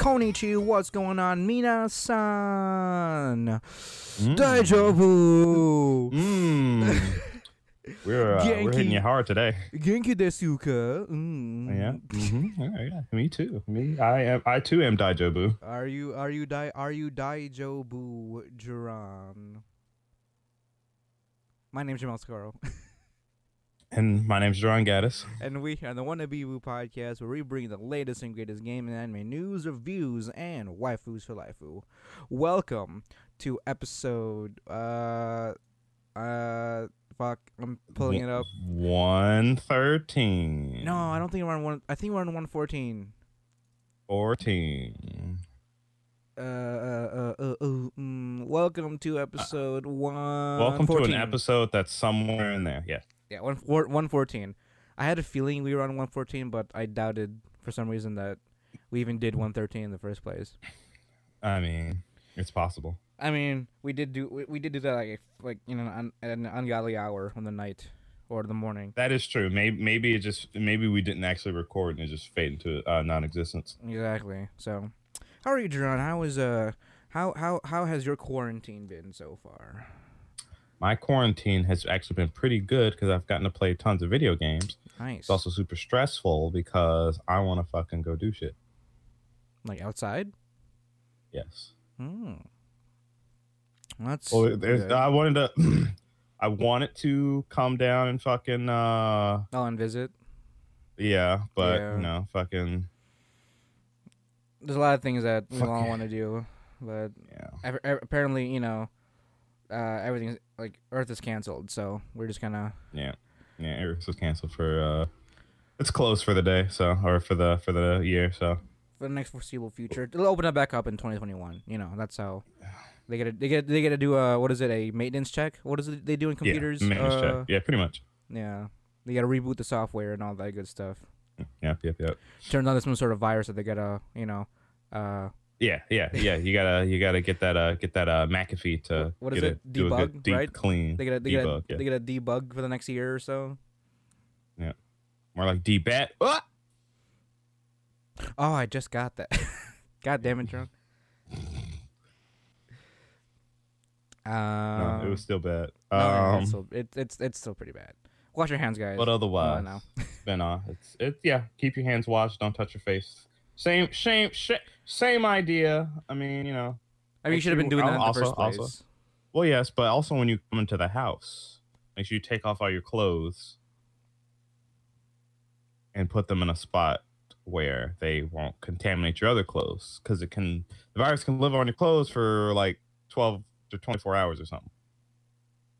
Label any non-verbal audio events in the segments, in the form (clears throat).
Konichi, what's going on? Mina-san. Deja vu. Mm. (laughs) We're uh, we're hitting you hard today. Genki desu ka? Mm. Yeah. Mm-hmm. yeah. Me too. Me. I am. I too am Daijobu. Are you are you dai are you Daijobu Juran? My name's Jamal Scaro, (laughs) And my name's John Gaddis. and we are the Wannabe Woo podcast where we bring the latest and greatest game and anime news, reviews, and waifus for life. Welcome to episode uh uh fuck I'm pulling it up. One thirteen. No, I don't think we're on one. I think we're on one fourteen. Fourteen. Uh, uh, uh, uh, uh, mm, welcome to episode one. Welcome to an episode that's somewhere in there. Yeah. Yeah, one four, one fourteen. I had a feeling we were on one fourteen, but I doubted for some reason that we even did one thirteen in the first place. I mean, it's possible. I mean, we did do we, we did do that like like you know at an ungodly hour on the night or the morning. That is true. Maybe maybe it just maybe we didn't actually record and it just faded into uh, non-existence. Exactly. So, how are you, Jerron? How is uh how how how has your quarantine been so far? My quarantine has actually been pretty good because I've gotten to play tons of video games. Nice. It's also super stressful because I want to fucking go do shit. like outside. Yes. Hmm. That's Well. I wanted to. (clears throat) I wanted to come down and fucking. uh oh, and visit. Yeah, but Yeah. you know, fucking. There's a lot of things that we all want to do, but Yeah. ap- ap- apparently, you know, uh, everything's like Earth is canceled, so we're just gonna. Yeah. Yeah. Eris was canceled for. uh It's closed for the day, so or for the for the year, so. for the next foreseeable future. It'll open it back up in 2021. You know, that's how (sighs) they get to they get they get to do a what is it a maintenance check? What is it they do in computers? Yeah. Maintenance Uh, check. Yeah, pretty much. yeah, they got to reboot the software and all that good stuff. Yep. Yep. Yep. Turns out there's some sort of virus that they gotta you know. Uh, Yeah, yeah, yeah. You gotta, you gotta get that, uh, get that, uh, McAfee to What is get it? a Debug, deep right? clean. they gotta they debug, gotta yeah. they gotta debug for the next year or so. Yeah, more like debat. Ah! Oh, I just got that. (laughs) God damn it, drunk. (laughs) No, Um, it was still bad. no, no, Um, it's, still, it, it's it's still pretty bad. Wash your hands, guys. but otherwise, (laughs) it's been uh, it's it. Yeah, keep your hands washed. Don't touch your face. Same, same, sh- same idea. I mean, you know. I mean, you should have been doing that in the first place. also- Well, yes, but also when you come into the house, make sure you take off all your clothes and put them in a spot where they won't contaminate your other clothes because it can the virus can live on your clothes for like 12 to 24 hours or something.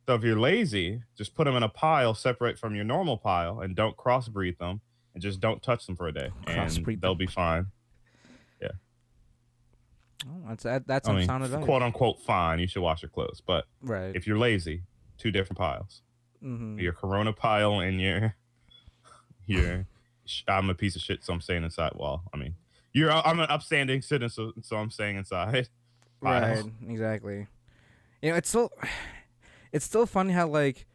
So if you're lazy, just put them in a pile separate from your normal pile and don't crossbreed them and just don't touch them for a day and Crossbreed they'll them. be fine. Yeah. Oh, that's that, that's I mean, quote unquote fine, you should wash your clothes, but right. if you're lazy, two different piles. hmm Your Corona pile and your your I'm a piece of shit, so I'm staying inside. Well, I mean, you're I'm an upstanding citizen, so, so I'm staying inside. Right. Exactly. You know, it's still it's still funny how like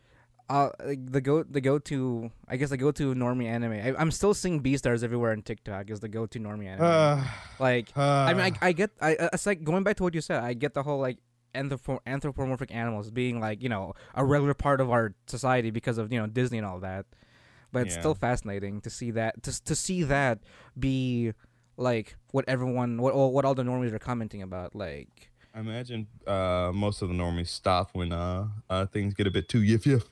uh like the go the go to I guess the go to normie anime. I, I'm still seeing Beastars everywhere on TikTok is the go to normie anime. Uh, (sighs) like uh, (sighs) I mean, I, I get, I, uh, it's like going back to what you said. I get the whole like anthropo- anthropomorphic animals being like you know a regular part of our society because of you know Disney and all that. But it's Yeah. still fascinating to see that to to see that be like what everyone what all, what all the normies are commenting about. Like I imagine uh, most of the normies stop when uh, uh, things get a bit too yiff yiff.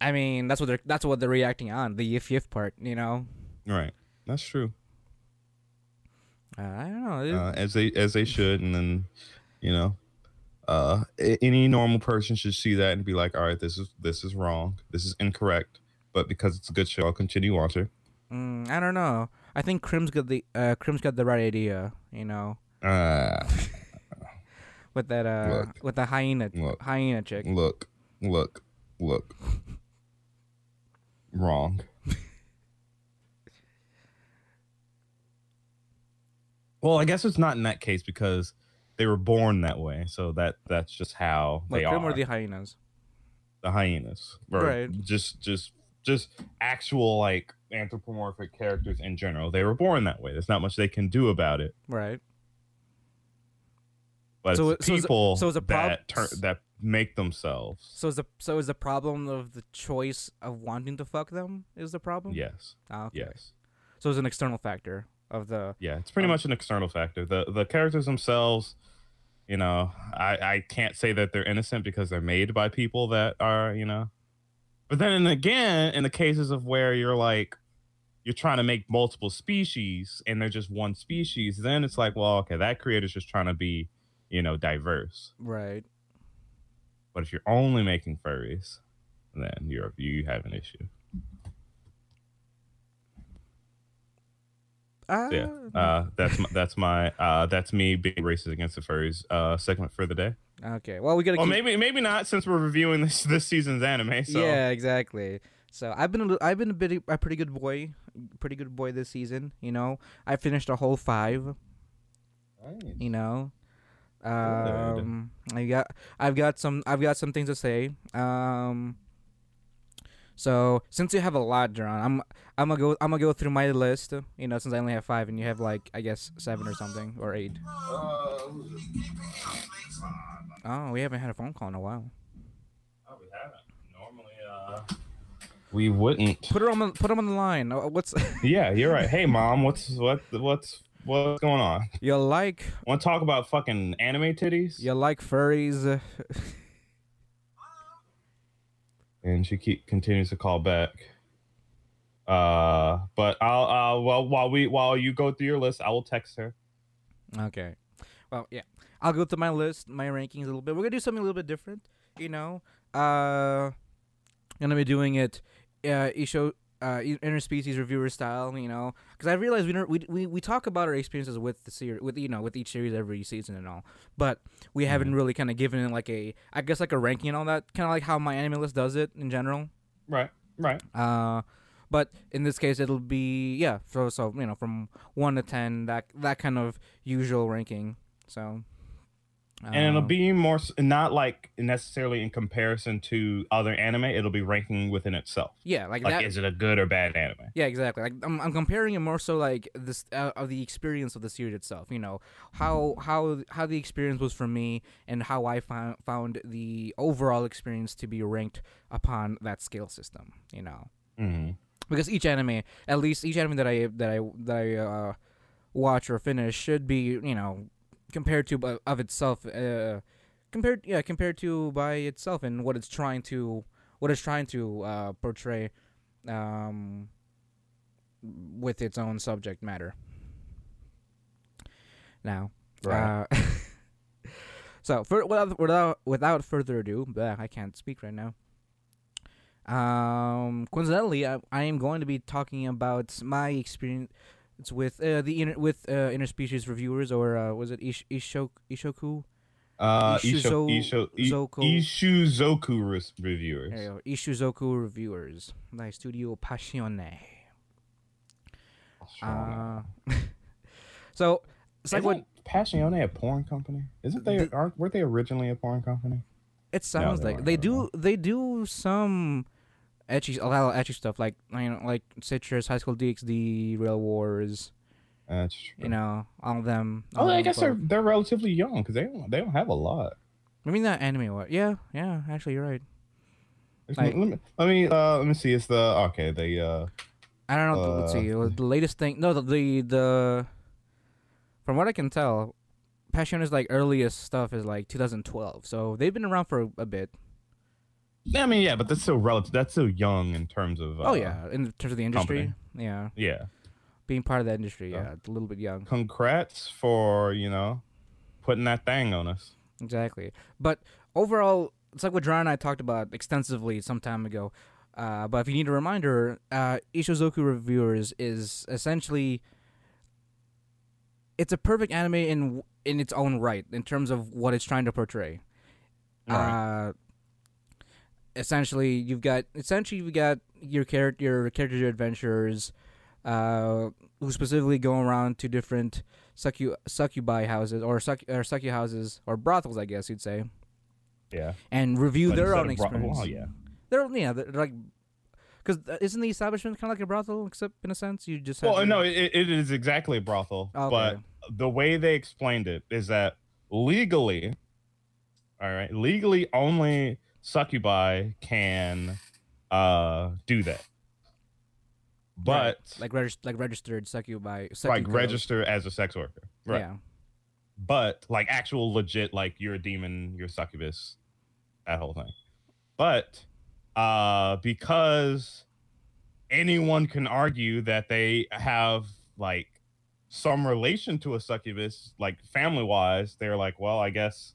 I mean, that's what they're that's what they're reacting on the yif yif part. You know, Right, that's true. uh, I don't know. Uh, as they as they should, and then you know, uh, any normal person should see that and be like, all right, this is this is wrong, this is incorrect. But because it's a good show, I'll continue watching. mm, I don't know. I think Crim's got the uh, Crim's got the right idea. You know, Uh, (laughs) with that uh Look. with the hyena Look. hyena chick. look, look, look. Wrong. well, I guess it's not in that case because they were born that way, so that that's just how Like they Crim are. or the hyenas. the hyenas, Right. Just, just, just actual like anthropomorphic characters in general. They were born that way. There's not much they can do about it. Right. But So- it's so is- people so is the prob- that turn that make themselves. So is the so is the problem of the choice of wanting to fuck them is the problem? Yes. Ah, okay. Yes. So it's an external factor of the Yeah, it's pretty Um, much an external factor. The the characters themselves, you know, I I can't say that they're innocent because they're made by people that are, you know. But then again, in the cases of where you're like you're trying to make multiple species and they're just one species, then it's like, well, okay, that creator's just trying to be, you know, diverse. right. But if you're only making furries, then you're you have an issue. Ah, Yeah. Uh, that's my, that's my uh, that's me being racist against the furries uh, segment for the day. okay. Well, we gotta. Well, keep- maybe maybe not since we're reviewing this this season's anime. So Yeah, exactly. So I've been a, li- I've been a bit a pretty good boy, pretty good boy this season. You know, I finished a whole five. You know, um, I got I've got some I've got some things to say. Um, so since you have a lot, John, I'm I'm gonna go I'm gonna go through my list. You know, since I only have five and you have like I guess seven or something or eight. Oh, we haven't had a phone call in a while. Oh, we haven't. Normally, uh, we wouldn't. Put her on the, put him on the line. Uh, What's Yeah, you're right. Hey, mom, what's what what's what's going on? you like? Want to talk about fucking anime titties? You like furries? And she keep continues to call back. Uh, but I'll uh well while we while you go through your list, I will text her. Okay. Well, yeah. I'll go through my list, my rankings a little bit. We're gonna do something a little bit different. You know, uh, gonna be doing it, uh, Isho, uh, interspecies reviewer style. You know, because I realize we don't we, we we talk about our experiences with the series, with you know, with each series every season and all, but we haven't really kind of given it like a, I guess like a ranking and all that, kind of like how my anime list does it in general. Right, right. Uh, but in this case, it'll be yeah. So so you know from one to ten, that that kind of usual ranking. So. And it'll uh, be more not like necessarily in comparison to other anime. It'll be ranking within itself. yeah like, Like, that. is it a good or bad anime? yeah, exactly. Like I'm, I'm comparing it more so like this uh, of the experience of the series itself. You know how how how the experience was for me and how I found found the overall experience to be ranked upon that scale system. You know. Mm-hmm. because each anime, at least each anime that I that I that I uh, watch or finish should be you know compared to bu- of itself uh, compared yeah compared to by itself and what it's trying to what it's trying to uh, portray um, with its own subject matter. Now, Right. uh, (laughs) so for, without without without further ado, bleh, I can't speak right now. Um, coincidentally, I, I am going to be talking about my experience with uh, the inter- with uh, interspecies reviewers, or uh, was it Ish- Ishok- Ishoku? Uh, Ishizo- Isho, Isho, Zoko. Ishuzoku res- reviewers. There you go, Ishizoku reviewers, my studio Passione. Uh, (laughs) so it's like what Passione a porn company? Isn't they? The- aren't weren't they originally a porn company? it sounds they like they don't do they do some ecchi a lot of ecchi stuff like you know like Citrus, High School DxD, Rail Wars, That's true. you know all of them. oh, all I guess they're they're relatively young because they don't they don't have a lot. I mean that anime. What? Yeah, yeah. Actually, you're right. Like- let me let me uh let me see. It's the okay. They uh I don't know. let's Uh, see. The latest thing. No, the, the the. From what I can tell, Passione's like earliest stuff is like 2012. So they've been around for a, a bit. I mean yeah, but that's still relative. That's still young in terms of. Uh, oh yeah, in terms of the industry. company. Yeah, Yeah. being part of that industry. So- Yeah, it's a little bit young. Congrats for you know putting that thing on us. Exactly. But overall, it's like what Dran and I talked about extensively some time ago. Uh, but if you need a reminder, uh, Ishizoku Reviewers is essentially it's a perfect anime in in its own right in terms of what it's trying to portray. Right. Uh, essentially, you've got essentially you've got your character your characters your adventurers, uh, who specifically go around to different succu succubi houses or suc or succu houses or brothels, I guess you'd say, Yeah. and review But their own experience. well, yeah. They're yeah, they're like because isn't the establishment kind of like a brothel, except in a sense you just Well, to- no, it, it is exactly a brothel, Okay. but the way they explained it is that legally, all right, legally only succubi can uh do that. But like regis- like registered succubi, succubi like register as a sex worker. Right. Yeah. But like actual legit, like you're a demon, you're a succubus, that whole thing. But uh because anyone can argue that they have like some relation to a succubus, like family wise, they're like, well, I guess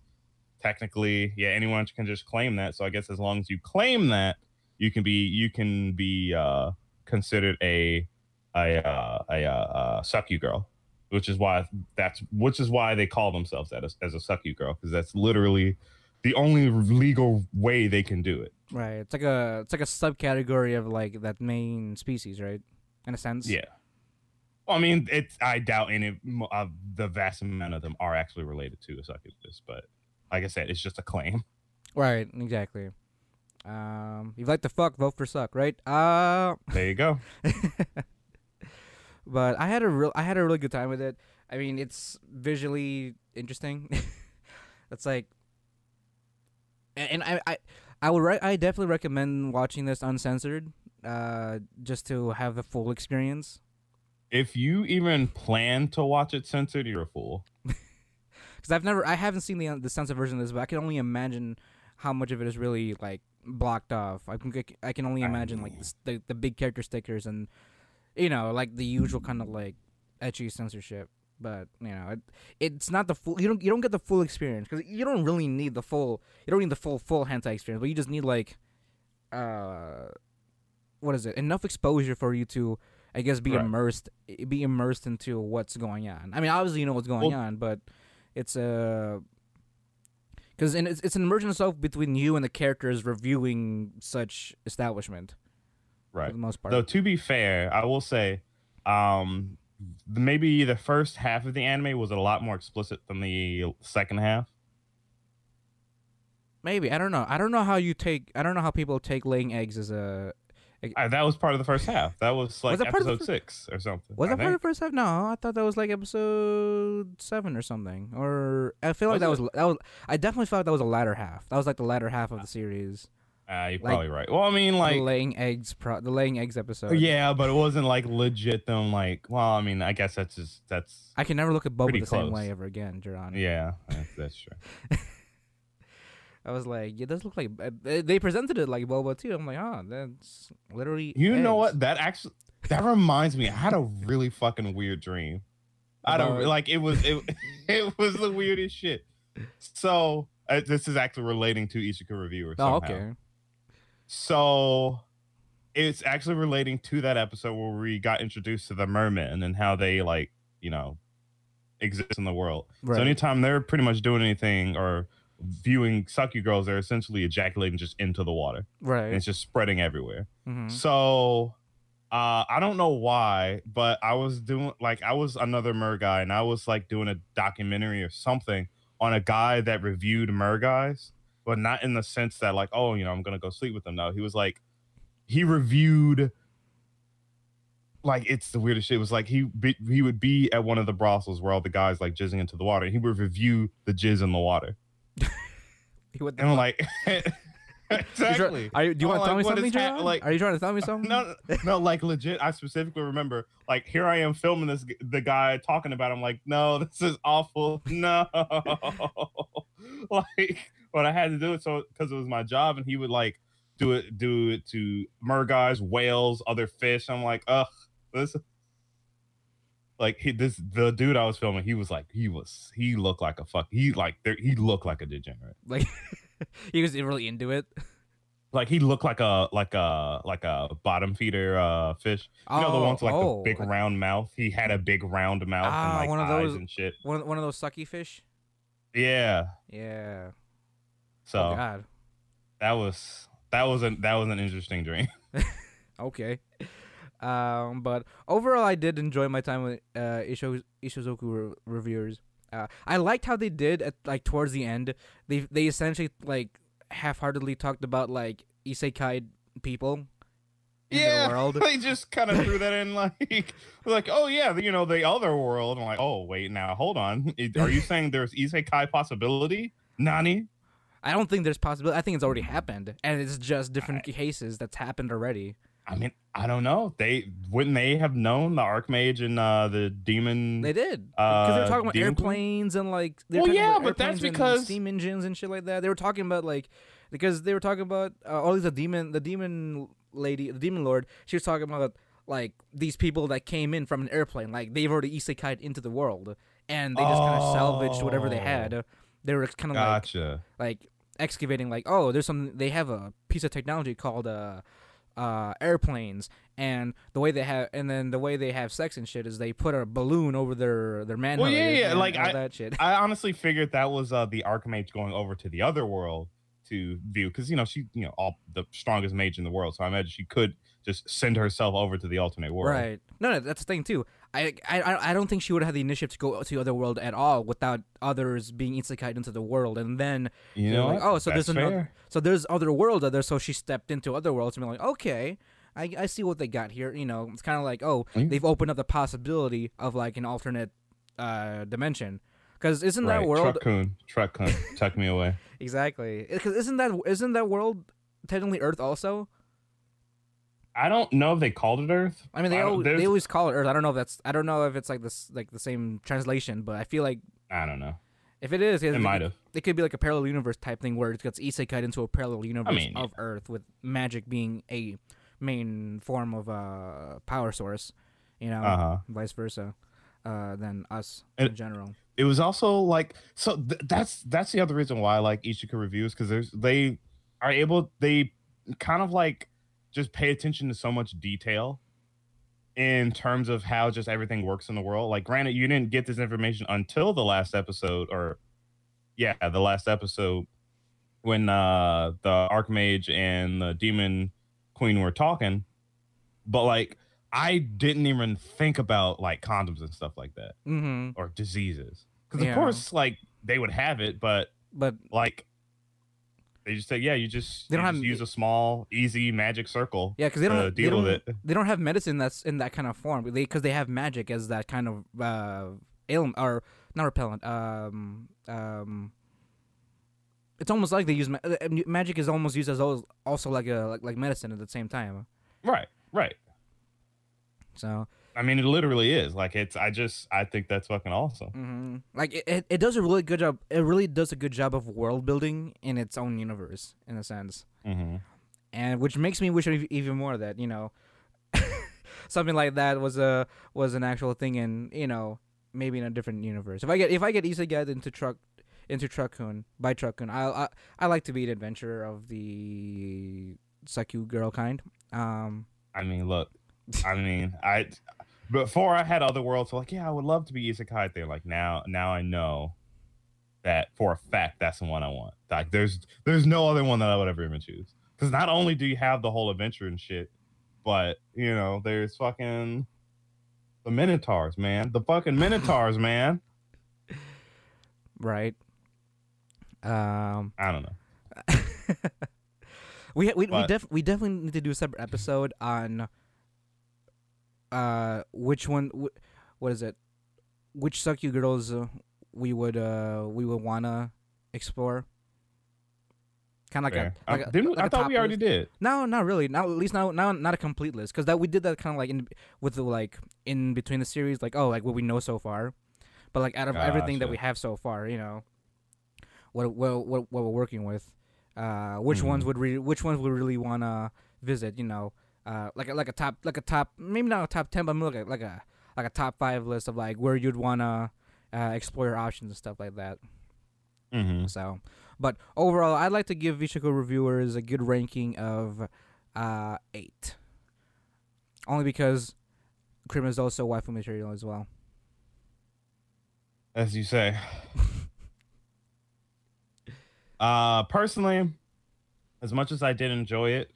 technically, yeah, anyone can just claim that. So I guess as long as you claim that, you can be you can be uh considered a a uh, a, uh, a succu girl, which is why that's which is why they call themselves that as, as a you girl because that's literally the only legal way they can do it. Right. It's like a it's like a subcategory of like that main species, right? In a sense. Yeah. Well, I mean, it's I doubt any uh, the vast amount of them are actually related to a succubus, but like I said, it's just a claim. Right. Exactly. Um, you like to fuck, vote for suck, right? Uh, There you go. (laughs) but I had a real I had a really good time with it. I mean, it's visually interesting. (laughs) it's like, and I I I would re- I definitely recommend watching this uncensored, uh, just to have the full experience. If you even plan to watch it censored, you're a fool. (laughs) Because I've never I haven't seen the the censored version of this, but I can only imagine how much of it is really like blocked off. I can I can only imagine like mean- the the big character stickers and you know like the usual kind of like ecchi censorship. But you know it, it's not the full. You don't you don't get the full experience because you don't really need the full. You don't need the full full hentai experience, but you just need like, uh, what is it? Enough exposure for you to, I guess, be Right. immersed, be immersed into what's going on. I mean, obviously you know what's going Well- on, but it's a because it's it's an immersion itself between you and the characters reviewing such establishment Right. for the most part. Though to be fair, I will say, um, maybe the first half of the anime was a lot more explicit than the second half. Maybe I don't know. I don't know how you take. I don't know how people take laying eggs as a. Uh, that was part of the first half. That was like that part of the episode six or something. Was I that part of the first half? No, I thought that was like episode seven or something. Or I feel like Was that it? was that was. I definitely felt that was the latter half. That was like the latter half of the series. Uh, you're like- probably right. Well, I mean, like, the laying eggs. Pro- the laying eggs episode. yeah, but it wasn't like legit. Them like, well, I mean, I guess that's just that's I can never look at Pretty the same way ever again, Jerron. yeah, that's, that's true. (laughs) I was like, yeah, does look like uh, they presented it like Boba too. I'm like, oh, that's literally. You know what? That actually that reminds me. I had a really fucking weird dream. I don't like it was it, (laughs) it was the weirdest shit. So uh, this is actually relating to Ishika reviewer. Oh, somehow. okay. So it's actually relating to that episode where we got introduced to the merman and how they like you know exist in the world. Right. So anytime they're pretty much doing anything or viewing sucky girls, they're essentially ejaculating just into the water. And right. it's just spreading everywhere. hmm So uh I don't know why, but I was doing like I was another mer guy and I was like doing a documentary or something on a guy that reviewed mer guys, but not in the sense that like, oh, you know, I'm gonna go sleep with them. No, he was like he reviewed like it's the weirdest shit. It was like he be, he would be at one of the brothels where all the guys like jizzing into the water. He would review the jizz in the water. What the And I'm like (laughs) (laughs) exactly. Are you, do you want to tell me like, what something, is hap- like- Are you trying to tell me something? no, (laughs) no, no, like legit. I specifically remember, like, here I am filming this, the guy talking about. it. I'm like, no, this is awful. No, like, but I had to do it so because it was my job, and he would like do it, do it to mer guys, whales, other fish. I'm like, ugh, this. Like he, this, the dude I was filming, he was like, he was, he looked like a fuck, he like, there, he looked like a degenerate. Like (laughs) he was really into it. Like he looked like a like a like a bottom feeder uh fish. You know the ones with, like oh, the big round mouth. He had a big round mouth Ah, and like one of eyes those- and shit. one one of those sucky fish. Yeah. Yeah. So oh God. that was that was an that was an interesting dream. (laughs) (laughs) Okay. Um, but overall, I did enjoy my time with uh Isho Ishizoku re- reviewers. Uh, I liked how they did at like towards the end. They they essentially like half-heartedly talked about like isekai people in yeah, the world. (laughs) they just kind of threw that in (laughs) like, like, oh yeah, you know, the other world. I'm like, oh wait, now hold on. Are you (laughs) saying there's isekai possibility? Nani? I don't think there's possibility. I think it's already happened, and it's just different cases that's happened already. I mean, I don't know. They wouldn't they have known the Archmage and uh, the demon? They did because they were Uh, talking about airplanes and like. Well, yeah, but that's because- steam engines and shit like that. They were talking about like because they were talking about uh, all these the demon, the demon lady, the demon lord. She was talking about like these people that came in from an airplane. Like they've already isekai'd into the world, and they just kind of salvaged whatever they Oh. had. They were kind of like Gotcha. like excavating like oh there's some they have a piece of technology called uh uh airplanes and the way they have and then the way they have sex and shit is they put a balloon over their their man Well, yeah, yeah, like, all I- that shit. I honestly figured that was uh, the Archmage going over to the other world to view because you know she you know all the strongest mage in the world, so I imagine she could just send herself over to the alternate world. right no no that's the thing too I, I I don't think she would have the initiative to go to the other world at all without others being isekai into the world and then You know, like, oh, so there's That's another- fair. So there's other worlds out there. So she stepped into other worlds and be like, okay, I, I see what they got here. You know, it's kind of like, oh, Mm. they've opened up the possibility of like an alternate uh, dimension. Because isn't right. that world Truck-kun, Truck-kun, tuck me away. (laughs) exactly? Because isn't that isn't that world technically Earth also? I don't know if they called it Earth. I mean, they I always, they always call it Earth. I don't know if that's I don't know if it's like this like the same translation, but I feel like I don't know. if it is, It might have. It could be like a parallel universe type thing where it gets isekai into a parallel universe mean, of Earth with magic being a main form of uh power source, you know, Uh huh. vice versa, uh, than us And- in general. it was also like so th- that's that's the other reason why I like Ishika reviews because there's they are able they kind of like just pay attention to so much detail in terms of how just everything works in the world. Like granted you didn't get this information until the last episode or yeah, the last episode when uh the Archmage and the Demon Queen were talking. But like I didn't even think about like condoms and stuff like that Mm-hmm. or diseases. Because Yeah. of course, like they would have it, but But like they just say, yeah, you just, They don't have- use a small, easy magic circle yeah, because they don't to have, they deal don't, with it. they don't have medicine that's in that kind of form. They because they have magic as that kind of uh ailment or not repellent. Um um. It's almost like they use ma- uh, magic is almost used as also like a like, like medicine at the same time. Right, right. So I mean, it literally is. Like it's. I just, I think that's fucking awesome. hmm Like it, it, it does a really good job. It really does a good job of world building in its own universe, in a sense, hmm and which makes me wish even more that you know, (laughs) something like that was a was an actual thing, and you know maybe in a different universe. If I get if I get Isekai into truck into Truck-kun by Truck-kun, I I I like to be an adventurer of the succu girl kind. Um, I mean, look. (laughs) I mean, I before I had other worlds. So like, yeah, I would love to be isekai there. Like now, now I know that for a fact that's the one I want. Like there's there's no other one that I would ever even choose. Because not only do you have the whole adventure and shit, but you know, there's fucking the Minotaurs, man. The fucking Minotaurs, (laughs) man. right. Um. I don't know. (laughs) we we we, def- we definitely need to do a separate episode on uh which one wh- what is it? Which succu girls uh, we would uh we would wanna explore? Kind of like a, like I a thought we already list. did. no not really. Not at least not not, not a complete list. Because that we did that kind of like in with the like in between the series like oh like what we know so far. But like out of everything that we have so far you know what what what, what we're working with uh which ones Mhm. would re- which ones would really want to visit you know uh like a, like a top like a top maybe not a top 10 but like a like a like a top 5 list of like where you'd want to uh, explore your options and stuff like that Mm-hmm. so but overall i'd like to give Ichiko reviewers a good ranking of uh 8 only because Krim is also waifu material as well as you say. (laughs) uh personally, as much as I did enjoy it,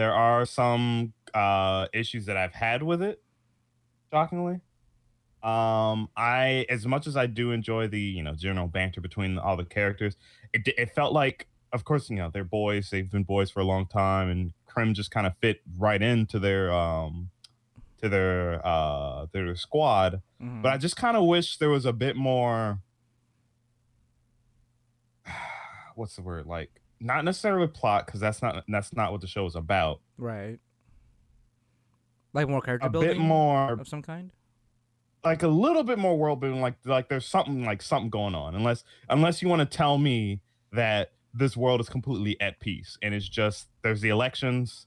there are some uh issues that I've had with it, shockingly. Um I as much as I do enjoy the, you know, general banter between all the characters, it it felt like of course, you know, they're boys, they've been boys for a long time and Krim just kind of fit right into their um to their uh their squad. Mhm. But I just kind of wish there was a bit more. (sighs) What's the word? Like not necessarily plot because that's not that's not what the show is about. right. Like more character A building bit more, of some kind. like a little bit more world building. Like like there's something like something going on. Unless unless you want to tell me that this world is completely at peace and it's just there's the elections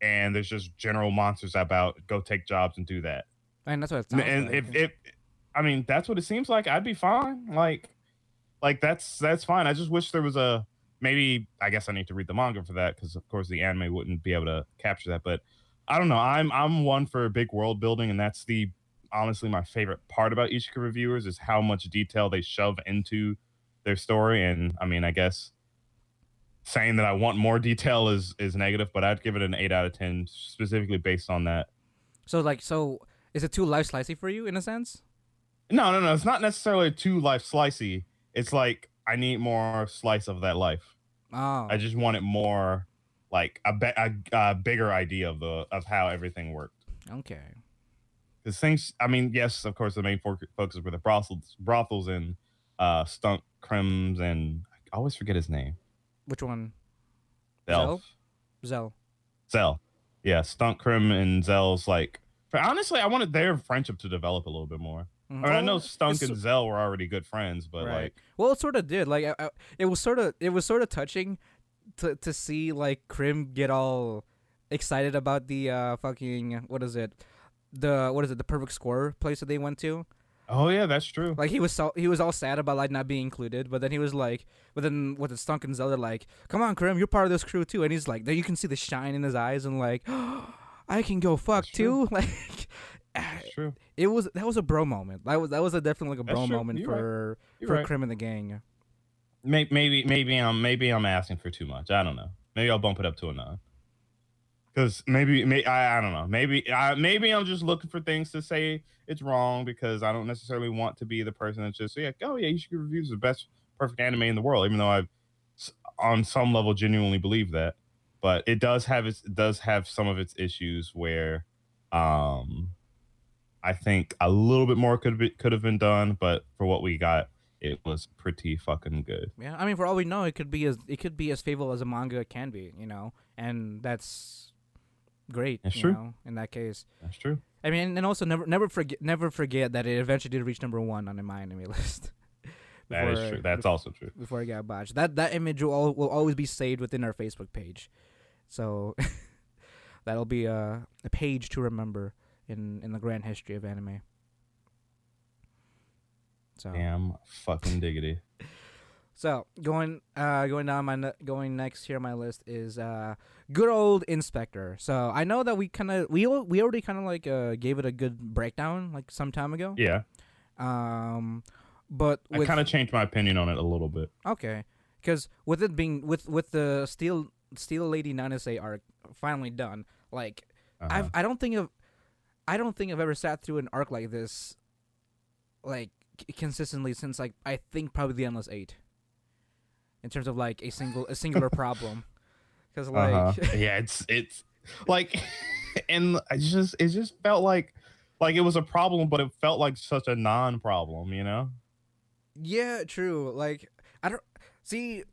and there's just general monsters about go take jobs and do that. And that's what it sounds and like. if, if I mean that's what it seems like, I'd be fine. Like, like that's that's fine. I just wish there was a maybe. I guess I need to read the manga for that because of course the anime wouldn't be able to capture that. But I don't know. I'm I'm one for big world building, and that's the honestly my favorite part about Ichika reviewers is how much detail they shove into their story. And I mean, I guess saying that I want more detail is is negative, but I'd give it an eight out of ten specifically based on that. so like so is it too life slicey for you in a sense? No, no, no. It's not necessarily too life slicey. It's like I need more slice of that life. Oh. I just wanted more like a, be- a, a bigger idea of the of how everything worked. okay. Because things, I mean, yes, of course, the main fo- focus were the brothels, brothels and uh, stunk crims, and I always forget his name. Which one? Zell? Zell. Zell. Yeah, Stunk Crim and Zell's like. Honestly, I wanted their friendship to develop a little bit more. Mhm. I, mean, I know Stunk it's- and Zell were already good friends, but Right. like, Well, it sort of did. Like, I, I, it was sort of, it was sort of touching to to see like Krim get all excited about the uh fucking what is it, the what is it, the perfect score place that they went to. oh yeah, that's true. Like he was so he was all sad about like not being included, but then he was like, but then with the Stunk and Zelda like, come on, Krim, you're part of this crew too, and he's like, there you can see the shine in his eyes and like, (gasps) I can go fuck That's true. too. (laughs) Like, That's true. it was that was a bro moment. That was that was a definitely like a That's bro true. moment You're for You're for right. Krim and the gang. Maybe, maybe, maybe I'm maybe I'm asking for too much. I don't know. Maybe I'll bump it up to a nine. Because maybe, may, I, I don't know. Maybe, I, maybe I'm just looking for things to say it's wrong because I don't necessarily want to be the person that's just yeah, oh yeah, you should reviews the best perfect anime in the world, even though I've on some level genuinely believe that. But it does have its it does have some of its issues where, um, I think a little bit more could be could have been done, but for what we got, it was pretty fucking good. Yeah, I mean, for all we know, it could be as it could be as faithful as a manga can be, you know, and that's great. That's you true. Know, in that case, That's true. I mean, and also never never forget never forget that it eventually did reach number one on my anime (laughs) list. That is true. That's bef- also true. before it got botched. That that image will will always be saved within our Facebook page, so (laughs) that'll be a, a page to remember in in the grand history of anime. So Damn fucking diggity. (laughs) So going uh going down my ne- going next here on my list is uh good old In/Spectre. So I know that we kind of we we already kind of like uh gave it a good breakdown like some time ago. Yeah, Um, but I kind of changed my opinion on it a little bit. okay, because with it being with with the steel steel lady Nanase arc finally done, like Uh-huh. I've I don't think of I don't think I've ever sat through an arc like this, like c- consistently since like I think probably the endless eight. In terms of like a single a singular (laughs) problem, because like Uh-huh. (laughs) yeah, it's it's like, (laughs) and I just it just felt like like it was a problem, but it felt like such a non-problem. You know? yeah, true. Like I don't see.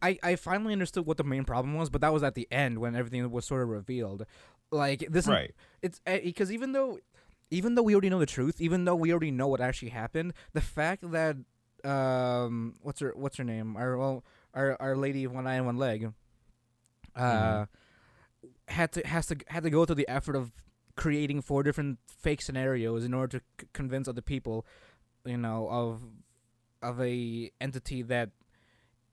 I I finally understood what the main problem was, but that was at the end when everything was sort of revealed. Like this, Right. it's because even though even though we already know the truth even though we already know what actually happened the fact that um what's her what's her name? Our well our our lady of one eye and one leg uh had to has to had to go through the effort of creating four different fake scenarios in order to c- convince other people you know of of a entity that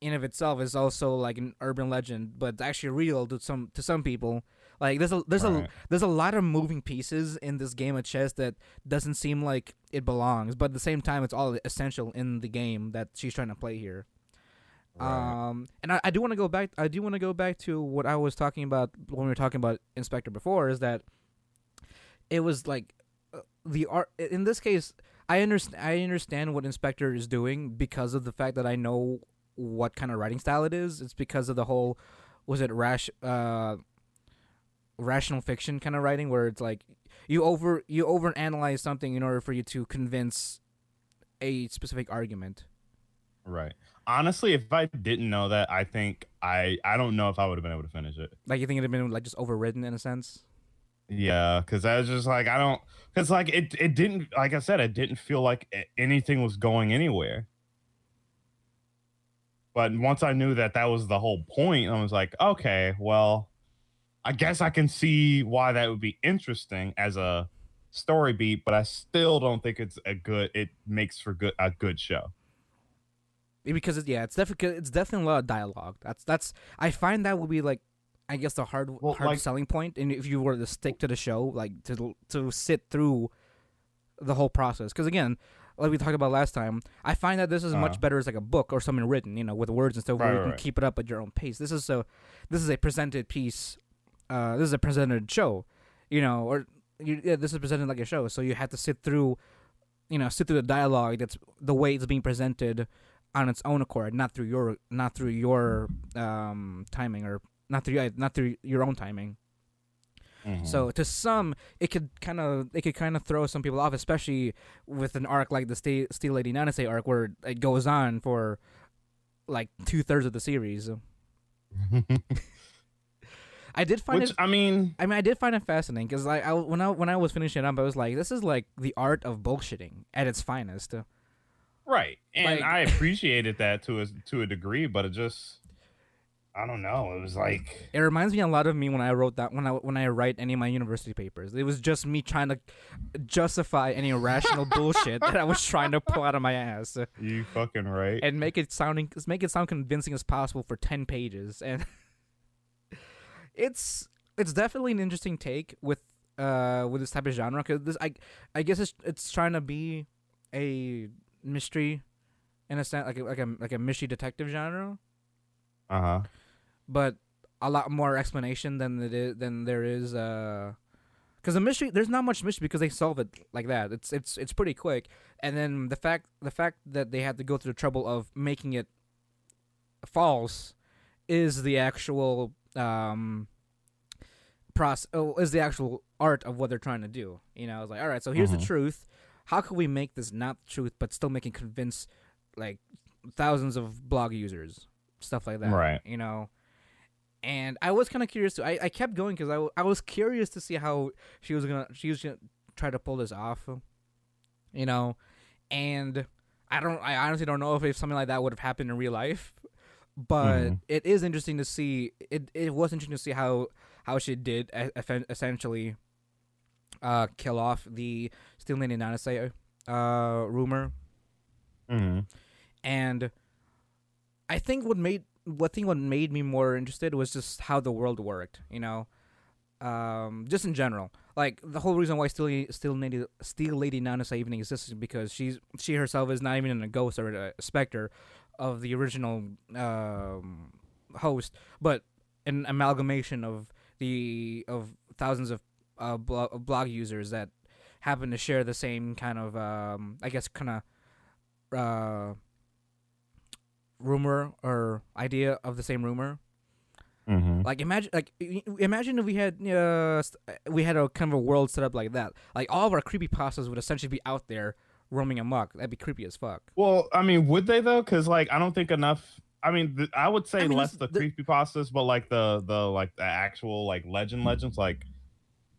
in of itself is also like an urban legend but actually real to some to some people like there's a there's a there's a lot of moving pieces in this game of chess that doesn't seem like it belongs, but at the same time, it's all essential in the game that she's trying to play here. Right. Um, and I, I do want to go back. I do want to go back to what I was talking about when we were talking about In/Spectre before. Is that it was like uh, the art in this case. I understand. I understand what In/Spectre is doing because of the fact that I know what kind of writing style it is. It's because of the whole was it rash uh rational fiction kind of writing where it's like you over you over analyze something in order for you to convince a specific argument. Right. Honestly, if I didn't know that, I think I I don't know if I would have been able to finish it. Like you think it'd have been like just overridden in a sense. Yeah, because I was just like I don't because like it it didn't like I said it didn't feel like anything was going anywhere. But once I knew that that was the whole point, I was like, okay, well, I guess I can see why that would be interesting as a story beat, but I still don't think it's a good. It makes for good a good show. because it, yeah, it's definitely it's definitely a lot of dialogue. That's that's I find that would be like I guess the hard Well, hard like- selling point, and if you were to stick to the show, like to to sit through the whole process, because again. Like we talked about last time, I find that this is Uh-huh. much better as like a book or something written, you know, with words and stuff, where you right, can right. keep it up at your own pace. This is so, this is a presented piece, uh, this is a presented show, you know, or you, yeah, this is presented like a show, so you have to sit through, you know, sit through the dialogue that's the way it's being presented on its own accord, not through your not through your um timing or not through not through your own timing. Mhm. So to some, it could kind of it could kind of throw some people off, especially with an arc like the Steel, Steel Lady Nanase arc, where it goes on for like two thirds of the series. (laughs) I did find which it. I mean, I mean, I did find it fascinating because I, I when I when I was finishing it up, I was like, this is like the art of bullshitting at its finest. right, and Like- I appreciated that to a to a degree, but it just. I don't know. It was like It reminds me a lot of me when I wrote that when I when I write any of my university papers. It was just me trying to justify any irrational (laughs) bullshit that I was trying to pull out of my ass you fucking right. and make it sounding make it sound convincing as possible for ten pages. And it's it's definitely an interesting take with uh with this type of genre because this I I guess it's it's trying to be a mystery in a sense like a, like a like a mystery detective genre. Uh huh. but a lot more explanation than it is than there is uh because the mystery there's not much mystery because they solve it like that. It's it's it's pretty quick. And then the fact the fact that they had to go through the trouble of making it false is the actual um process oh, is the actual art of what they're trying to do you know it's like all right so here's Mhm. the truth how can we make this not the truth but still make it convince like thousands of blog users stuff like that Right. you know and i was kind of curious too. I, I kept going because I, w- I was curious to see how she was gonna she was gonna try to pull this off you know and i don't i honestly don't know if, if something like that would have happened in real life but Mhm. it is interesting to see it it was interesting to see how how she did essentially uh kill off the steel lady nanase uh rumor hmm and I think what made what thing what made me more interested was just how the world worked, you know, um, just in general. Like the whole reason why Steel Steel Lady Steel Lady Nanase even exists is because she's she herself is not even a ghost or a specter of the original um, host, but an amalgamation of the of thousands of uh, blo- blog users that happen to share the same kind of um, I guess kind of uh, rumor or idea of the same rumor. hmm Like imagine, like imagine if we had uh, we had a kind of a world set up like that. Like all of our creepy pastas would essentially be out there roaming amok. That'd be creepy as fuck. Well, I mean, would they though? Because like, I don't think enough. I mean, th- I would say I mean, less the the- creepy pastas, but like the the like the actual like legend legends, like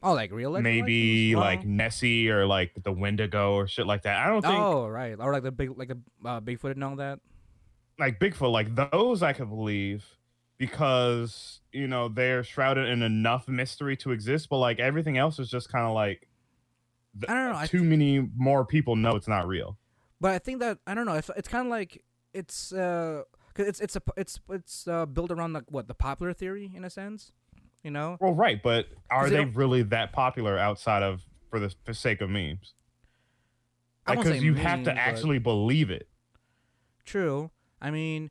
Oh, like real legend maybe legends? like Wow. Nessie or like the Wendigo or shit like that. I don't think Oh right, or like the big, like the uh, Bigfoot and all that. like Bigfoot, like those I could believe because you know they're shrouded in enough mystery to exist, but like everything else is just kind of like I don't know, too many more people know it's not real. But I think that I don't know. It's, it's kind of like it's uh, cause it's it's a it's it's uh, built around like what the popular theory in a sense, you know. Well, right, but are they really that popular outside of for the for sake of memes? I Like, because you have to actually believe it. True. I mean,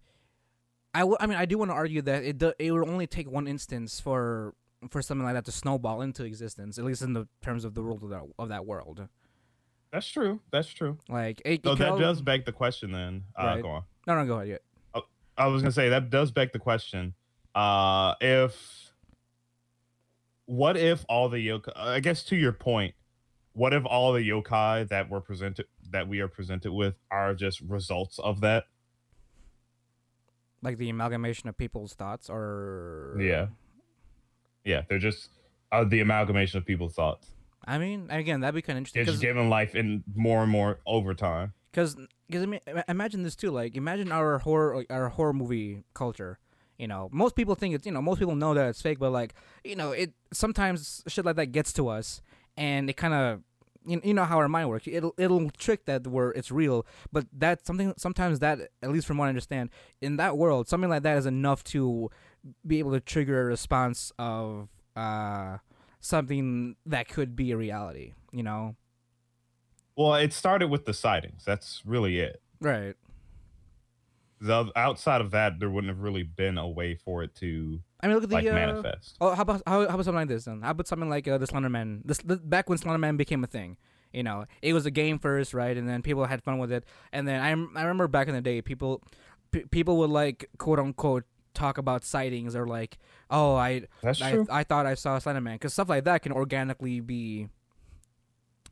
I, w- I mean, I do want to argue that it do- it would only take one instance for for something like that to snowball into existence, at least in the terms of the world of that of that world. That's true. That's true. Like, it, So it that al- does beg the question. Then, uh, Right. go on. no, no, go ahead. Yeah. I was gonna say that does beg the question. Uh, if what if all the yokai? I guess to your point, what if all the yokai that were presented that we are presented with are just results of that? Like the amalgamation of people's thoughts, or Yeah. Yeah, they're just uh, the amalgamation of people's thoughts. I mean, again, that'd be kind of interesting They're just given life in more and more over time. because because I mean, imagine this too. Like, imagine our horror like, our horror movie culture. You know, most people think it's you know most people know that it's fake, but like you know, it sometimes shit like that gets to us, and it kind of you, you know how our mind works. It'll it'll trick that we're it's real, but that's something sometimes that at least from what I understand in that world, something like that is enough to be able to trigger a response of uh something that could be a reality. You know, Well, it started with the sightings. That's really it. right? The, outside of that, there wouldn't have really been a way for it to I mean, look at the like uh, manifest. Oh, how about how, how about something like this then? How about something like uh, the Slenderman? This the, back when Slenderman became a thing, you know, it was a game first, right? And then people had fun with it. And then I I remember back in the day, people p- people would like quote unquote talk about sightings or like, oh, I That's I, true. I thought I saw Slenderman because stuff like that can organically be,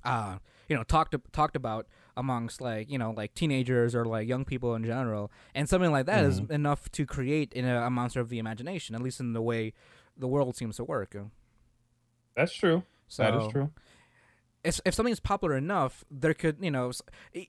uh, you know, talked talked about amongst like you know like teenagers or like young people in general, and something like that is Mhm. enough to create in a, a monster of the imagination, at least in the way the world seems to work. That's true. So that is true. if if something is popular enough, there could you know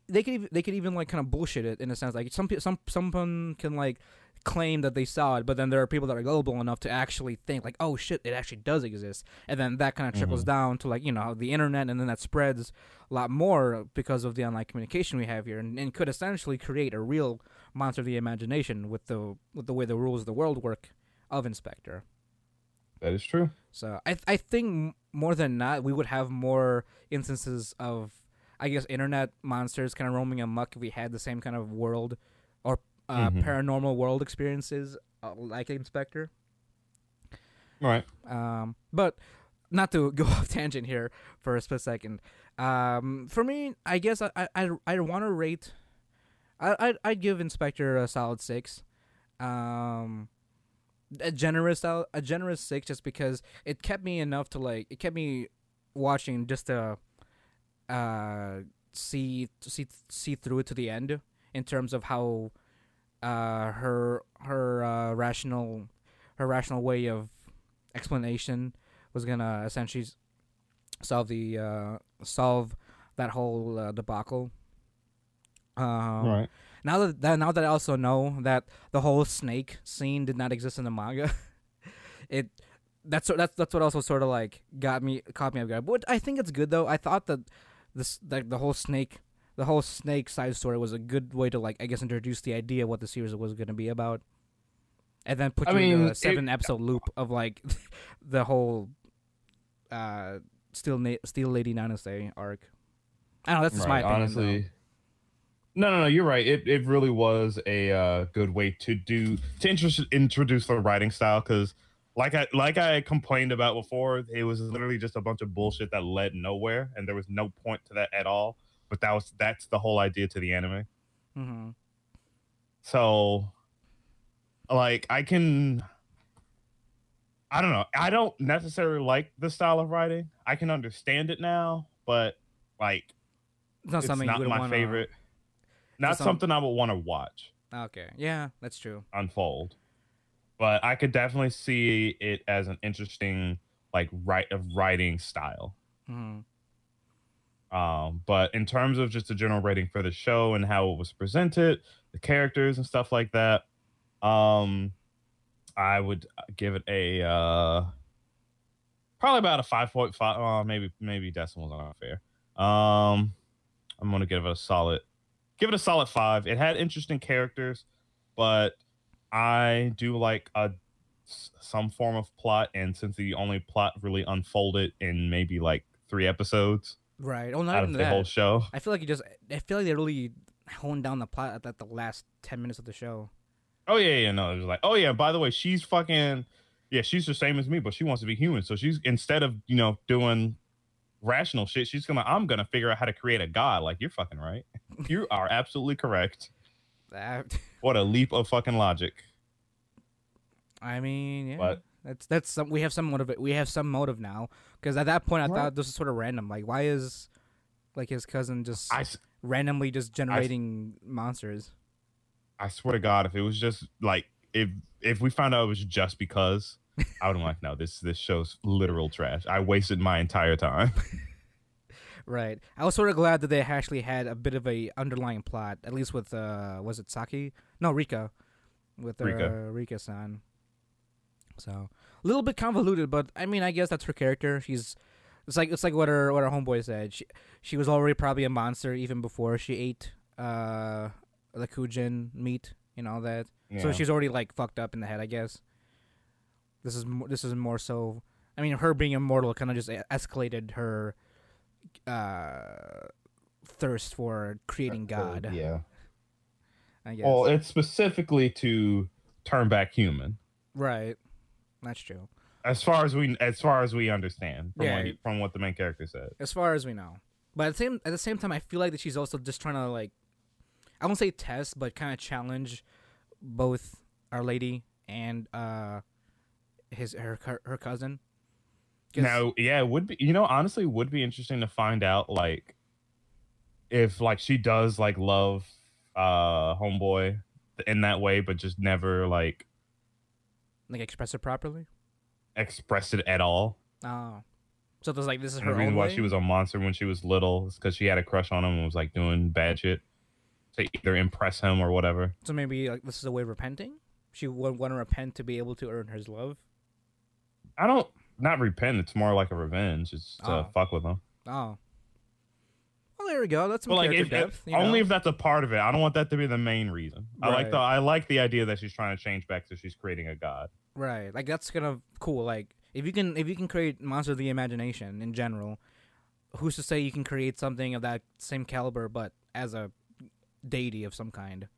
they could even, they could even like kind of bullshit it in a sense. Like some some someone can like claim that they saw it, but then there are people that are gullible enough to actually think like, oh shit, it actually does exist, and then that kind of trickles Mhm. down to like you know the internet, and then that spreads a lot more because of the online communication we have here, and, and could essentially create a real monster of the imagination with the with the way the rules of the world work of In/Spectre. That is true. So I I think more than not we would have more instances of I guess internet monsters kind of roaming amok if we had the same kind of world or uh, Mhm. paranormal world experiences uh, like In/Spectre. All right. Um, but not to (laughs) go off tangent here for a split second. Um, for me, I guess I I I, I want to rate. I I'd, I'd give In/Spectre a solid six. Um, a generous a generous six just because it kept me enough to like it kept me watching just to uh see see see through it to the end in terms of how uh her her uh, rational her rational way of explanation was gonna essentially solve the uh solve that whole uh, debacle um, right. now that, that now that I also know that the whole snake scene did not exist in the manga, (laughs) it that's that's that's what also sort of like got me caught me off guard. But I think it's good though. I thought that this like the whole snake the whole snake side story was a good way to like I guess introduce the idea of what the series was going to be about, and then put I you in mean, a it- seven episode loop of like (laughs) the whole uh Steel Na- Steel Lady Nanase arc. I don't know. That's just my Right, opinion. though. honestly. No, no, no. You're right. It it really was a uh, good way to do to introduce introduce the writing style because, like I like I complained about before, it was literally just a bunch of bullshit that led nowhere, and there was no point to that at all. But that was that's the whole idea to the anime. Mhm. So, like, I can. I don't know. I don't necessarily like the style of writing. I can understand it now, but like, It's not it's something not my wanna... favorite. Not some- something I would want to watch Okay, yeah, that's true. unfold. But I could definitely see it as an interesting like write of writing style. hmm Um, but in terms of just the general rating for the show and how it was presented, the characters and stuff like that, um, I would give it a uh, probably about a five point five. Uh, maybe maybe decimals are not fair. Um, I'm gonna give it a solid, give it a solid five. It had interesting characters, but I do like a some form of plot, and since the only plot really unfolded in maybe like three episodes Right. Oh, not out even of the that. whole show. I feel like you just. I feel like they really honed down the plot at like, the last ten minutes of the show. Oh yeah, yeah, no, it was like, oh yeah, by the way, she's fucking, yeah, she's the same as me, but she wants to be human. So she's instead of you know doing rational shit, she's gonna, I'm gonna figure out how to create a god. Like you're fucking right. (laughs) you are absolutely correct. That. (laughs) What a leap of fucking logic. I mean, yeah. But That's that's some. We have some motive. We have some motive now. Because at that point, I Right. thought this was sort of random. Like, why is like his cousin just I, s- randomly just generating monsters? I swear to God, if it was just like if if we found out it was just because, I would have like, no, this this show's literal trash. I wasted my entire time. (laughs) Right. I was sort of glad that they actually had a bit of a underlying plot, at least with uh, was it Saki? No, Rika, with uh, Rika. Rika-san. So a little bit convoluted, but I mean, I guess that's her character. She's it's like it's like what her what her homeboy said. She she was already probably a monster even before she ate uh the Kujin meat and all that. So she's already like fucked up in the head, I guess. This is mo- this is more so. I mean, her being immortal kind of just escalated her uh thirst for creating God. Yeah. (laughs) I guess. Well, it's specifically to turn back human. right. That's true. As far as we as far as we understand from, Yeah. what, he- from what the main character said. As far as we know, but at the same at the same time, I feel like that she's also just trying to like, I won't say test, but kind of challenge both Our Lady and uh his her her cousin. Now, yeah, it would be you know, honestly it would be interesting to find out like if like she does like love uh homeboy in that way, but just never like like express it properly. Express it at all. Oh, so there's like this is And her the reason why way? she was a monster when she was little is because she had a crush on him and was like doing bad shit to either impress him or whatever. So maybe like this is a way of repenting. She would want to repent to be able to earn his love. I don't not repent. It's more like a revenge. It's to Oh. fuck with him. Oh. There we go. That's some But like, character if, depth. if, only know? if that's a part of it. I don't want that to be the main reason. I like the I like the idea that she's trying to change back to she's creating a god. right. Like that's kind of cool. Like if you can if you can create monster of the imagination in general, who's to say you can create something of that same caliber but as a deity of some kind?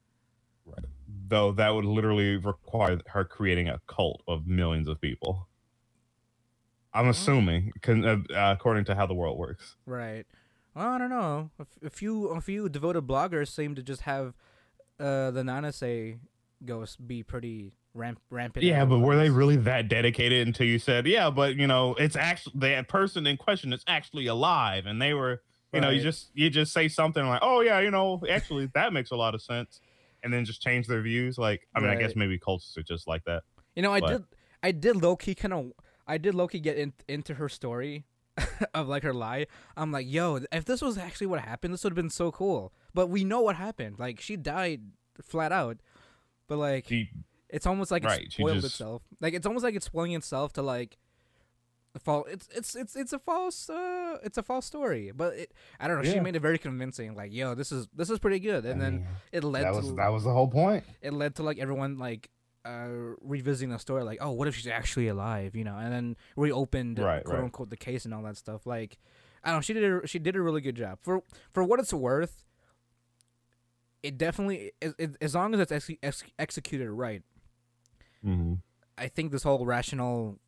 Right. Though that would literally require her creating a cult of millions of people. I'm assuming, uh, according to how the world works. Right. Well, I don't know. A, f- a few a few devoted bloggers seem to just have uh, the Nanase ghost be pretty ramp rampant. Yeah, but were they really that dedicated until you said, yeah, but you know, it's actually that person in question is actually alive, and they were, you know, you just you just say something like, oh yeah, you know, actually that makes a lot of sense, and then just change their views. Like, I mean, I guess maybe cults are just like that. You know, I But- did I did low key kind of I did low key get in, into her story (laughs) of like her lie. I'm like, yo, if this was actually what happened, this would have been so cool. But we know what happened. Like she died flat out. But like She, it's almost like Right, it spoiled just- itself. Like it's almost like it's spoiling itself to like fall it's it's it's it's a false uh it's a false story. But it I don't know, she made it very convincing like, yo, this is this is pretty good. And I then mean, it led that to that was the whole point. it led to like everyone like uh revisiting the story like oh what if she's actually alive you know and then reopened Right, quote right. unquote the case and all that stuff like i don't know she did a, she did a really good job for for what it's worth it definitely it, it, as long as it's ex- ex- executed right Mm-hmm. i think this whole rational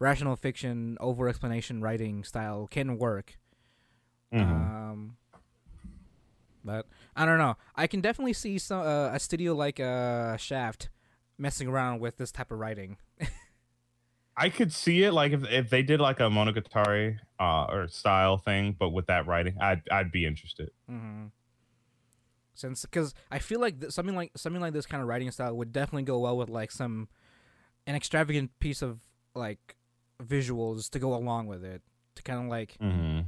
rational fiction over explanation writing style can work Mm-hmm. um, but I don't know. I can definitely see some uh, a studio like uh, Shaft messing around with this type of writing. I could see it like if if they did like a Monogatari uh, or style thing, but with that writing, I'd I'd be interested. Mm-hmm. Since because I feel like th- something like something like this kind of writing style would definitely go well with like some an extravagant piece of like visuals to go along with it to kind of like Mm-hmm.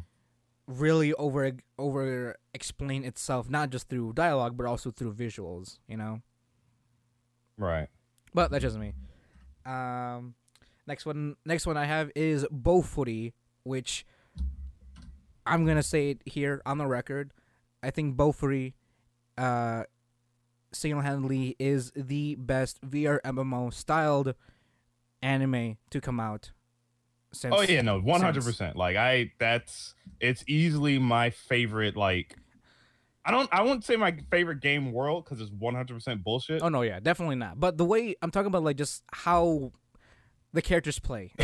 really over over explain itself not just through dialogue but also through visuals. You know. Right. But that's just me. Um, next one, next one I have is Bofuri, which I'm gonna say it here on the record. I think Bofuri, uh, single-handedly is the best VR MMO styled anime to come out. Since Oh yeah, no, one hundred percent. Like I, that's it's easily my favorite. Like, I don't, I won't say my favorite game world because it's one hundred percent bullshit. Oh no, yeah, definitely not. But the way I'm talking about, like just how the characters play. (laughs)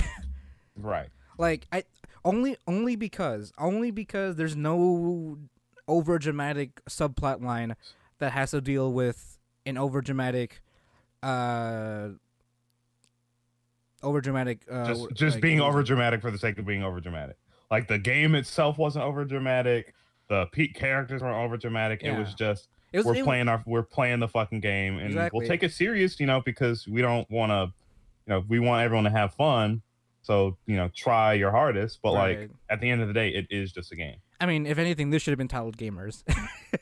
Right. like I only only because only because there's no over dramatic subplot line that has to deal with an over dramatic uh over dramatic. Uh, just just like, being over dramatic for the sake of being over dramatic. Like the game itself wasn't over dramatic. The peak characters weren't over dramatic. It was just It was, we're it- playing our we're playing the fucking game and Exactly. we'll take it serious, you know, because we don't want to, you know, we want everyone to have fun. So you know, try your hardest. But like at the end of the day, it is just a game. I mean, if anything, this should have been titled Gamers. (laughs)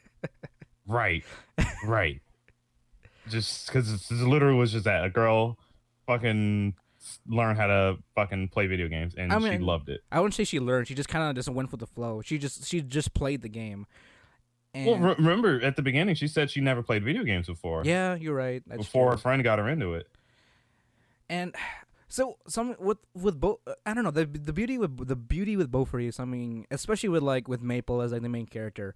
Right, right. Just because it's literally was just that a girl fucking learn how to fucking play video games and I she loved it. I wouldn't say she learned. She just kind of just went with the flow. She just she just played the game. And Well, re- remember at the beginning, she said she never played video games before. yeah, you're right. That's before true. her friend got her into it. and so some with with both i don't know the the beauty with the beauty with Bofuri is something especially with like with maple as like the main character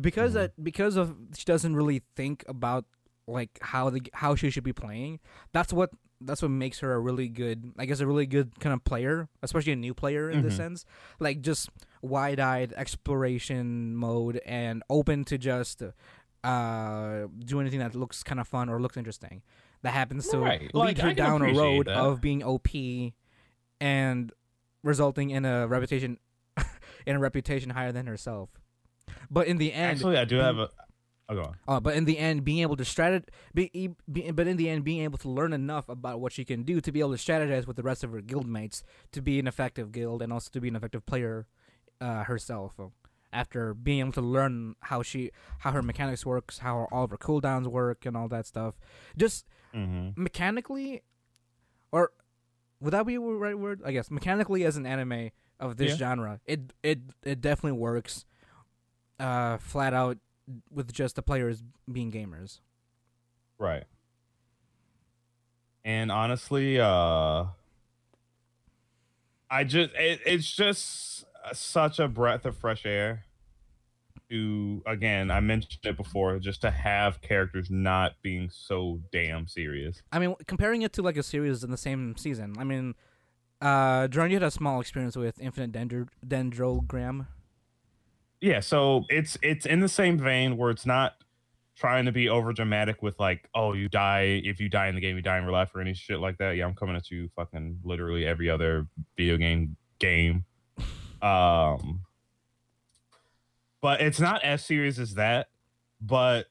because Mhm. that because of she doesn't really think about like how the how she should be playing that's what that's what makes her a really good i guess a really good kind of player especially a new player in this Mhm. sense like just wide-eyed exploration mode and open to just uh do anything that looks kind of fun or looks interesting that happens to Right. lead Like, her down a road that. of being OP and resulting in a reputation (laughs) in a reputation higher than herself. But in the end, Actually, I do have a. Oh, go on. uh, but in the end, being able to strat, be, be, but in the end, being able to learn enough about what she can do to be able to strategize with the rest of her guildmates to be an effective guild and also to be an effective player uh, herself. uh, After being able to learn how she, how her mechanics works, how all of her cooldowns work, and all that stuff, just Mm-hmm. mechanically, or would that be the right word? I guess mechanically as an anime of this Yeah. genre, it it it definitely works. Uh, flat out with just the players being gamers. Right. And honestly, uh, I just it, it's just such a breath of fresh air. To again, I mentioned it before, just to have characters not being so damn serious. I mean, comparing it to like a series in the same season. I mean, uh, John, you had a small experience with Infinite Dendro- Dendrogram. Yeah, so it's it's in the same vein where it's not trying to be over dramatic with like, oh, you die if you die in the game, you die in real life or any shit like that. Yeah, I'm coming at you fucking literally every other video game game. (laughs) Um but it's not as serious as that, but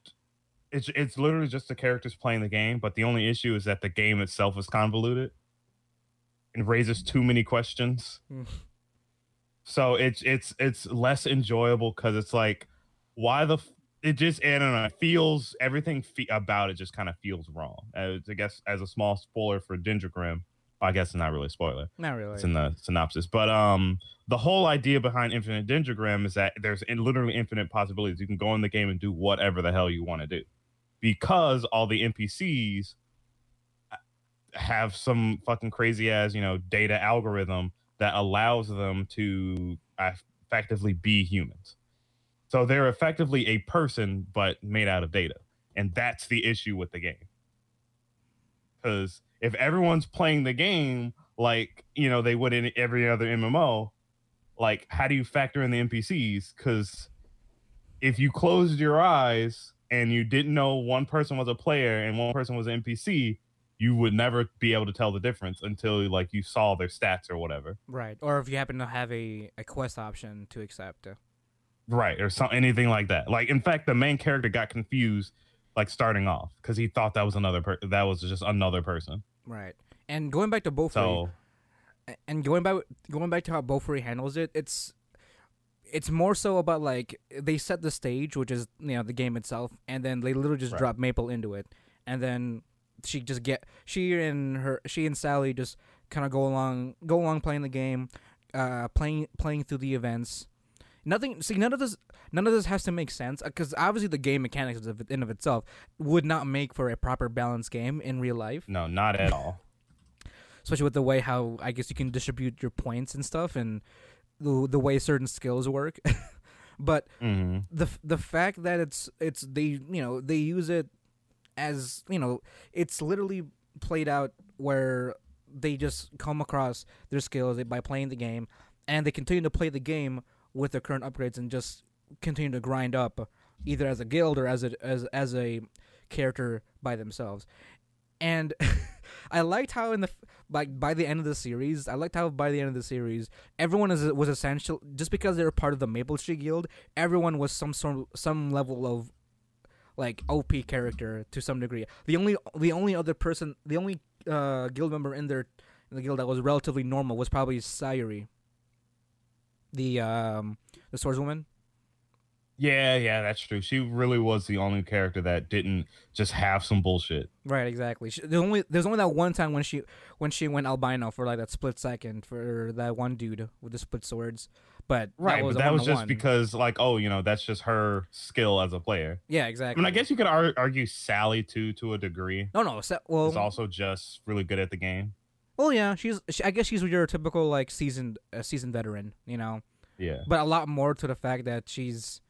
it's it's literally just the characters playing the game, but the only issue is that the game itself is convoluted and raises too many questions. So it's it's it's less enjoyable because it's like, why the f- it just I don't know. It feels everything fe- about it just kind of feels wrong. As, I guess as a small spoiler for Dendrogram, I guess it's not really a spoiler. Not really. It's in the synopsis, but um, the whole idea behind Infinite Dendrogram is that there's in, literally infinite possibilities. You can go in the game and do whatever the hell you want to do, because all the NPCs have some fucking crazy ass you know data algorithm that allows them to effectively be humans. So they're effectively a person, but made out of data. And that's the issue with the game. Because if everyone's playing the game like, you know, they would in every other MMO, like, how do you factor in the NPCs? Because if you closed your eyes and you didn't know one person was a player and one person was an NPC, you would never be able to tell the difference until like you saw their stats or whatever. Right. Or if you happen to have a, a quest option to accept. right or some anything like that like in fact the main character got confused like starting off because he thought that was another per- that was just another person Right. And going back to Bofuri, so and going back going back to how Bofuri handles it, it's it's more so about like they set the stage, which is you know the game itself, and then they literally just Right. drop Maple into it, and then she just get she and her she and Sally just kind of go along go along playing the game, uh, playing playing through the events. Nothing. See, none of this. None of this has to make sense because obviously the game mechanics of in of itself would not make for a proper balanced game in real life no not at all especially with the way how I guess you can distribute your points and stuff, and the the way certain skills work. (laughs) but hmm the the fact that it's it's they you know they use it as you know it's literally played out where they just come across their skills by playing the game, and they continue to play the game with their current upgrades and just continue to grind up either as a guild or as a as as a character by themselves. And (laughs) I liked how in the like by the end of the series, I liked how by the end of the series, everyone is was essential just because they were part of the Maple Tree Guild. Everyone was some sort some level of like OP character to some degree. The only the only other person, the only uh, guild member in their in the guild that was relatively normal was probably Sayuri, the um the swordswoman. Yeah, yeah, that's true. She really was the only character that didn't just have some bullshit. Right, exactly. She, the only there's only that one time when she when she went albino for like that split second for that one dude with the split swords, but Right, that was but that was just because, like, oh, you know, that's just her skill as a player. yeah, exactly. I mean, I guess you could ar- argue Sally too, to a degree. no, no. Sa- well, is also just really good at the game. well, yeah. She's she, I guess she's your typical like seasoned uh, seasoned veteran, you know, Yeah, but a lot more to the fact that she's.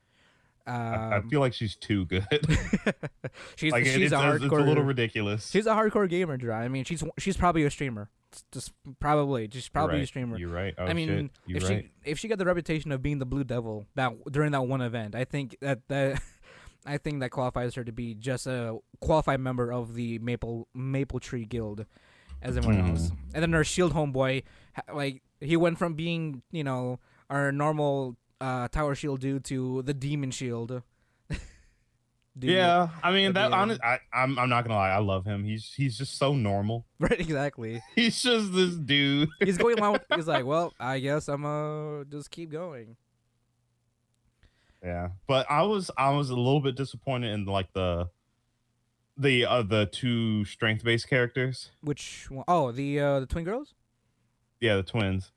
Um, I, I feel like she's too good. (laughs) she's like it- she's it's, a a, hardcore. it's a little ridiculous. she's a hardcore gamer, Dry. I mean, she's she's probably a streamer. Just probably, You're probably right. a streamer. You're right. Oh, I mean, if right. she if she got the reputation of being the Blue Devil that during that one event, I think that that (laughs) I think that qualifies her to be just a qualified member of the Maple Maple Tree Guild, as everyone Mhm. else. And then her Shield homeboy, like he went from being you know our normal uh, Tower Shield dude to the Demon Shield. Dude. yeah, I mean that. Honest, I, I'm I'm not gonna lie. I love him. He's he's just so normal. (laughs) right, exactly. (laughs) He's just this dude. He's going along. With, he's like, well, (laughs) I guess I'm uh just keep going. Yeah, but I was I was a little bit disappointed in like the the uh, the two strength based characters. Which one? Oh, the uh, the twin girls. Yeah, the twins.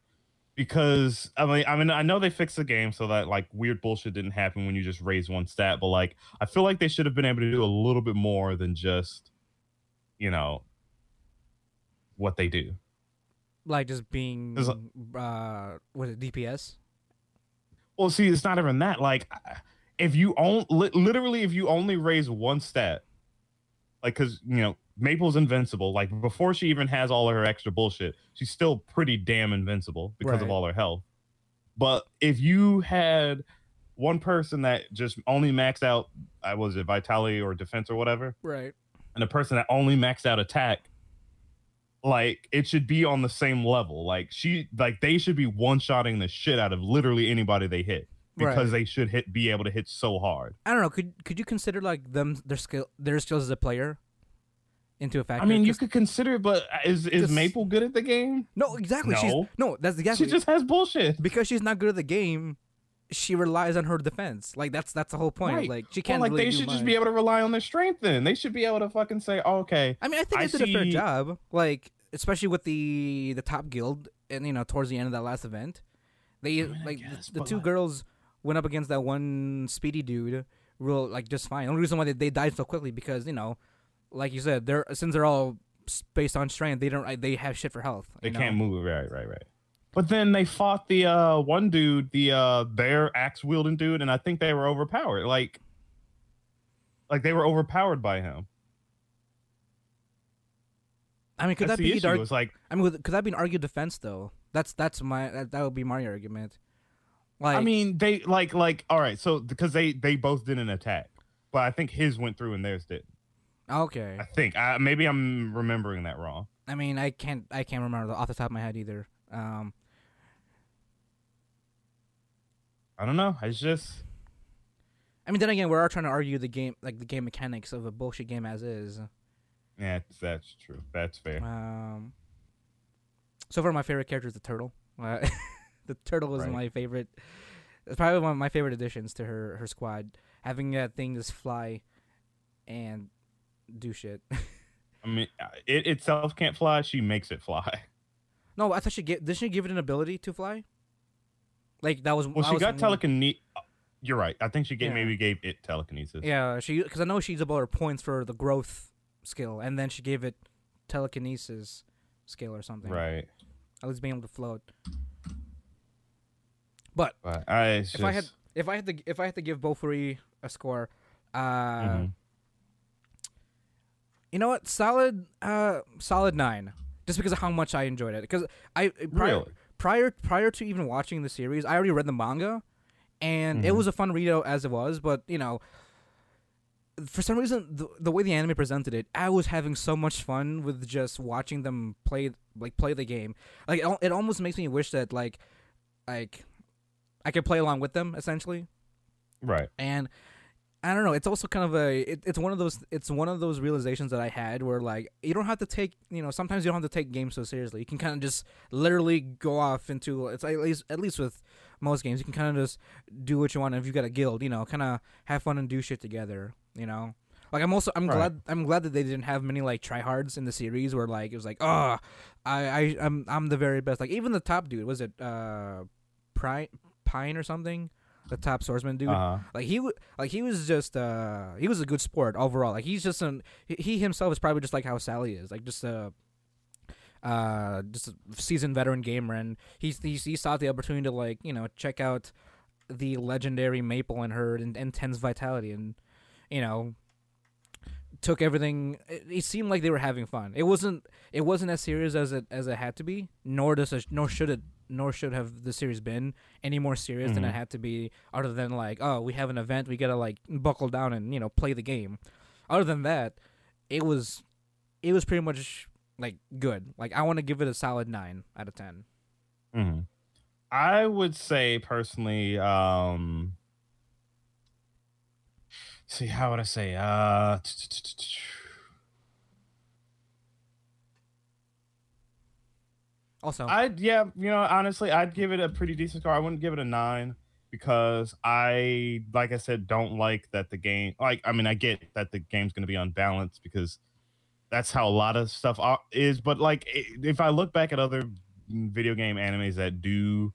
Because I mean, I mean, I know they fixed the game so that like weird bullshit didn't happen when you just raise one stat, but like I feel like they should have been able to do a little bit more than just, you know, what they do. like just being uh was it DPS? Well, see, it's not even that. Like, if you own li- literally, if you only raise one stat, like, because you know Maple's invincible. Like before she even has all of her extra bullshit, she's still pretty damn invincible because of all her health. But if you had one person that just only maxed out, uh, I was it vitality or defense or whatever, Right. and a person that only maxed out attack, like it should be on the same level. Like she, like they should be one shotting the shit out of literally anybody they hit because they should hit be able to hit so hard. I don't know. Could could you consider like them their skill their skills as a player into a factor? I mean, you could consider, it, but uh, is is Just- Maple good at the game? no exactly. She's No. no that's exactly She just has bullshit. because she's not good at the game. She relies on her defense. Like that's that's the whole point. Right. Like she can't like really they should just be able to rely on their strength. Then they should be able to fucking say, oh, okay, I mean, I think I they did a fair job. Like especially with the the top guild and you know towards the end of that last event, they I mean, like guess, the, the two like- girls went up against that one speedy dude real like just fine. The only reason why they, they died so quickly because you know, like you said, they're since they're all based on strength, they don't they have shit for health. they you can't move. Right, right, right. But then they fought the uh one dude, the uh bear axe wielding dude, and I think they were overpowered. Like, like they were overpowered by him. I mean, could That's that be dark? Like I mean, could that be an argued defense though? That's that's my that, that would be my argument. Like, I mean, they like like all right, so because they they both did an attack, but I think his went through and theirs did. Okay. I think I, maybe I'm remembering that wrong. I mean, I can't I can't remember off the top of my head either. Um, I don't know. It's just I mean, then again, we are trying to argue the game, like the game mechanics of a bullshit game as is. yeah, that's true. That's fair. Um, so far, my favorite character is the turtle. (laughs) Uh, the turtle is Right. my favorite. It's probably one of my favorite additions to her her squad. Having that thing just fly and do shit. I mean, uh, it itself can't fly. She makes it fly. (laughs) no, I thought she get. Did she give it an ability to fly? Like that was. Well, she was got telekinesis. You're right. I think she gave Yeah. maybe gave it telekinesis. Yeah, she because I know she's about her points for the growth skill, and then she gave it telekinesis skill or something. Right. At least being able to float. But But I, if I had if I had to if I had to give Bofuri a score, uh, Mhm. You know what, solid, uh, solid nine, just because of how much I enjoyed it. Because I prior, Really? prior prior to even watching the series, I already read the manga, and it Mhm. was a fun read as it was. But you know, for some reason the, the way the anime presented it, I was having so much fun with just watching them play like play the game. Like it, it almost makes me wish that like like I could play along with them essentially. Right. and I don't know. It's also kind of a. It, it's one of those. It's one of those realizations that I had where like you don't have to take. You know, sometimes you don't have to take games so seriously. You can kind of just literally go off into. It's at least at least with most games, you can kind of just do what you want. And if you've got a guild, you know, kind of have fun and do shit together. You know. Like I'm also I'm Right. glad I'm glad that they didn't have many like tryhards in the series where like it was like oh I I I'm I'm the very best like even the top dude was it uh Pine Pine or something the top swordsman dude Uh-huh. like he w- like he was just uh he was a good sport overall. Like he's just an he, he himself is probably just like how Sally is. Like just a uh just a seasoned veteran gamer and he's he's he saw the opportunity to like, you know, check out the legendary Maple and her and intense vitality and you know took everything it, it seemed like they were having fun. It wasn't it wasn't as serious as it as it had to be, nor does it, nor should it nor should have the series been any more serious than it Mhm. had to be other than like oh we have an event we gotta like buckle down and you know play the game other than that it was it was pretty much like good like i want to give it a solid 9 out of 10 hmm I would say personally, um see how would I say? Uh also I'd yeah, you know, honestly, I'd give it a pretty decent score. I wouldn't give it a nine because I, like I said, don't like that the game. Like, I mean, I get that the game's going to be unbalanced because that's how a lot of stuff is. But like, if I look back at other video game animes that do,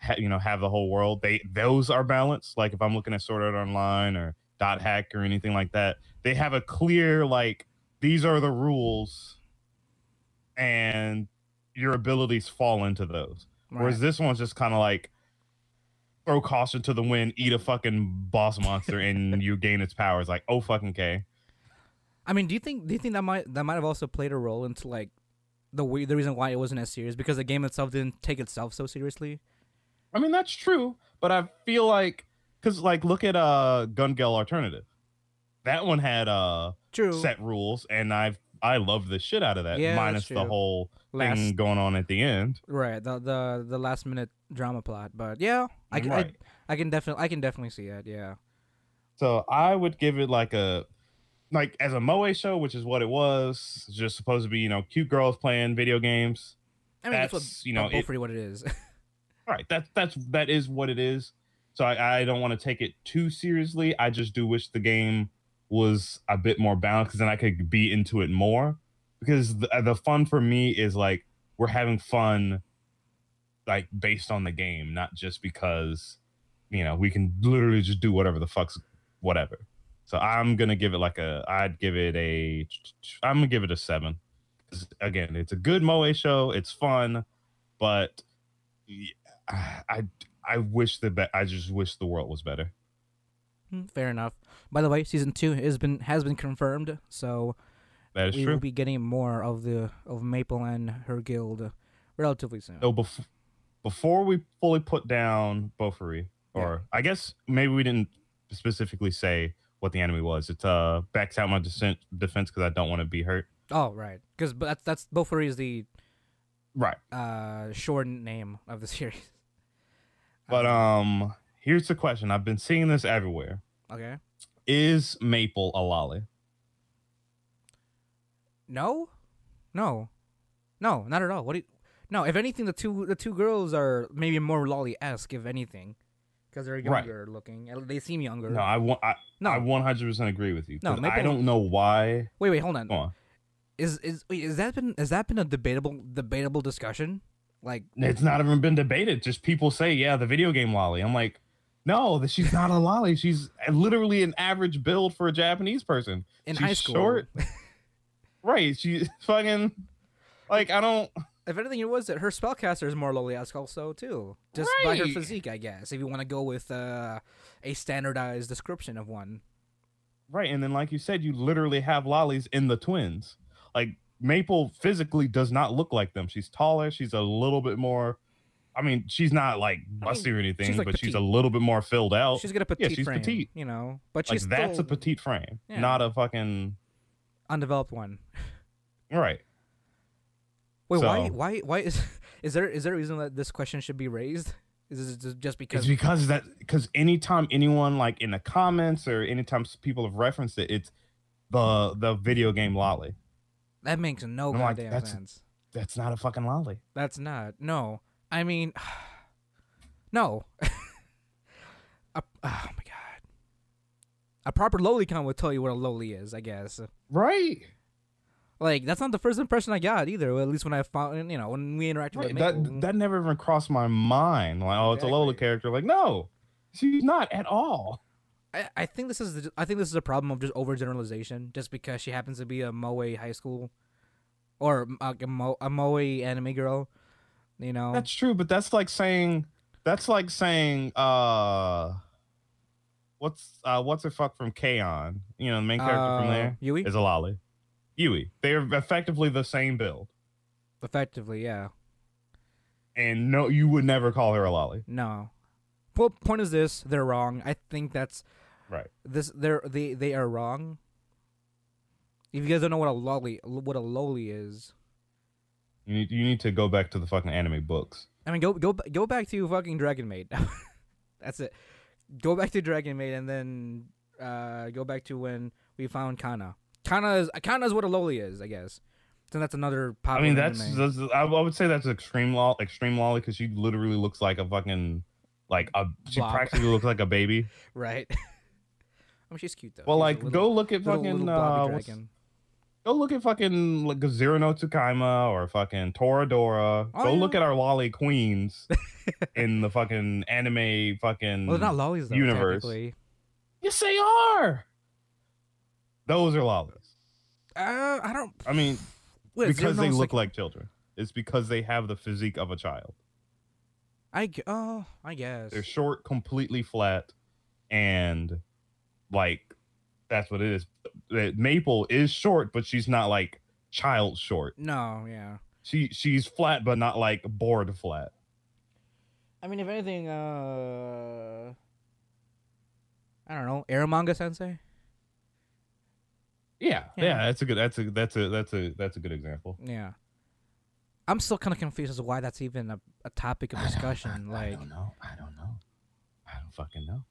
ha, you know, have the whole world, they those are balanced. Like, if I'm looking at Sword Art Online or Dot Hack or anything like that, they have a clear like these are the rules, and your abilities fall into those. Whereas this one's just kind of like throw caution to the wind, eat a fucking boss monster, and (laughs) you gain its powers. Like, oh fucking k. i mean do you think do you think that might that might have also played a role into like the way the reason why it wasn't as serious because the game itself didn't take itself so seriously I mean that's true, but I feel like because like look at uh Gun Gale Alternative, that one had uh true set rules, and I've I loved the shit out of that. Yeah, minus the whole last thing going on at the end. right the the the last minute drama plot but yeah i can Right. I, I can definitely i can definitely see that yeah So I would give it like a like as a moe show, which is what it was. It's just supposed to be you know cute girls playing video games. i mean that's, That's, what you know, know it- what it is (laughs) Right. That's that's that is what it is. So I, I don't want to take it too seriously. I just do wish the game was a bit more balanced because then I could be into it more. Because the, the fun for me is like we're having fun, like based on the game, not just because you know we can literally just do whatever the fuck's whatever. So I'm gonna give it like a. I'd give it a. I'm gonna give it a seven. Again, it's a good moe show. It's fun, but I I wish the be- I just wish the world was better. Hmm, Fair enough. By the way, season two has been has been confirmed, so That is we true. will be getting more of the of Maple and her guild relatively soon. So bef- before we fully put down Bofuri, or I guess maybe we didn't specifically say what the enemy was. It uh backs out my descent, defense because I don't want to be hurt. Oh, right, because that's that's Bofuri is the Right. uh short name of the (laughs) series. But um, here's the question. I've been seeing this everywhere. okay, Is Maple a loli? no, no, no, not at all. What do you? No, if anything, the two the two girls are maybe more loli esque, if anything, because they're Right. younger looking. They seem younger. No, I want. I, no. I 100% agree with you. No, 'cause I don't know why. wait, wait, hold on. Go on. Is is wait, is that been has that been a debatable debatable discussion? Like, It's not even been debated. Just people say, yeah, the video game loli. I'm like, no, that she's not a loli. She's literally an average build for a Japanese person. in She's high school, short. Right. She's fucking like I don't if anything, it was that her spellcaster is more lowly esque also too, just by her physique, I guess. If you want to go with uh, a standardized description of one, right. And then like you said, you literally have lolis in the twins. Like Maple physically does not look like them. She's taller. She's a little bit more I mean, she's not like busty or anything, she's, like, but she's a little bit more filled out. She's got a petite yeah, she's frame, petite. you know, but like she's that's still a petite frame, Yeah. not a fucking undeveloped one. right. Wait, why? So- Why? Why is (laughs) is there is there a reason that this question should be raised? Is it just- because? It's because that because anytime anyone like in the comments or anytime people have referenced it, it's the the video game loli. that makes no I'm like, goddamn that's- sense. That's not a fucking loli. That's not. No, I mean, (sighs) no. (laughs) a, oh my god. A proper lolicon would tell you what a loli is, I guess. Right. Like that's not the first impression I got either. Well, at least when I found, you know, when we interacted Right, with Maple. That that never even crossed my mind. Like, oh, it's a Lola character. Like, no, she's not at all. I, I think this is the, I think this is a problem of just overgeneralization. Just because she happens to be a moe high school, or uh, a, mo, a moe anime girl, you know. That's true, but that's like saying that's like saying uh what's uh what's a fuck from K-On? You know, the main character from Uh, there Yui, is a loli. Yui. They're effectively the same build. effectively, yeah. And no you would never call her a loli. No. Well, point is this: they're wrong. I think that's Right. this. They're they they are wrong. If you guys don't know what a loli what a loli is, You need you need to go back to the fucking anime books. I mean, go go go back to fucking Dragon Maid. (laughs) That's it. Go back to Dragon Maid and then uh, go back to when we found Kanna. Kanna is Kanna is what a loli is, I guess. So that's another I mean that's, anime. that's I would say that's extreme law extreme loli because she literally looks like a fucking like a she Blob. practically looks like a baby. (laughs) right. (laughs) I mean, she's cute though. Well She's like little- go look at fucking little uh, dragon. Go look at fucking like Zero no Tsukaima or fucking Toradora. Oh, Go yeah. look at our loli queens (laughs) in the fucking anime fucking. Well, they're not lolis though. universe. yes, they are. Those are lolis. Uh, I don't. I mean, Wait, because they look Sek- like children. It's because they have the physique of a child. I oh, I guess. They're short, completely flat, and like that's what it is. That Maple is short, but she's not like child short. No, yeah. She she's flat, but not like bored flat. I mean, if anything, uh, I don't know, Eromanga Sensei. Yeah, Yeah. yeah, that's a good. That's a that's a that's a that's a good example. Yeah. I'm still kind of confused as to why that's even a, a topic of discussion. (sighs) I like, don't know. I don't know. I don't fucking know.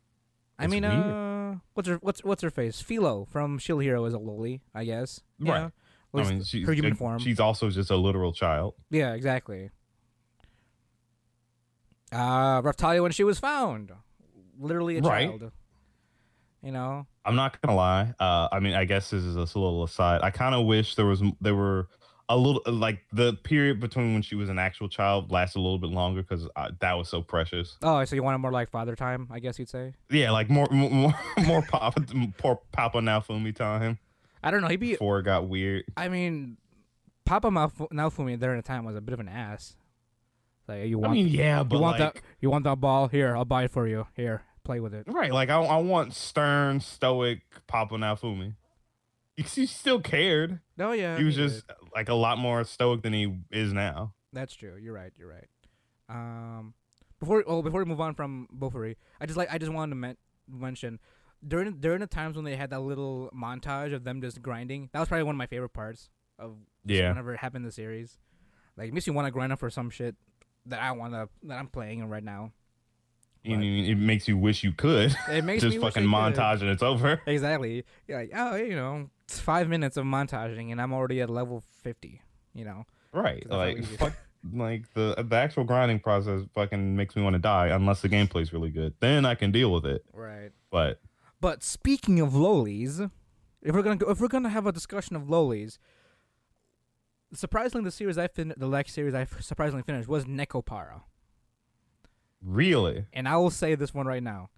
I mean, weird. uh, what's her what's what's her face? Filo from Shield Hero is a loli, I guess. You Right. I mean, she's her human form. She's also just a literal child. Yeah, exactly. Uh, Raphtalia when she was found, literally a Right. child. You know, I'm not gonna lie. Uh, I mean, I guess this is a little aside. I kind of wish there was there were a little like the period between when she was an actual child lasted a little bit longer because uh, that was so precious. oh, so you wanted more like father time, I guess you'd say. Yeah, like more more more, (laughs) Papa poor Papa Naofumi time I don't know. He'd be. before it got weird. I mean, Papa Malfu- Naofumi during the time was a bit of an ass. Like you want, I mean, yeah, but you want like, that, you want that ball? Here, I'll buy it for you. Here, play with it. Right, like I, I want stern, stoic Papa Naofumi. He, he still cared. Oh yeah, he was did. just like a lot more stoic than he is now. That's true. You're right. You're right. Um, before oh before we move on from Bofuri, I just like I just wanted to men- mention during during the times when they had that little montage of them just grinding. That was probably one of my favorite parts of Yeah. whenever it happened in the series. Like it makes you want to grind up for some shit that I want to that I'm playing in right now. And it makes you wish you could It (laughs) makes just fucking I could. montage and it's over. Exactly. You're like, oh, you know, five minutes of montaging, and I'm already at level fifty. You know. Right. like easy it is. fuck, (laughs) like the the actual grinding process fucking makes me want to die unless the gameplay's really good. Then I can deal with it. Right. But But speaking of lolis, if we're gonna go, if we're gonna have a discussion of lolis, surprisingly, the series I fin- the next series I f- surprisingly finished was Nekopara. really, and I will say this one right now.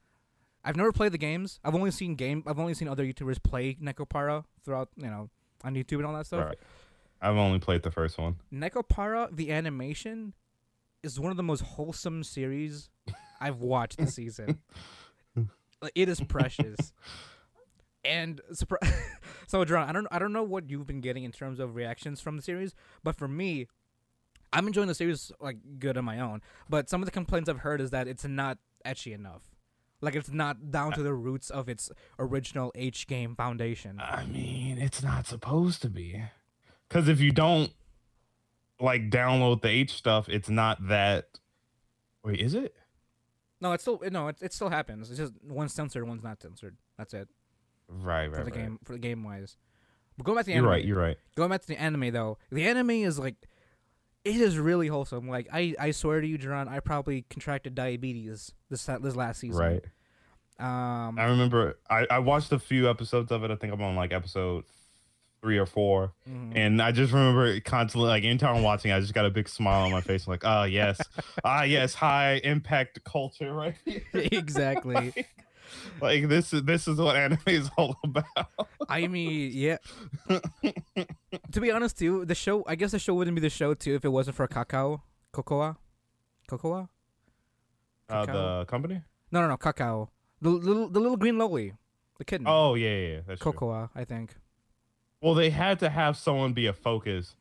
I've never played the games. I've only seen game. I've only seen other YouTubers play Nekopara throughout, you know, on YouTube and all that stuff. right. I've only played the first one. Nekopara, the animation, is one of the most wholesome series (laughs) I've watched this season. It is precious. And surpri- (laughs) so, John, I don't, I don't know what you've been getting in terms of reactions from the series, but for me, I'm enjoying the series like good on my own, but some of the complaints I've heard is that it's not ecchi enough. Like it's not down uh, to the roots of its original H game foundation. I mean, it's not supposed to be. Because if you don't like download the H stuff, it's not that. Wait, is it? No, it's still no, it, it still happens. It's just one's censored, one's not censored. That's it Right, right. for the right. game for the game wise. But going back to the You're anime, right. You're right. going back to the anime though, the anime is like it is really wholesome. Like I, I swear to you, Jerron, I probably contracted diabetes this this last season. Right. Um. I remember I, I watched a few episodes of it. I think I'm on like episode three or four. mhm. And I just remember constantly, like anytime I'm watching, I just got a big smile on my face. I'm like, ah, yes, ah, yes, high impact culture, right? here." (laughs) exactly. (laughs) like, (laughs) like, this is this is what anime is (laughs) all about. I mean, yeah. (laughs) to be honest, too, the show. I guess the show wouldn't be the show too if it wasn't for Kakao, Cocoa, Cocoa. Uh, the company? No, no, no, Kakao. The little, the little green loli, the kitten. Oh yeah, yeah, yeah that's. Cocoa, I think. Well, they had to have someone be a focus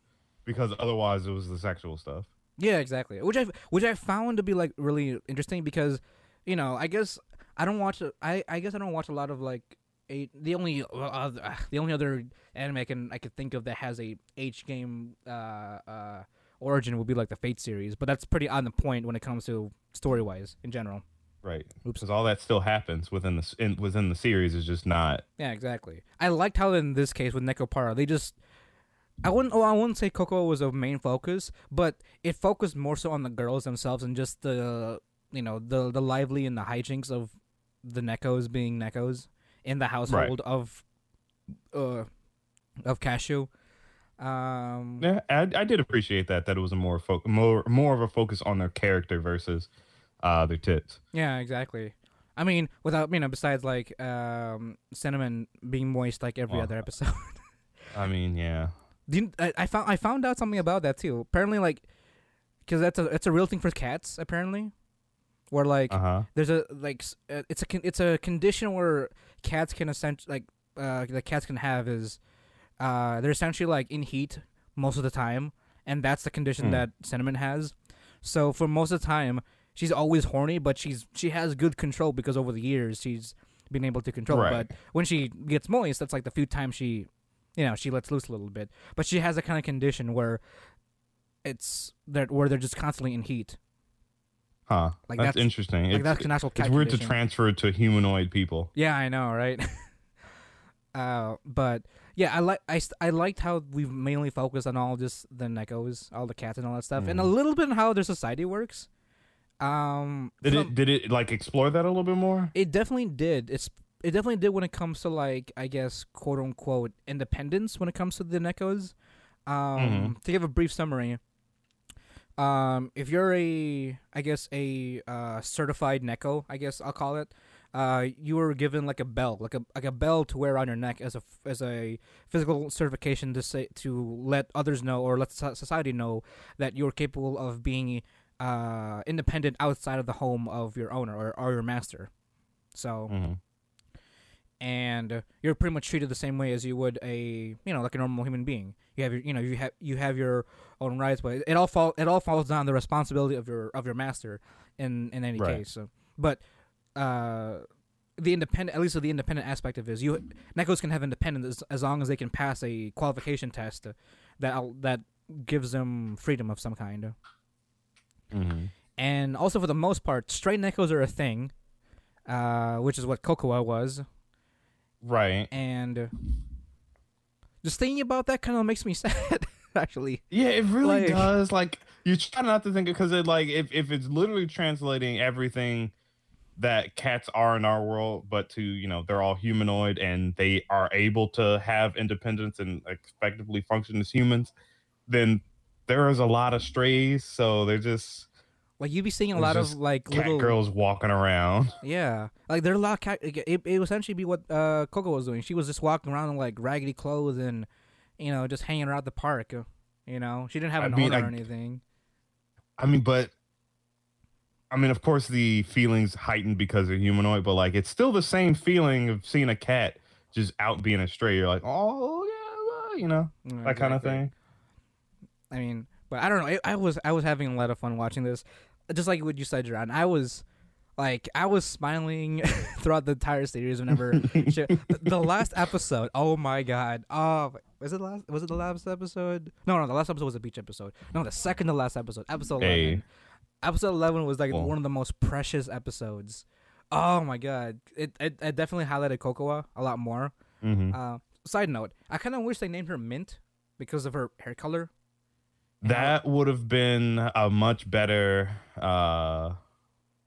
because otherwise it was the sexual stuff. Yeah, exactly. Which I which I found to be like really interesting because, you know, I guess I don't watch. I I guess I don't watch a lot of like a the only other, uh, the only other anime I can I could think of that has a H game uh uh origin would be like the Fate series, but that's pretty on the point when it comes to story wise in general. Right. Oops. Because all that still happens within the in, within the series is just not. Yeah, exactly. I liked how in this case with Nekopara they just. I wouldn't. Oh, I wouldn't say Coco was a main focus, but it focused more so on the girls themselves and just the you know the the lively and the hijinks of the Nekos being Nekos in the household of uh of Kashou. Um, Yeah, I, I did appreciate that. That it was a more fo- more more of a focus on their character versus uh their tits. yeah, exactly. I mean, without you know, besides like um cinnamon being moist like every Well, other episode. I mean, yeah. You, I, I found I found out something about that too. Apparently, like, because that's a that's a real thing for cats. Apparently, where like Uh huh. there's a like uh, it's a it's a condition where cats can essentially like uh the cats can have is uh they're essentially like in heat most of the time, and that's the condition Hmm. that cinnamon has. So for most of the time, she's always horny, but she's she has good control because over the years she's been able to control. it. Right. But when she gets moist, that's like the few times she, you know, she lets loose a little bit. But she has a kind of condition where it's that where they're just constantly in heat. Huh. Like that's, that's- interesting. Like it's that's an actual it's weird to transfer it to humanoid people. Yeah, I know, right? (laughs) uh, but yeah, I like I, I liked how we've mainly focused on all just the Nekos, all the cats and all that stuff, and a Mhm. little bit on how their society works. Um, Did from- it did it like explore that a little bit more? It definitely did. It's it definitely did when it comes to like I guess quote unquote independence when it comes to the Nekos. Um, Mhm. to give a brief summary, um, if you're a I guess a uh, certified Neko, I guess I'll call it. Uh, you were given like a bell, like a like a bell to wear on your neck as a as a physical certification to say to let others know or let society know that you're capable of being uh, independent outside of the home of your owner or, or your master. So hmm and you're pretty much treated the same way as you would a you know like a normal human being. You have your you know you have you have your own rights, but it all fall it all falls down the responsibility of your of your master in in any Right. case. So, but uh, the independent at least the independent aspect of it is you Nekos can have independence as, as long as they can pass a qualification test that that gives them freedom of some kind. hmm And also for the most part, stray Nekos are a thing, uh, which is what Kokoa was. Right. and just thinking about that kind of makes me (laughs) sad actually Yeah, it really Like- does. Like you try not to think because it like if if it's literally translating everything that cats are in our world, but to you know they're all humanoid and they are able to have independence and effectively function as humans, then there is a lot of strays. So they're just like you'd be seeing a lot of like cat little girls walking around. (laughs) yeah like there are a lot of cat it, it would essentially be what uh coco was doing she was just walking around in like raggedy clothes and you know just hanging around the park you know she didn't have I an mean, owner or anything I mean, but I mean, of course, the feelings heightened because they're humanoid, but like it's still the same feeling of seeing a cat just out being a stray. You're like, oh yeah, well," you know, Yeah, that kind of thing. i mean But I don't know. I, I was I was having a lot of fun watching this, just like what you said, John. I was like I was smiling (laughs) throughout the entire series whenever (laughs) she- the last episode. Oh my god! Oh, was it the last? Was it the last episode? No, no, the last episode was a beach episode. No, the second to last episode, episode Hey. eleven. Episode eleven was like one of the most precious episodes. Oh my god! It it, it definitely highlighted Cocoa a lot more. hmm Uh, side note: I kind of wish they named her Mint because of her hair color. That would have been a much better, uh,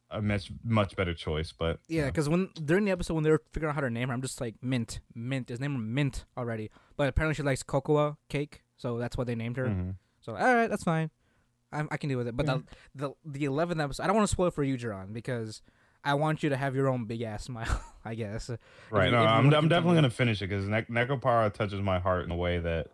a much much better choice. But Yeah, because when during the episode when they were figuring out how to name her, I'm just like Mint, Mint. His name Mint already, but apparently she likes cocoa cake, so that's why they named her. Mhm. So all right, that's fine. I I can deal with it. But the the the eleventh episode, I don't want to spoil it for you, Jerron, because I want you to have your own big ass (laughs) smile. I guess. right, you- no, if I'm I'm definitely gonna finish it because ne- Nekopara touches my heart in a way that.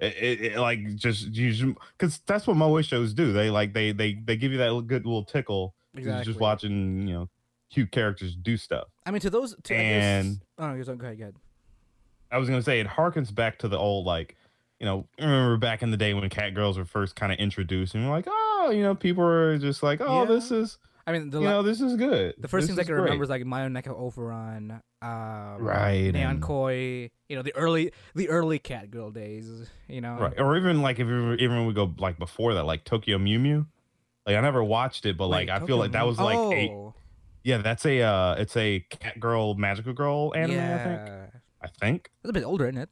It, it, it like just because that's what Moe shows do. They like they they they give you that good little tickle Exactly. just watching you know cute characters do stuff. I mean, to those. To, I guess, And- oh, no, go ahead, go ahead. I was gonna say it harkens back to the old like, you know, remember back in the day when cat girls were first kind of introduced, and you're like, oh, you know, people were just like, oh, Yeah. this is, I mean, the you know, this is good. the first This things I can great. remember is like Mayoneka Overon, um, Right, Neon and- Koi. You know, the early the early cat girl days. You know, right, or even like if you even we go like before that, like Tokyo Mew Mew. Like I never watched it, but like Wait, I Tokyo feel like that was like a oh, yeah, that's a uh, it's a cat girl magical girl anime. I think. yeah. I think. It's a bit older, isn't it?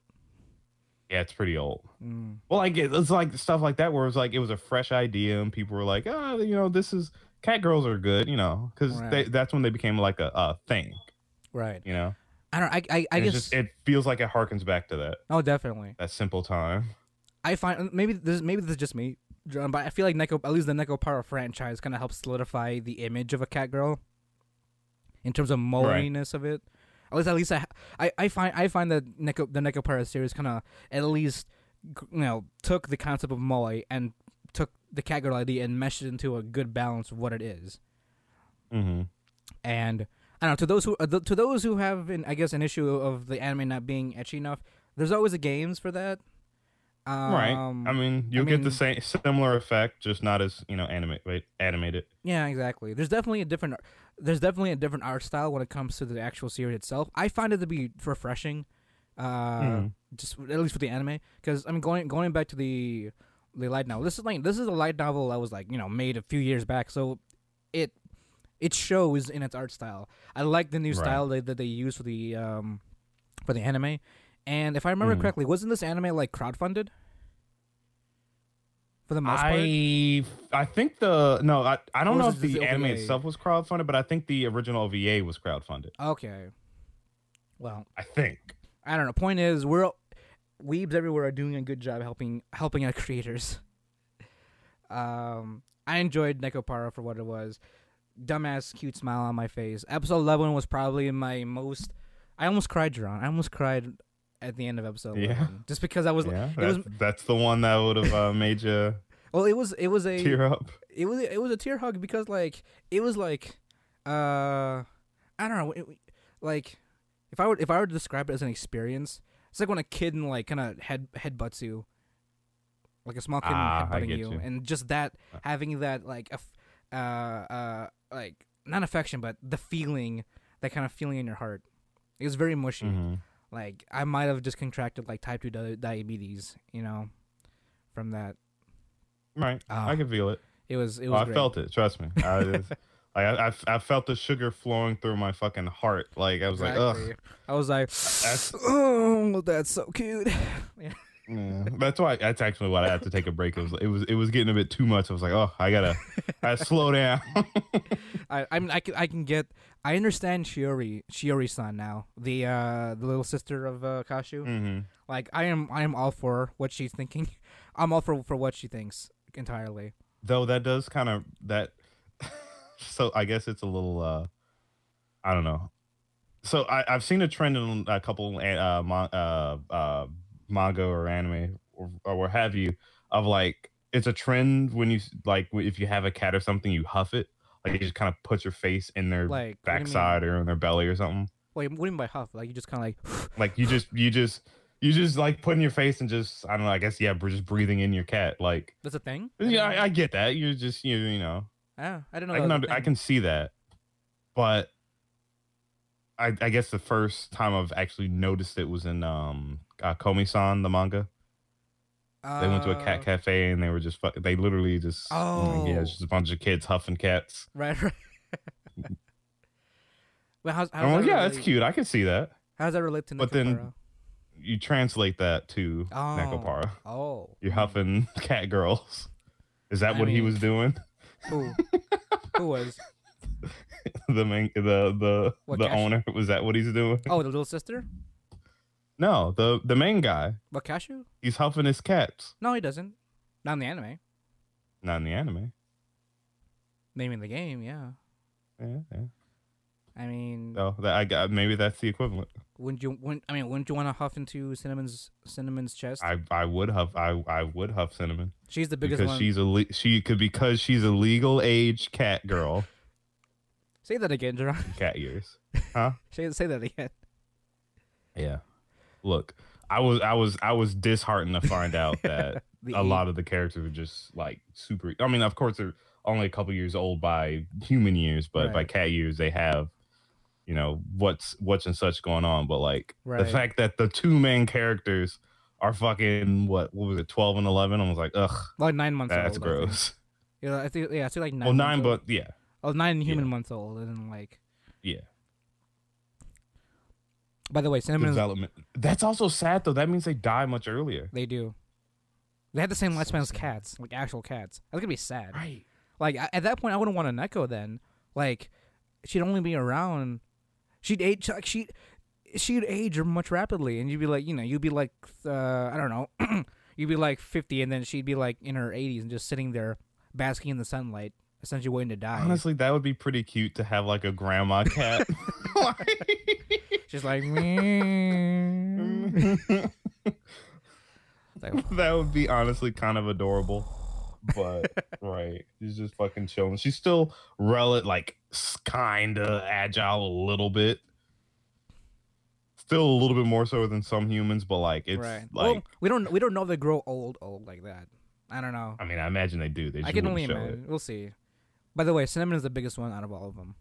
Yeah, it's pretty old. Mm. Well, like it- it's like stuff like that where it was like it was a fresh idea and people were like, oh, you know, this is cat girls are good, you know, because Right. that's when they became like a, a thing, Right. you know. I don't. I. I, I guess. just, it feels like it harkens back to that oh, definitely. that simple time. I find uh, maybe this. Maybe this is just me, John, but I feel like Neko, at least the Nekopara franchise, kind of helps solidify the image of a cat girl. In terms of moeiness of it, at least at least I, I, I find I find that Neko the Nekopara series kind of at least you know took the concept of moe and the cat girl idea and meshed it into a good balance of what it is. Mm-hmm. And I don't know to those who uh, th- to those who have an, I guess an issue of the anime not being ecchi enough. There's always a games for that. Um, right. I mean, you'll get mean- the same similar effect, just not as you know animate animated. yeah, exactly. There's definitely a different. There's definitely a different art style when it comes to the actual series itself. I find it to be refreshing, uh, Mhm. just at least for the anime. Because I mean, going going back to the the light novel. This is like this is a light novel that was like you know made a few years back, so it it shows in its art style. I like the new Right. style that, that they use for the um for the anime. And if I remember Mhm. correctly, wasn't this anime like crowdfunded? For the most part, I I think the no, I, I don't know if the the anime OVA? itself was crowdfunded, but I think the original VA was crowdfunded. okay. Well, I think. I don't know. Point is, we're weebs everywhere are doing a good job helping helping out (laughs) creators. Um, I enjoyed Nekopara for what it was. Dumbass, cute smile on my face. Episode eleven was probably my most. I almost cried, Jerron. I almost cried at the end of episode Yeah. eleven, just because I was. yeah, it that's, was- that's the one that would have uh, (laughs) made you Well, it was. It was a. tear up. it was it was a tear hug because like it was like uh I don't know it, like if I were if I were to describe it as an experience it's like when a kid and like kind of head headbutts you like a small kid Ah, headbutting you. you. and just that having that like uh uh like not affection but the feeling that kind of feeling in your heart it was very mushy Mhm. like I might have just contracted like type 2 di- diabetes you know from that Right, Ah, I can feel it. it was it Oh, was I great. felt it. Trust me. I, (laughs) like, I, I, I felt the sugar flowing through my fucking heart. Like I was like, ugh. I was like, That's- (sighs) oh, that's so cute. (laughs) Yeah. That's why. That's actually why I had to take a break. It was, it was, it was getting a bit too much. I was like, oh, I gotta, I gotta slow down. (laughs) I, I mean, I can, I can get, I understand Shiori, Shiori-san now, the, uh, the little sister of uh, Kashou. hmm Like, I am, I am all for what she's thinking. (laughs) I'm all for for what she thinks entirely. Though that does kind of that. So I guess it's a little. uh I don't know. So I, I've seen a trend in a couple uh, mon- uh, uh, manga or anime or, or what have you of like it's a trend when you like if you have a cat or something you huff it like you just kind of put your face in their Like, what do you mean? backside or in their belly or something Wait, what do you mean by huff? Like, you just kind of like, (sighs) like you just you just You just like putting your face and just I don't know. I guess yeah, we're just breathing in your cat. Like That's a thing. yeah, I, I get that. You're just you you know yeah, I don't know. I can under, I can see that, but I I guess the first time I've actually noticed it was in um uh, Komi-san the manga. They went to a cat Uh, cafe and they were just fuck, they literally just oh yeah, Oh. it's just a bunch of kids huffing cats. (laughs) Right, right. (laughs) well, how's, how's I'm that yeah, that's cute. I can see that. How does that relate to But then- You translate that to Oh. Nekopara. Oh, You're huffing (laughs) cat girls. Is that I what he was doing? Who? (laughs) Who was? (laughs) the main the the What, the Cash? owner was that what he's doing? Oh, the little sister. No, the the main guy. What Kashou? He's huffing his cats. No, he doesn't. Not in the anime. Not in the anime. Maybe in the game, yeah. Yeah, yeah. I mean, So that I got maybe that's the equivalent. Wouldn't you? Wouldn't, I mean, wouldn't you want to huff into Cinnamon's Cinnamon's chest? I I would huff I I would huff cinnamon she's the biggest because one. she's a le- she could because she's a legal age cat girl. (laughs) Say that again, Jerome. (laughs) Cat years. (laughs) Huh? say, say that again. Yeah. Look, I was I was I was disheartened to find out that a lot of the characters are just like super. I mean, of course, they're only a couple years old by human years, but by cat years, they have, you know, what's what's and such going on. But like Right. the fact that the two main characters are fucking what what was it, twelve and eleven? I was like, ugh, like nine months that's old. I gross. Yeah, I think yeah, I think like nine. Well, nine, months old. but yeah, oh, nine human yeah. months old, and like. yeah. By the way, cinnamon. Is, Development. That's also sad though. That means they die much earlier. they do. They had the same So lifespan as cats, like actual cats. That's gonna be sad. Right. Like at that point, I wouldn't want an echo Then, like, she'd only be around. She'd age. Like she, she'd age much rapidly, and you'd be like, you know, you'd be like, uh, I don't know, (clears throat) you'd be like fifty, and then she'd be like in her eighties and just sitting there, basking in the sunlight, essentially waiting to die. Honestly, that would be pretty cute to have like a grandma cat. (laughs) (laughs) She's like. Like, (laughs) that would be honestly kind of adorable. But right, she's just fucking chilling. She's still rel like kind of agile a little bit. Still a little bit more so than some humans, but like it's right. like well, we don't we don't know if they grow old old like that. I don't know. I mean, I imagine they do. They just I can only imagine. We'll see. By the way, cinnamon is the biggest one out of all of them,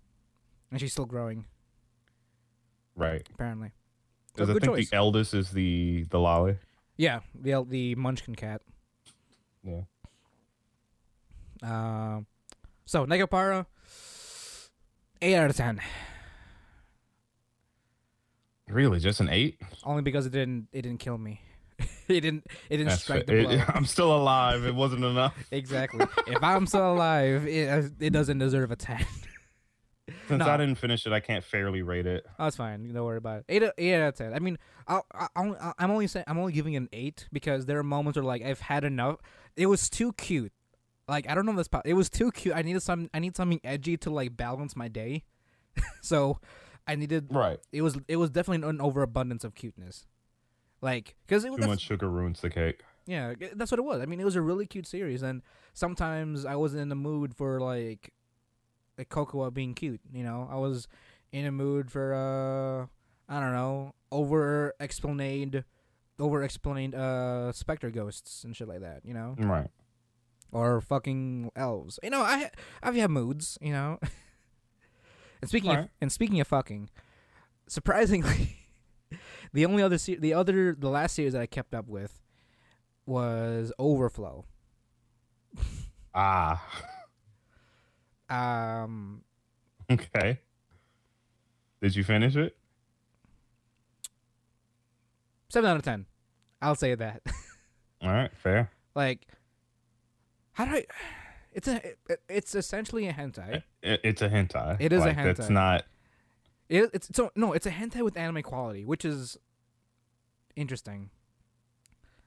and she's still growing. Right. apparently. Because I think choice. the eldest is the the loli. Yeah, the the Munchkin cat. Yeah. Um, so Nekopara, eight out of ten. Really, just an eight? Only because it didn't it didn't kill me. (laughs) it didn't it didn't That's strike the it- blow. (laughs) I'm still alive. It wasn't enough. (laughs) exactly. if I'm still alive, it it doesn't deserve a ten. Since No. I didn't finish it, I can't fairly rate it. Oh, it's fine. Don't worry about it. Eight, eight out of ten. I mean, I, I'll, I'm only saying I'm only giving it an eight because there are moments where like I've had enough. It was too cute. Like I don't know this. po- It was too cute. I needed some. I need something edgy to like balance my day. (laughs) so, I needed. Right. It was. It was definitely an overabundance of cuteness. Like, because it was Too much sugar ruins the cake. yeah, that's what it was. I mean, it was a really cute series, and sometimes I wasn't in the mood for like, like Cocoa being cute. You know, I was in a mood for uh, I don't know, over explained, over explained uh specter ghosts and shit like that. You know, Right. Or fucking elves. You know, I I've had moods. You know, (laughs) and speaking of, and speaking of fucking, surprisingly, (laughs) the only other se- the other the last series that I kept up with was Overflow. (laughs) Ah. Um, Okay. Did you finish it? seven out of ten. I'll say that. All right, fair. like, how do I? It's a it, it's essentially a hentai. It, it's a hentai. It is a like, That's hentai. not. It, it's so no, it's a hentai with anime quality, which is interesting.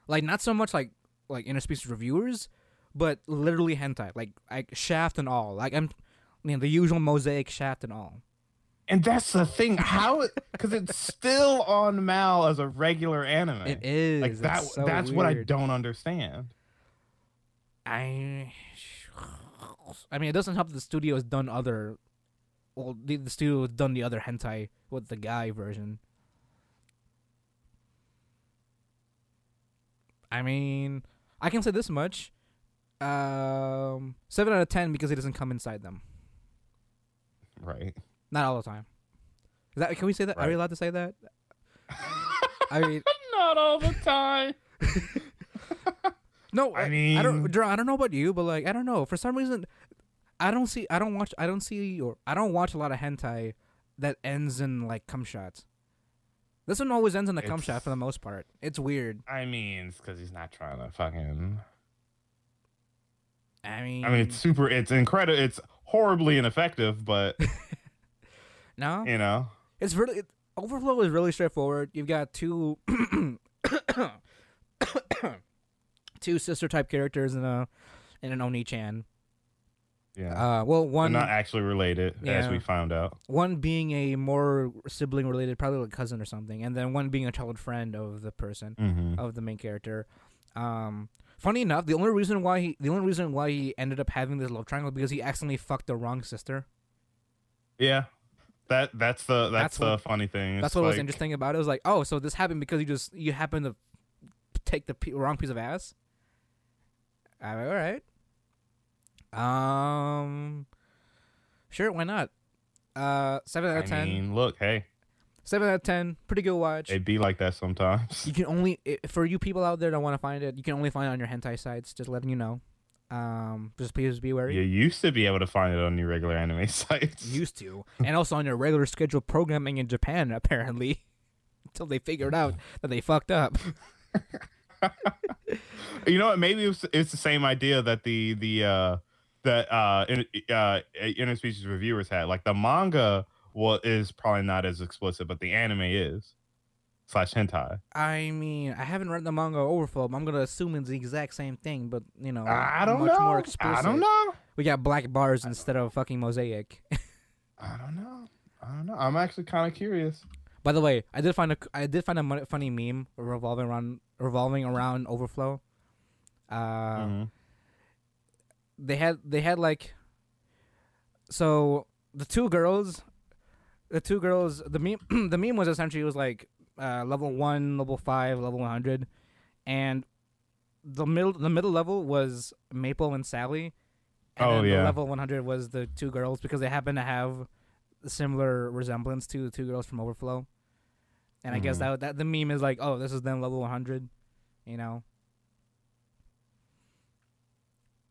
Like not so much like like interspecies reviewers, but literally hentai, like like shaft and all. Like I'm, you know, the usual mosaic shaft and all. And that's the thing. How? Because it's still on Mal as a regular anime. It is Like that. So that's what I don't understand. I, I mean, it doesn't help that the studio has done other. Well, the, the studio has done the other hentai with the guy version. I mean, I can say this much. Um, seven out of ten because it doesn't come inside them. Right. Not all the time. Is that? Can we say that? Are we allowed to say that? (laughs) I mean, Not all the time. (laughs) no. I I don't. Drew, I don't know about you, but like, I don't know. For some reason, I don't see. I don't watch. I don't see or I don't watch a lot of hentai that ends in like cum shots. This one always ends in a cum shot for the most part. It's weird. I mean, it's because he's not trying to fucking. I mean, I mean, it's super. It's incredible. It's horribly ineffective, but (laughs) no. you know. It's really it, overflow is really straightforward. You've got two (coughs) (coughs) (coughs) two sister type characters in a in an onii-chan. Yeah. Uh, well, They're one not actually related, as we found out. one being a more sibling related, probably like cousin or something, and then one being a childhood friend of the person Mm-hmm. of the main character. Um, funny enough, the only reason why he the only reason why he ended up having this love triangle because he accidentally fucked the wrong sister. Yeah. That that's the That's that's, the what- funny thing. That's It's what was interesting about it. It was like, oh, so this happened because you just you happened to take the p- wrong piece of ass. I'm like, all right. Um, sure, why not? Uh, seven out I of ten. mean, look, hey, seven out of ten. Pretty good watch. it be like that sometimes. You can only i for you people out there that want to find it. You can only find it on your hentai sites. Just letting you know. Um, just please be wary. You used to be able to find it on your regular anime (laughs) sites. Used to, and also on your regular scheduled programming in Japan, (laughs) apparently, (laughs) until they figured out that they fucked up. (laughs) You know what? Maybe it's, it's the same idea that the the uh that uh, in, uh interspecies reviewers had. Like the manga well is probably not as explicit, but the anime is slash hentai. I mean, I haven't read the manga Overflow, but I'm gonna assume it's the exact same thing, but you know, I don't much know. more explicit. I don't know. We got black bars instead of fucking mosaic. (laughs) I don't know. I don't know. I'm actually kind of curious. By the way, I did find a I did find a funny meme revolving around revolving around Overflow. Uh, Mhm. they had they had like so the two girls the two girls the meme (clears throat) the meme was essentially it was like uh, level 1 level 5 level 100 and the middle the middle level was maple and sally and Oh, then yeah. the level 100 was the two girls because they happen to have similar resemblance to the two girls from overflow and i guess Mhm. that that the meme is like oh this is them level 100 you know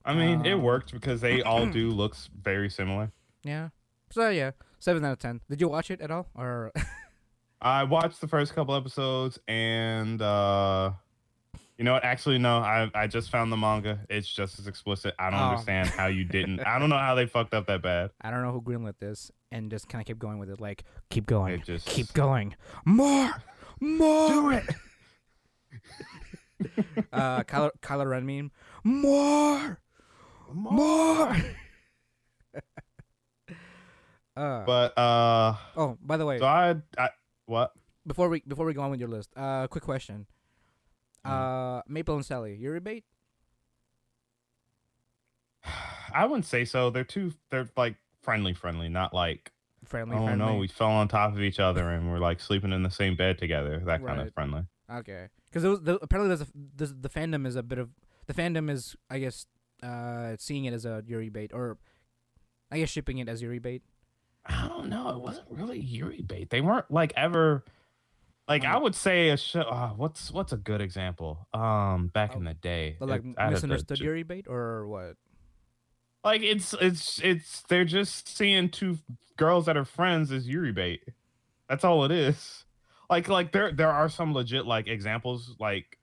I mean, it Um, worked because they all (clears throat) do looks very similar. Yeah. So yeah, seven out of ten. Did you watch it at all, or (laughs) I watched the first couple episodes and uh you know what? Actually, no. I I just found the manga. It's just as explicit. I don't Oh. understand how you didn't. (laughs) I don't know how they fucked up that bad. I don't know who greenlit this and just kind of kept going with it. Like, keep going, It just keep going, more, more. Do it. (laughs) Uh, Kylo, Kylo Ren meme, more, more. (laughs) uh, But uh, oh, by the way, so I I what? before we before we go on with your list, uh, quick question. Mm. Uh, Maple and Sally, Yuri bait? (sighs) I wouldn't say so. They're too. They're like friendly, friendly, not like Friendly, oh friendly. no, we fell on top of each other and we're like sleeping in the same bed together. That kind of friendly. Okay, because the, apparently there's a, there's, the fandom is a bit of the fandom is I guess uh seeing it as a Yuri bait or I guess shipping it as Yuri bait. I don't know. It wasn't really Yuri bait. They weren't like ever. Like I Um, would say a show. Uh, what's what's a good example? Um, back Oh, in the day, But like it- misunderstood Yuri bait or what? Like it's it's it's they're just seeing two girls that are friends as Yuri bait. That's all it is. Like like there there are some legit like examples like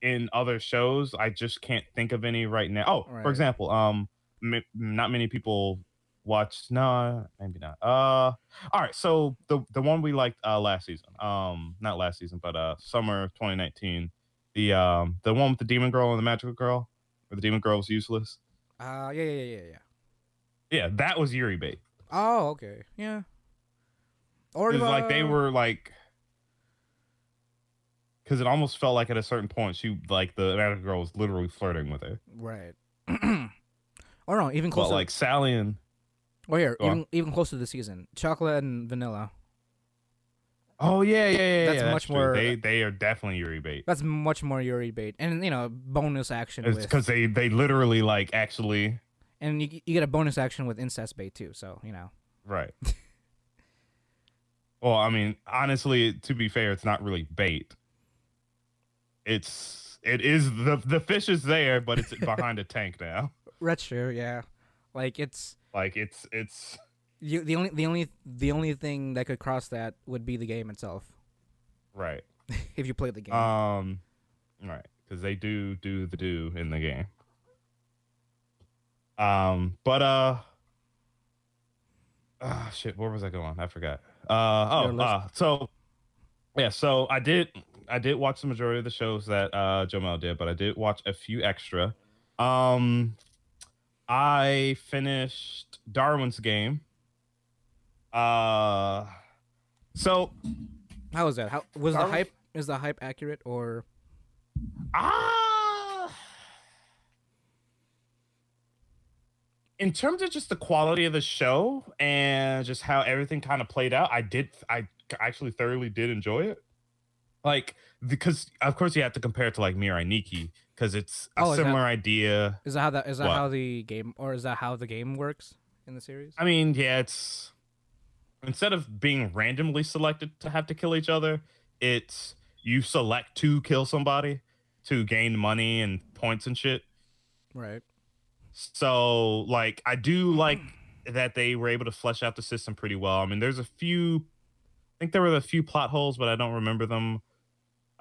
in other shows. I just can't think of any right now. Oh, Right. for example, um, m- not many people watched. No, maybe not. Uh, all right. So the the one we liked uh last season, um, not last season, but uh, summer 2019. The um the one with the demon girl and the magical girl, where the demon girl was useless. Uh yeah yeah yeah yeah yeah. Yeah, that was Yuri bait. Oh okay yeah. Or like they were like, because it almost felt like at a certain point she like the magical girl was literally flirting with her. right. (clears throat) or no, even But closer. like Sally and oh here, Go on. even even closer to the season, Chocola and vanilla. Oh yeah, yeah, yeah. That's yeah, much true. more- They they are definitely Yuri bait. That's much more Yuri bait, and you know bonus action It's because they they literally like actually and you, you get a bonus action with incest bait too. So you know, right. (laughs) well, I mean, honestly, to be fair, it's not really bait. It's it is the the fish is there, but it's (laughs) behind a tank now. that's true. Yeah, like it's Like it's it's you, the only the only the only thing that could cross that would be the game itself right. (laughs) if you play the game. Um, right, because they do do the do in the game. Um, but uh, ah, shit, where was I going? I forgot. Uh, oh, uh, so yeah, so I did I did watch the majority of the shows that uh Jomel did, but I did watch a few extra. Um, I finished Darwin's game. Uh, so How was that? How was the hype? Is the hype accurate or? Ah. In terms of just the quality of the show and just how everything kind of played out, I did I actually thoroughly did enjoy it. Like because of course you have to compare it to like Mirai Nikki because it's a Oh, is that- similar idea. Is that how that is that What? how the game or is that how the game works in the series? I mean, yeah, it's instead of being randomly selected to have to kill each other, it's you select to kill somebody to gain money and points and shit. Right. So like I do like that they were able to flesh out the system pretty well. I mean, there's a few I think there were a few plot holes, but I don't remember them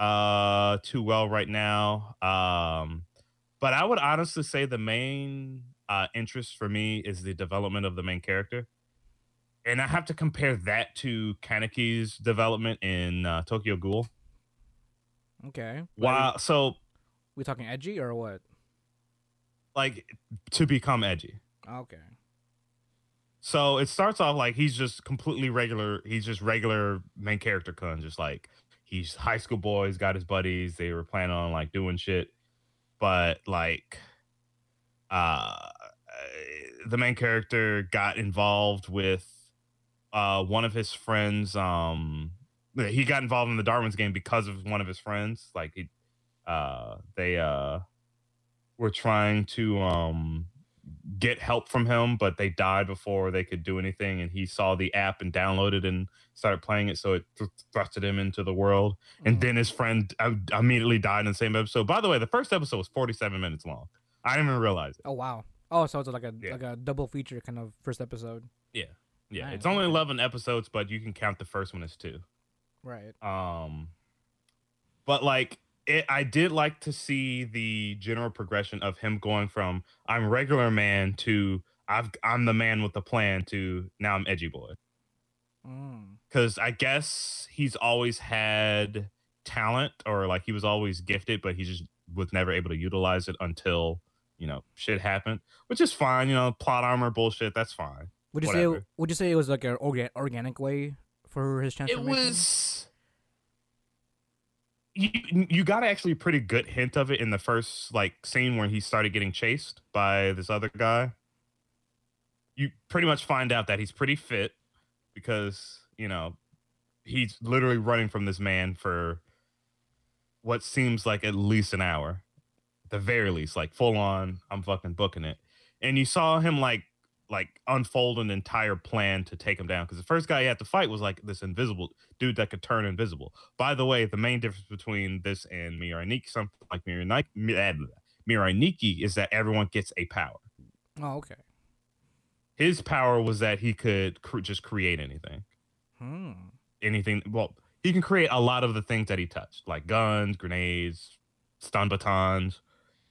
uh too well right now. Um but I would honestly say the main uh interest for me is the development of the main character. And I have to compare that to Kaneki's development in uh, Tokyo Ghoul. Okay. Wow, so We talking edgy or what? like to become edgy. Okay. So it starts off like he's just completely regular. He's just regular main character Kun, just like he's high school boy. He's got his buddies. They were planning on like doing shit, but like, uh, the main character got involved with uh one of his friends. Um, he got involved in the Darwin's game because of one of his friends. Like he, uh, they uh were trying to um get help from him, but they died before they could do anything. And he saw the app and downloaded and started playing it, so it th- thrusted him into the world. And Mhm. then his friend uh, immediately died in the same episode. By the way, the first episode was 47 minutes long. I didn't even realize it. Oh wow. Oh, so it's like a Yeah. like a double feature kind of first episode. Yeah, Nice, it's only 11 episodes, but you can count the first one as two. Right. Um, but like it, I did like to see the general progression of him going from I'm regular man to I've I'm the man with the plan to now I'm edgy boy. Mm. Because I guess he's always had talent or like he was always gifted, but he just was never able to utilize it until you know shit happened, which is fine. You know, plot armor bullshit. That's fine. Would you say would you say it was like an orga- organic way for his transformation? it was you you got actually a pretty good hint of it in the first like scene where he started getting chased by this other guy. You pretty much find out that he's pretty fit because you know he's literally running from this man for what seems like at least an hour. The very least like full on i'm fucking booking it. And you saw him like like unfold an entire plan to take him down because the first guy he had to fight was like this invisible dude that could turn invisible. By the way, the main difference between this and Mirai Nikki, something like Mirai Nikki, Mirai Nikki, is that everyone gets a power. Oh, okay. His power was that he could cr- just create anything, Hmm. anything. Well, he can create a lot of the things that he touched, like guns, grenades, stun batons.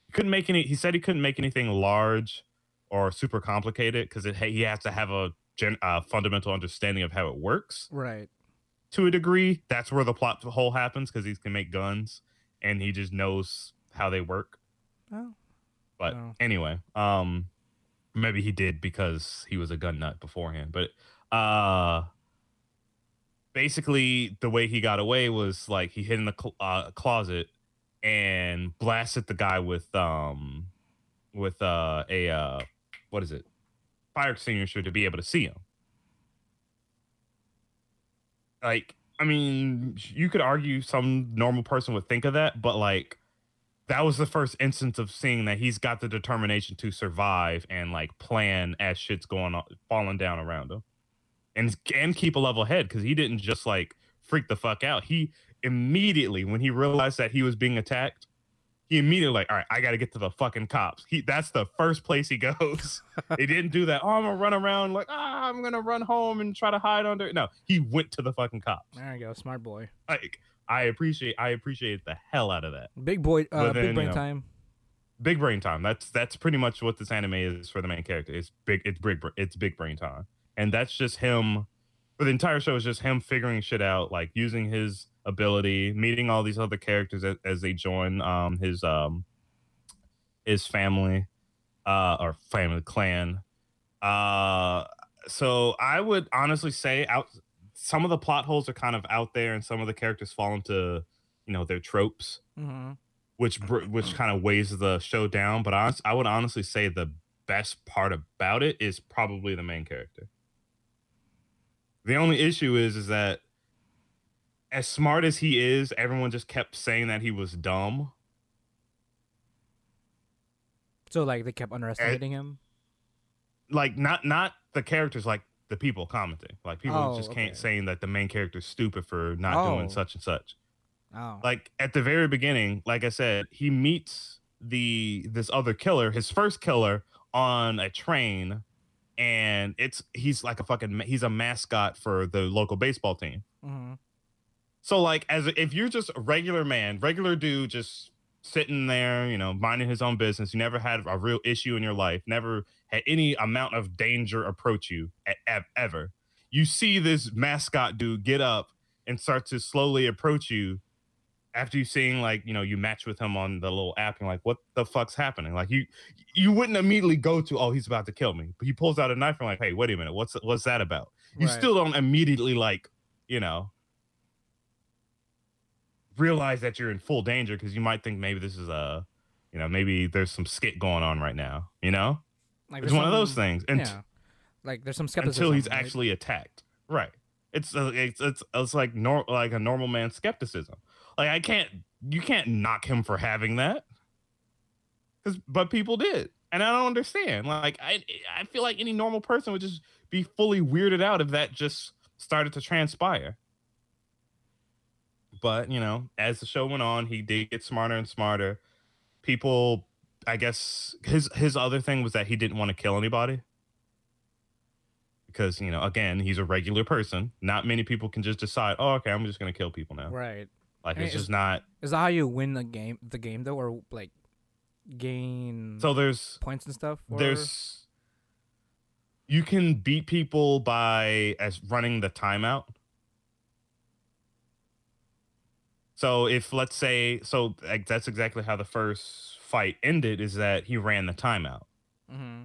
He couldn't make any. He said he couldn't make anything large or super complicated because it he has to have a gen, uh, fundamental understanding of how it works. Right. to a degree. That's where the plot hole happens because he can make guns and he just knows how they work. Oh. But Oh. anyway, um, maybe he did because he was a gun nut beforehand. But uh, basically, the way he got away was like he hid in the cl- uh, closet and blasted the guy with um with uh a uh what is it? Fire extinguisher to be able to see him. Like I mean, you could argue some normal person would think of that, but like that was the first instance of seeing that he's got the determination to survive and like plan as shit's going on, falling down around him, and and keep a level head because he didn't just like freak the fuck out. He immediately when he realized that he was being attacked, he immediately like, all right, I got to get to the fucking cops. He that's the first place he (laughs) goes. he didn't do that. Oh, I'm gonna run around like, ah, I'm gonna run home and try to hide under. No, he went to the fucking cops. There you go, smart boy. Like, I appreciate, I appreciate the hell out of that. Big boy, uh, then, big brain you know, time. Big brain time. That's that's pretty much what this anime is for the main character. It's big. It's big. It's big brain time, and that's just him. For the entire show is just him figuring shit out, like using his ability, meeting all these other characters as, as they join um his um his family, uh or family clan. Uh, so I would honestly say out some of the plot holes are kind of out there, and some of the characters fall into you know their tropes hmm which br- which kind of weighs the show down. But honest, I would honestly say the best part about it is probably the main character. The only issue is is that as smart as he is, everyone just kept saying that he was dumb. So like they kept underestimating him. Like not not the characters, like the people commenting. Like people Oh, just can't okay. saying that the main character's stupid for not Oh. doing such and such. Oh, like at the very beginning like i said he meets the this other killer his first killer on a train and it's he's like a fucking he's a mascot for the local baseball team hmm so like as if you're just a regular man regular dude just sitting there you know minding his own business you never had a real issue in your life never had any amount of danger approach you at, ever you see this mascot dude get up and start to slowly approach you after you seeing like you know you match with him on the little app and like what the fuck's happening? Like you you wouldn't immediately go to oh he's about to kill me. But he pulls out a knife and like hey wait a minute. What's what's that about? You Right. still don't immediately like you know realize that you're in full danger because you might think maybe this is a you know maybe there's some skit going on right now you know? Like it's one of those things and yeah, like there's some skepticism until he's right? actually attacked. Right. It's uh, it's it's, it's like nor- like a normal man's skepticism. Like i can't you can't knock him for having that. Cause, but people did and i don't understand. Like i i feel like any normal person would just be fully weirded out if that just started to transpire but you know as the show went on he did get smarter and smarter people i guess his his other thing was that he didn't want to kill anybody because you know again he's a regular person not many people can just decide oh okay i'm just gonna kill people now Right. like And it's it's- just not Is that how you win the game? The game though, or like gain so there's points and stuff? Or? there's you can beat people by as running the timeout so if let's say so like, that's exactly how the first fight ended is that he ran the timeout. Hmm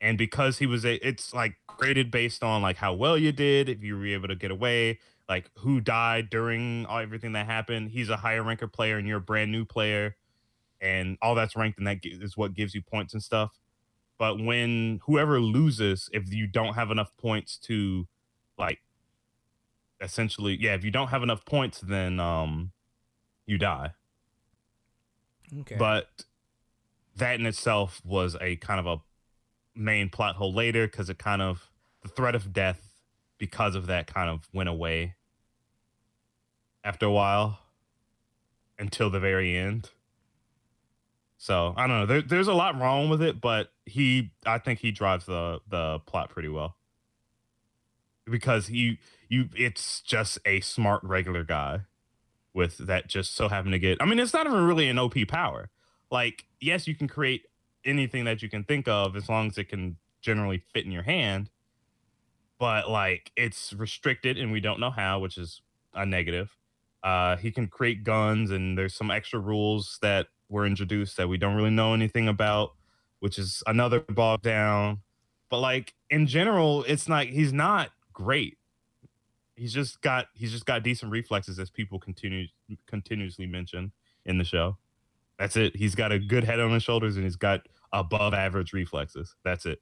and because he was a it's like graded based on like how well you did if you were able to get away like who died during all, everything that happened he's a higher ranker player and you're a brand new player. And all that's ranked and that is what gives you points and stuff. But when whoever loses if you don't have enough points to like essentially yeah if you don't have enough points then um you die. Okay. but that in itself was a kind of a main plot hole later because it kind of the threat of death because of that kind of went away after a while until the very end. So i don't know there, there's a lot wrong with it but he i think he drives the the plot pretty well. Because he you it's just a smart regular guy with that just so happen to get I mean it's not even really an OP power. Like yes, you can create anything that you can think of as long as it can generally fit in your hand. But like it's restricted and we don't know how, which is a negative. Uh he can create guns and there's some extra rules that were introduced that we don't really know anything about, which is another bog down. But like in general, it's like he's not great he's just got he's just got decent reflexes as people continue continuously mention in the show. That's it. He's got a good head on his shoulders and he's got above average reflexes. That's it.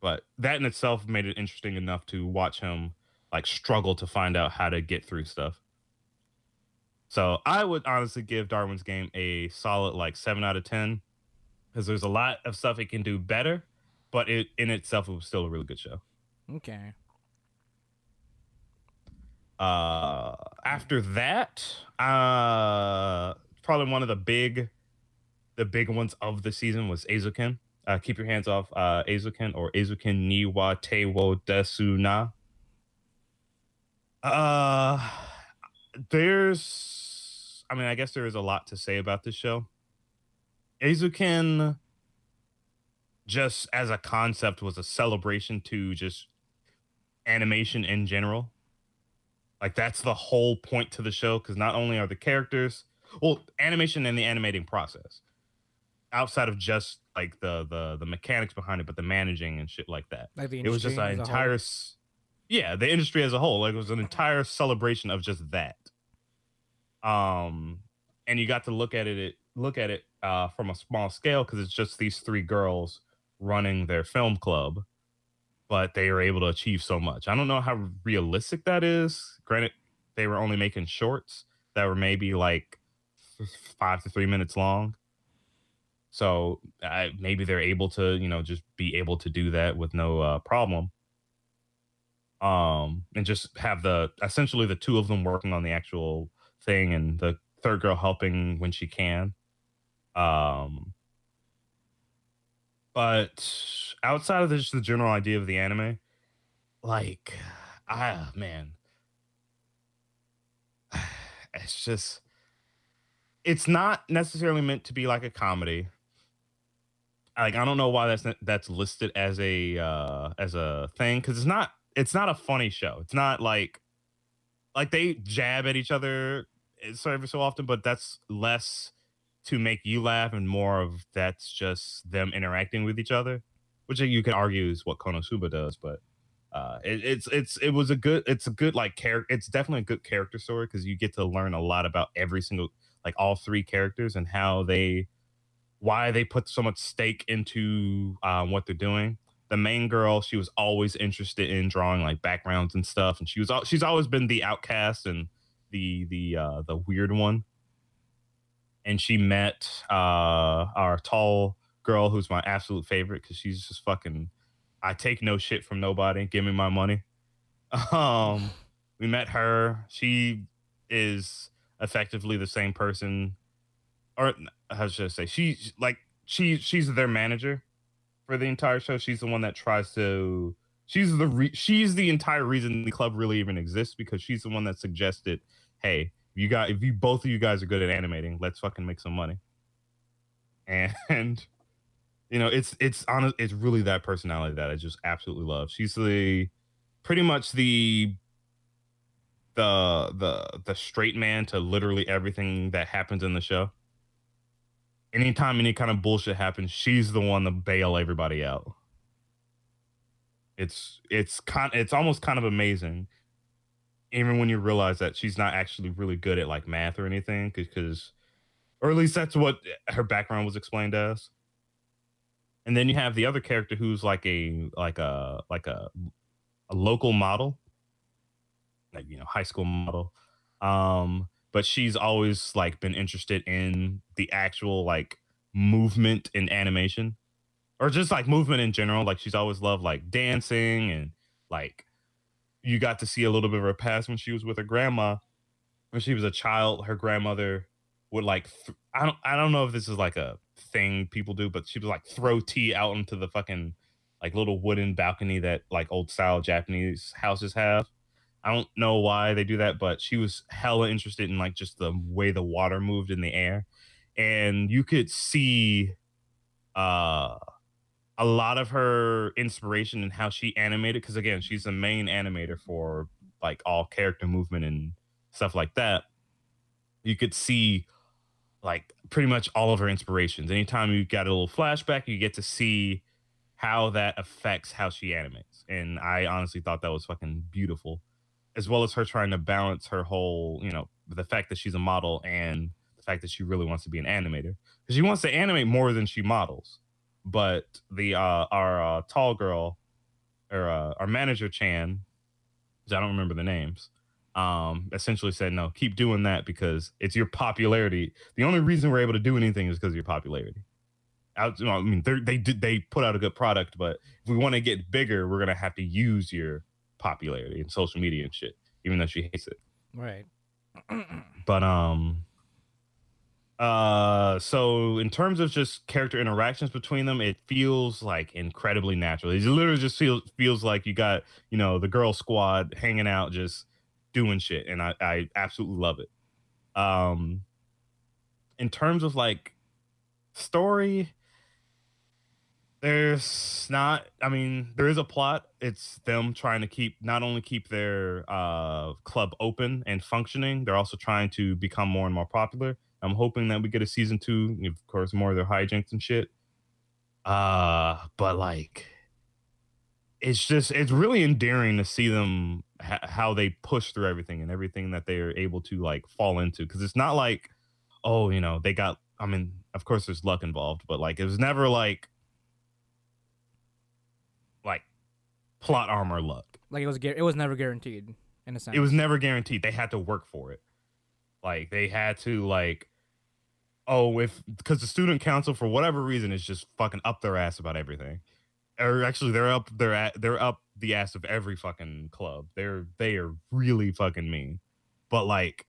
But that in itself made it interesting enough to watch him like struggle to find out how to get through stuff. So I would honestly give Darwin's game a solid like seven out of ten because there's a lot of stuff it can do better, but it in itself it was still a really good show. Okay. Uh, after that, uh, probably one of the big, the big ones of the season was Eizouken. Uh, keep your hands off uh, Eizouken or Eizouken ni wa te wo dasu na. Uh, there's, I mean, I guess there is a lot to say about this show. Eizouken, just as a concept, was a celebration to just animation in general. Like that's the whole point to the show because not only are the characters, well, animation and the animating process, outside of just like the the the mechanics behind it, but the managing and shit like that. Like the It was just an entire, yeah, the industry as a whole. Like it was an entire celebration of just that. Um, and you got to look at it, it look at it uh, from a small scale because it's just these three girls running their film club but they were able to achieve so much. I don't know how realistic that is. Granted, they were only making shorts that were maybe like five to three minutes long. So I, maybe they're able to, you know, just be able to do that with no uh, problem. Um, and just have the essentially the two of them working on the actual thing, and the third girl helping when she can. Um, but outside of just the general idea of the anime, like, ah, man, (sighs) it's just, it's not necessarily meant to be like a comedy. Like, I don't know why that's that's listed as a uh, as a thing because it's not it's not a funny show. It's not like like they jab at each other eh, every so often, but that's less to make you laugh and more of that's just them interacting with each other, which you could argue is what Konosuba does. But uh, it, it's it's it was a good it's a good like character. It's definitely a good character story because you get to learn a lot about every single like all three characters and how they why they put so much stake into um, what they're doing. The main girl, she was always interested in drawing like backgrounds and stuff, and she was she's always been the outcast and the the uh, the weird one and she met uh our tall girl who's my absolute favorite because she's just fucking I take no shit from nobody. Give me my money. (laughs) Um we met her. She is effectively the same person or how should I say? She like she she's their manager for the entire show. She's the one that tries to she's the re- she's the entire reason the club really even exists because she's the one that suggested, "Hey, you got if you both of you guys are good at animating, let's fucking make some money. And (laughs) you know, it's it's on it's really that personality that I just absolutely love. She's the pretty much the the the the straight man to literally everything that happens in the show. Anytime any kind of bullshit happens, she's the one to bail everybody out. It's it's kind it's almost kind of amazing even when you realize that she's not actually really good at like math or anything because or at least that's what her background was explained as. And then you have the other character who's like a like a like a a local model like you know high school model um but she's always like been interested in the actual like movement in animation or just like movement in general like she's always loved like dancing and like you got to see a little bit of her past when she was with her grandma. When she was a child, her grandmother would like th- I don't I don't know if this is like a thing people do, but she would like throw tea out into the fucking like little wooden balcony that like old style Japanese houses have. I don't know why they do that, but she was hella interested in like just the way the water moved in the air. And you could see uh a lot of her inspiration and how she animated because again she's the main animator for like all character movement and stuff like that. You could see like pretty much all of her inspirations. Anytime you got a little flashback you get to see how that affects how she animates. And i honestly thought that was fucking beautiful as well as her trying to balance her whole you know the fact that she's a model and the fact that she really wants to be an animator. Because she wants to animate more than she models but the uh our uh, tall girl or uh, our manager Chan, which I don't remember the names, um, essentially said, no, keep doing that because it's your popularity. The only reason we're able to do anything is because of your popularity. I, I mean, they did they put out a good product, but if we want to get bigger, we're gonna have to use your popularity and social media and shit. Even though she hates it, Right. (clears throat) but um, uh, so in terms of just character interactions between them, it feels like incredibly natural. It literally just feels feels like you got you know the girl squad hanging out, just doing shit, and I I absolutely love it. Um, in terms of like story, there's not i mean there is a plot it's them trying to keep not only keep their uh club open and functioning they're also trying to become more and more popular i'm hoping that we get a season two of course more of their hijinks and shit uh but like it's just it's really endearing to see them ha- how they push through everything and everything that they are able to like fall into because it's not like oh you know they got i mean of course there's luck involved but like it was never like like plot armor luck. Like it was it was never guaranteed in a sense. It was never guaranteed. They had to work for it. Like they had to like oh if because the student council for whatever reason is just fucking up their ass about everything. Or actually they're up they're at they're up the ass of every fucking club. They're they are really fucking mean. But like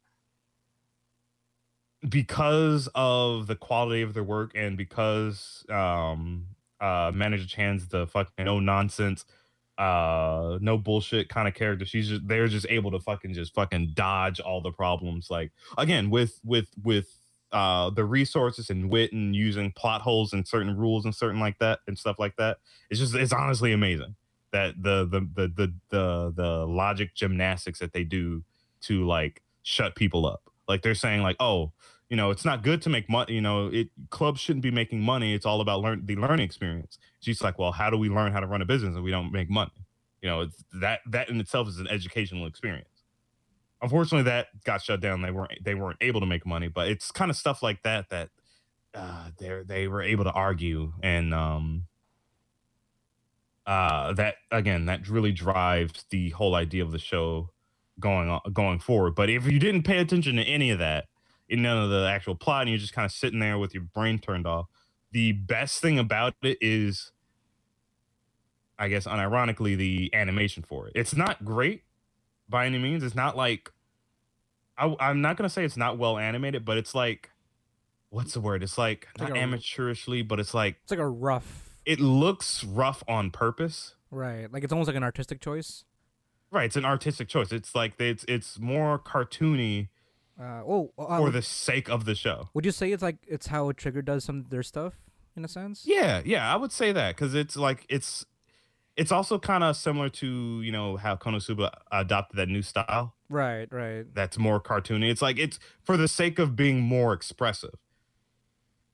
because of the quality of their work and because um uh manager chan's the fucking no nonsense uh no bullshit kind of character. She's just they're just able to fucking just fucking dodge all the problems. Like again with with with uh the resources and wit and using plot holes and certain rules and certain like that and stuff like that it's just it's honestly amazing that the the the the the, the logic gymnastics that they do to like shut people up. Like they're saying like oh you know it's not good to make money you know it clubs shouldn't be making money. It's all about learn the learning experience. She's like well how do we learn how to run a business and we don't make money? You know it's that that in itself is an educational experience. Unfortunately that got shut down. They weren't they weren't able to make money but it's kind of stuff like that that uh they they were able to argue and um uh that again that really drives the whole idea of the show going on going forward. But if you didn't pay attention to any of that in none of the actual plot and you're just kind of sitting there with your brain turned off. The best thing about it is i guess unironically the animation for it. It's not great by any means. It's not like I, i'm not gonna say it's not well animated but it's like what's the word? It's like It's like a- amateurishly but it's like It's like a rough it looks rough on purpose. Right. Like it's almost like an artistic choice. right. It's an artistic choice. It's like it's it's more cartoony Uh, oh, uh, for would, the sake of the show would you say it's like it's how Trigger does some of their stuff in a sense? Yeah, yeah, I would say that because it's like it's it's also kind of similar to you know how Konosuba adopted that new style Right, right. that's more cartoony. It's like it's for the sake of being more expressive.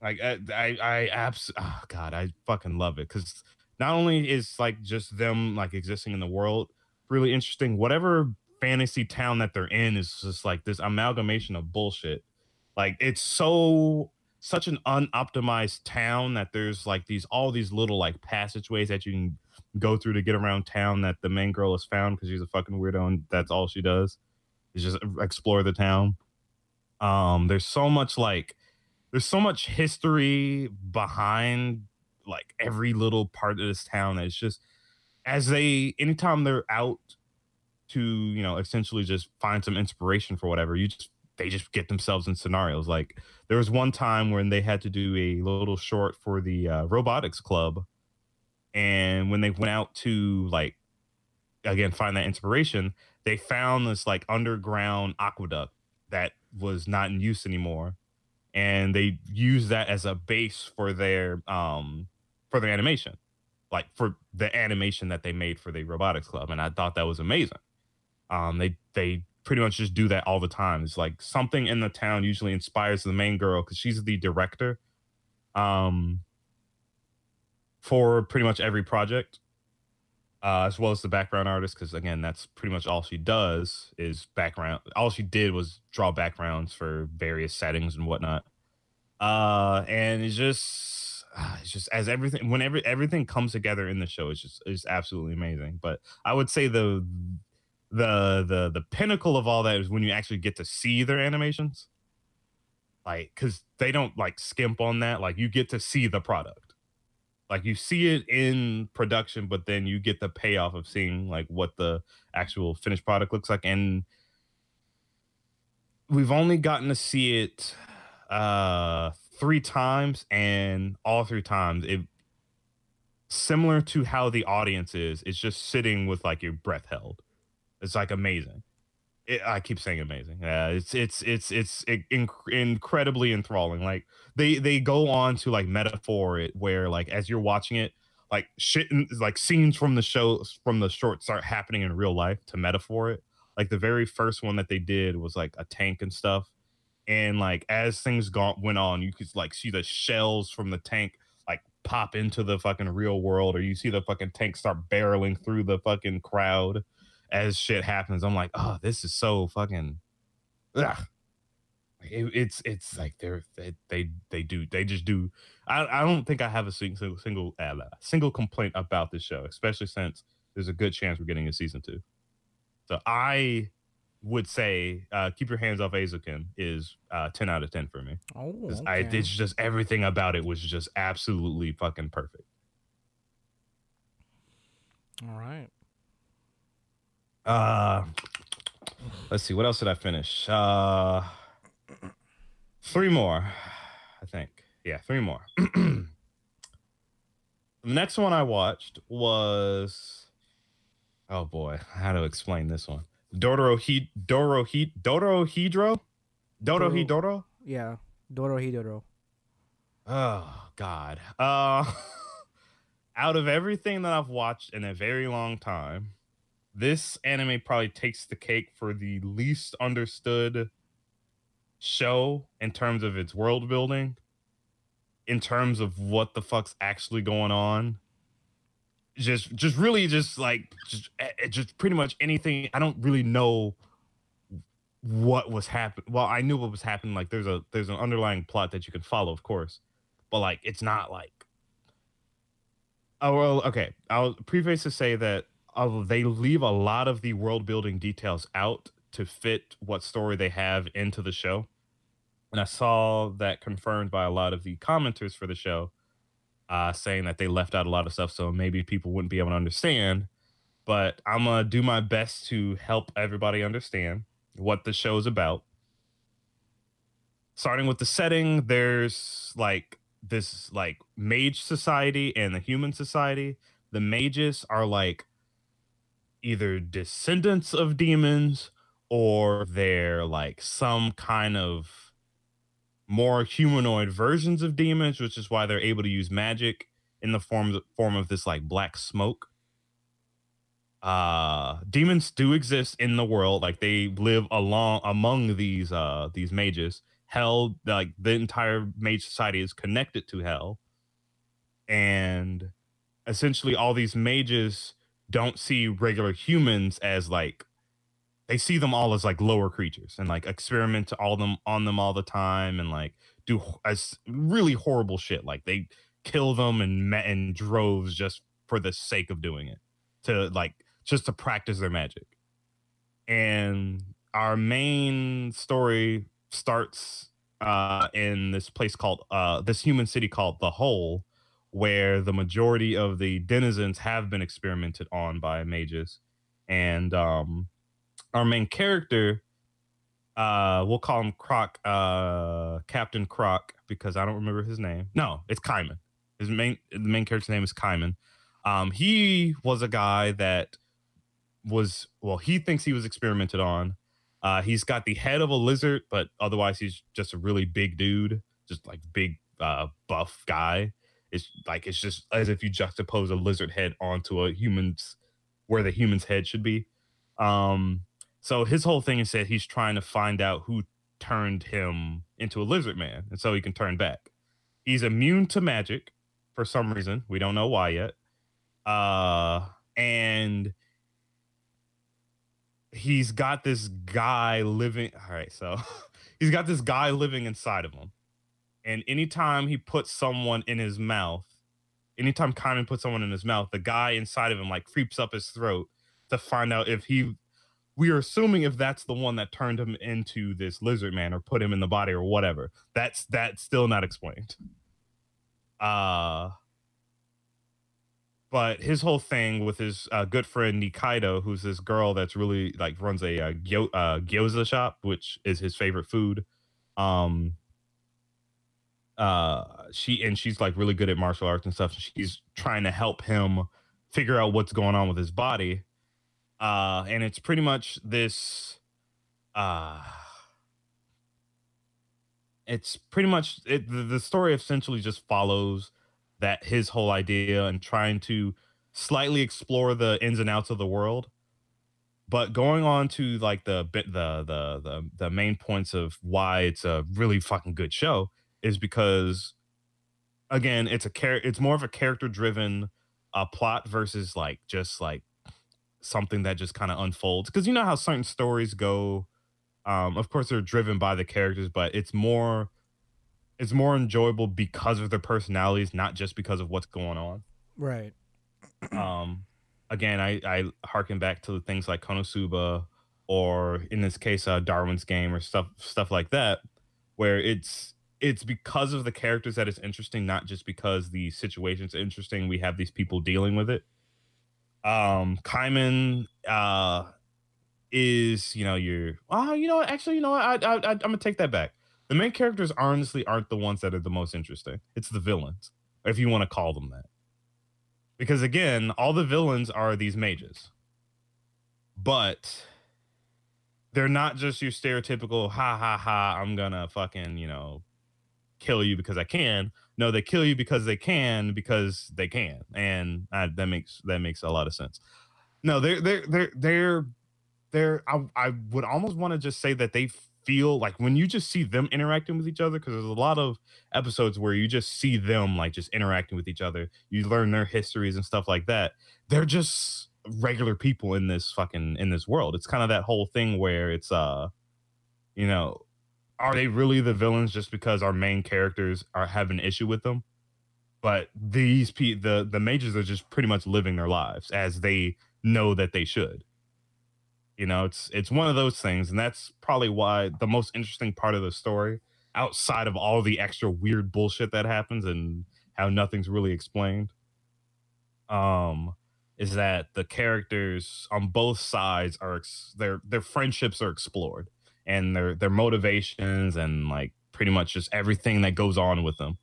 Like I, I, I abs. Oh God, I fucking love it because not only is like just them like existing in the world really interesting. Whatever fantasy town that they're in is just like this amalgamation of bullshit. Like it's so such an unoptimized town that there's like these all these little like passageways that you can go through to get around town that the main girl has found because she's a fucking weirdo and that's all she does is just explore the town. Um, there's so much like there's so much history behind like every little part of this town that it's just as they anytime they're out to you know essentially just find some inspiration for whatever. You just they just get themselves in scenarios. Like there was one time when they had to do a little short for the uh, robotics club and when they went out to like again find that inspiration they found this like underground aqueduct that was not in use anymore and they used that as a base for their um for their animation like for the animation that they made for the robotics club and i thought that was amazing um they they pretty much just do that all the time. It's like something in the town usually inspires the main girl because she's the director um for pretty much every project uh, as well as the background artist because again that's pretty much all she does is background all she did was draw backgrounds for various settings and whatnot. Uh and it's just ah, it's just as everything whenever everything comes together in the show it's just it's absolutely amazing. But i would say the the the the pinnacle of all that is when you actually get to see their animations. Like because they don't like skimp on that. Like you get to see the product. Like you see it in production but then you get the payoff of seeing like what the actual finished product looks like. And we've only gotten to see it uh three times and all three times it similar to how the audience is it's just sitting with like your breath held it's like amazing it, I keep saying amazing. Yeah, it's it's it's it's inc- incredibly enthralling. Like they they go on to like metaphor it where like as you're watching it, like shit like scenes from the show from the short start happening in real life to metaphor it. Like the very first one that they did was like a tank and stuff, and like as things got went on, you could like see the shells from the tank like pop into the fucking real world, or you see the fucking tank start barreling through the fucking crowd as shit happens, I'm like, oh, this is so fucking. Ugh. It, it's it's like they're they, they they do they just do. I I don't think I have a single single uh, single complaint about this show, especially since there's a good chance we're getting a season two. So I would say uh, keep your hands off Eizouken is uh, 10 out of 10 for me. Oh, okay. I, it's just everything about it was just absolutely fucking perfect. All right. Uh, let's see. What else did I finish? Uh, three more, I think. Yeah, three more. (clears throat) the next one I watched was, oh boy, how to explain this one? Dorohedro, Dorohedro, Dorohedro, Dorohedro. Yeah, Dorohedoro. Oh God. Uh, (laughs) out of everything that I've watched in a very long time this anime probably takes the cake for the least understood show in terms of its world building, in terms of what the fuck's actually going on. Just, just really, just like, just, eh, eh, just pretty much anything. I don't really know what was happening. Well, I knew what was happening. Like, there's a there's an underlying plot that you can follow, of course, but like, it's not like. Oh well, okay. I'll preface to say that uh, they leave a lot of the world building details out to fit what story they have into the show. And I saw that confirmed by a lot of the commenters for the show, uh, saying that they left out a lot of stuff, so maybe people wouldn't be able to understand. But I'm gonna do my best to help everybody understand what the show is about. Starting with the setting, there's like this like mage society and the human society. The mages are like either descendants of demons or they're like some kind of more humanoid versions of demons, which is why they're able to use magic in the form form of this like black smoke. Uh demons do exist in the world, like they live along among these uh these mages. Hell, like the entire mage society is connected to hell. And essentially all these mages don't see regular humans as like they see them all as like lower creatures and like experiment all them on them all the time and like do as really horrible shit. Like they kill them and met in droves just for the sake of doing it to like just to practice their magic. And our main story starts uh in this place called uh this human city called the hole where the majority of the denizens have been experimented on by mages. And um, our main character, uh, we'll call him Croc, uh, Captain Croc, because I don't remember his name. No, it's Kaiman. His main the main character's name is Kaiman. Um, he was a guy that was well, he thinks he was experimented on. Uh, he's got the head of a lizard, but otherwise he's just a really big dude, just like big uh, buff guy. It's like it's just as if you juxtapose a lizard head onto a human's where the human's head should be. Um, so his whole thing is that he's trying to find out who turned him into a lizard man, and so he can turn back. He's immune to magic for some reason. We don't know why yet. Uh, and he's got this guy living. All right, so (laughs) he's got this guy living inside of him and anytime he puts someone in his mouth, anytime Kaiman puts someone in his mouth, the guy inside of him like creeps up his throat to find out if he we are assuming if that's the one that turned him into this lizard man or put him in the body or whatever. That's that's still not explained. Uh but his whole thing with his uh, good friend Nikaido, who's this girl that's really like runs a uh, gyo- uh, gyoza shop, which is his favorite food. Um, uh, she and she's like really good at martial arts and stuff. She's trying to help him figure out what's going on with his body. Uh, and it's pretty much this. Uh, it's pretty much it, the, story essentially just follows that his whole idea and trying to slightly explore the ins and outs of the world but going on to like the bit the, the the the main points of why it's a really fucking good show is because again it's a char- it's more of a character driven uh, plot versus like just like something that just kind of unfolds because you know how certain stories go um of course they're driven by the characters but it's more it's more enjoyable because of their personalities, not just because of what's going on. Right. um, again, I I harken back to things like Konosuba, or in this case, uh, Darwin's Game, or stuff stuff like that, where it's it's because of the characters that it's interesting, not just because the situation's interesting. We have these people dealing with it. Um, Kaiman, uh, is you know you're oh you know actually you know I, I, I I'm gonna take that back the main characters honestly aren't the ones that are the most interesting. It's the villains, if you want to call them that. Because again, all the villains are these mages. But they're not just your stereotypical ha ha ha, I'm gonna fucking, you know, kill you because I can. No, they kill you because they can because they can. And uh, that makes that makes a lot of sense. No, they're they're they're they're they're I, I would almost want to just say that they feel like when you just see them interacting with each other because there's a lot of episodes where you just see them like just interacting with each other you learn their histories and stuff like that they're just regular people in this fucking in this world it's kind of that whole thing where it's uh you know are they really the villains just because our main characters are have an issue with them? But these pe- the the mages are just pretty much living their lives as they know that they should. You know, it's it's one of those things, and that's probably why the most interesting part of the story, outside of all the extra weird bullshit that happens and how nothing's really explained, um, is that the characters on both sides are ex- their their friendships are explored and their their motivations and like pretty much just everything that goes on with them.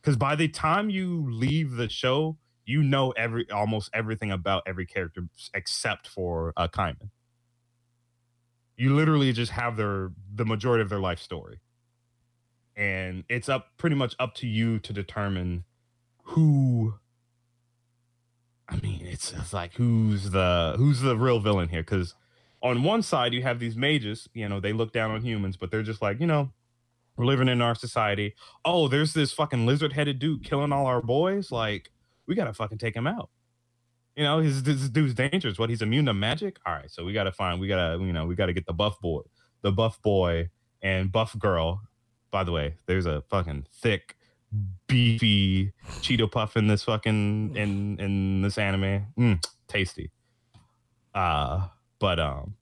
Because by the time you leave the show, you know every almost everything about every character except for uh, Kaiman you literally just have their the majority of their life story. And it's up pretty much up to you to determine who i mean it's, it's like who's the who's the real villain here? Because on one side you have these mages you know they look down on humans but they're just like you know we're living in our society oh there's this fucking lizard headed dude killing all our boys like we gotta fucking take him out you know, his this dude's dangerous. What he's immune to magic? All right, so we gotta find, we gotta, you know, we gotta get the buff boy, the buff boy and buff girl. By the way, there's a fucking thick, beefy Cheeto puff in this fucking in in this anime. Mm, tasty. Uh, but um,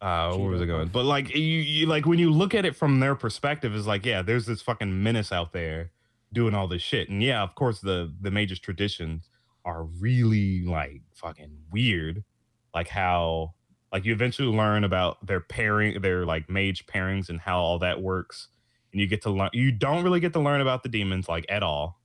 uh, where was it going? But like you, you, like when you look at it from their perspective, is like, yeah, there's this fucking menace out there doing all this shit, and yeah, of course the the major traditions are really like fucking weird. Like how like you eventually learn about their pairing, their like mage pairings and how all that works. And you get to learn you don't really get to learn about the demons like at all.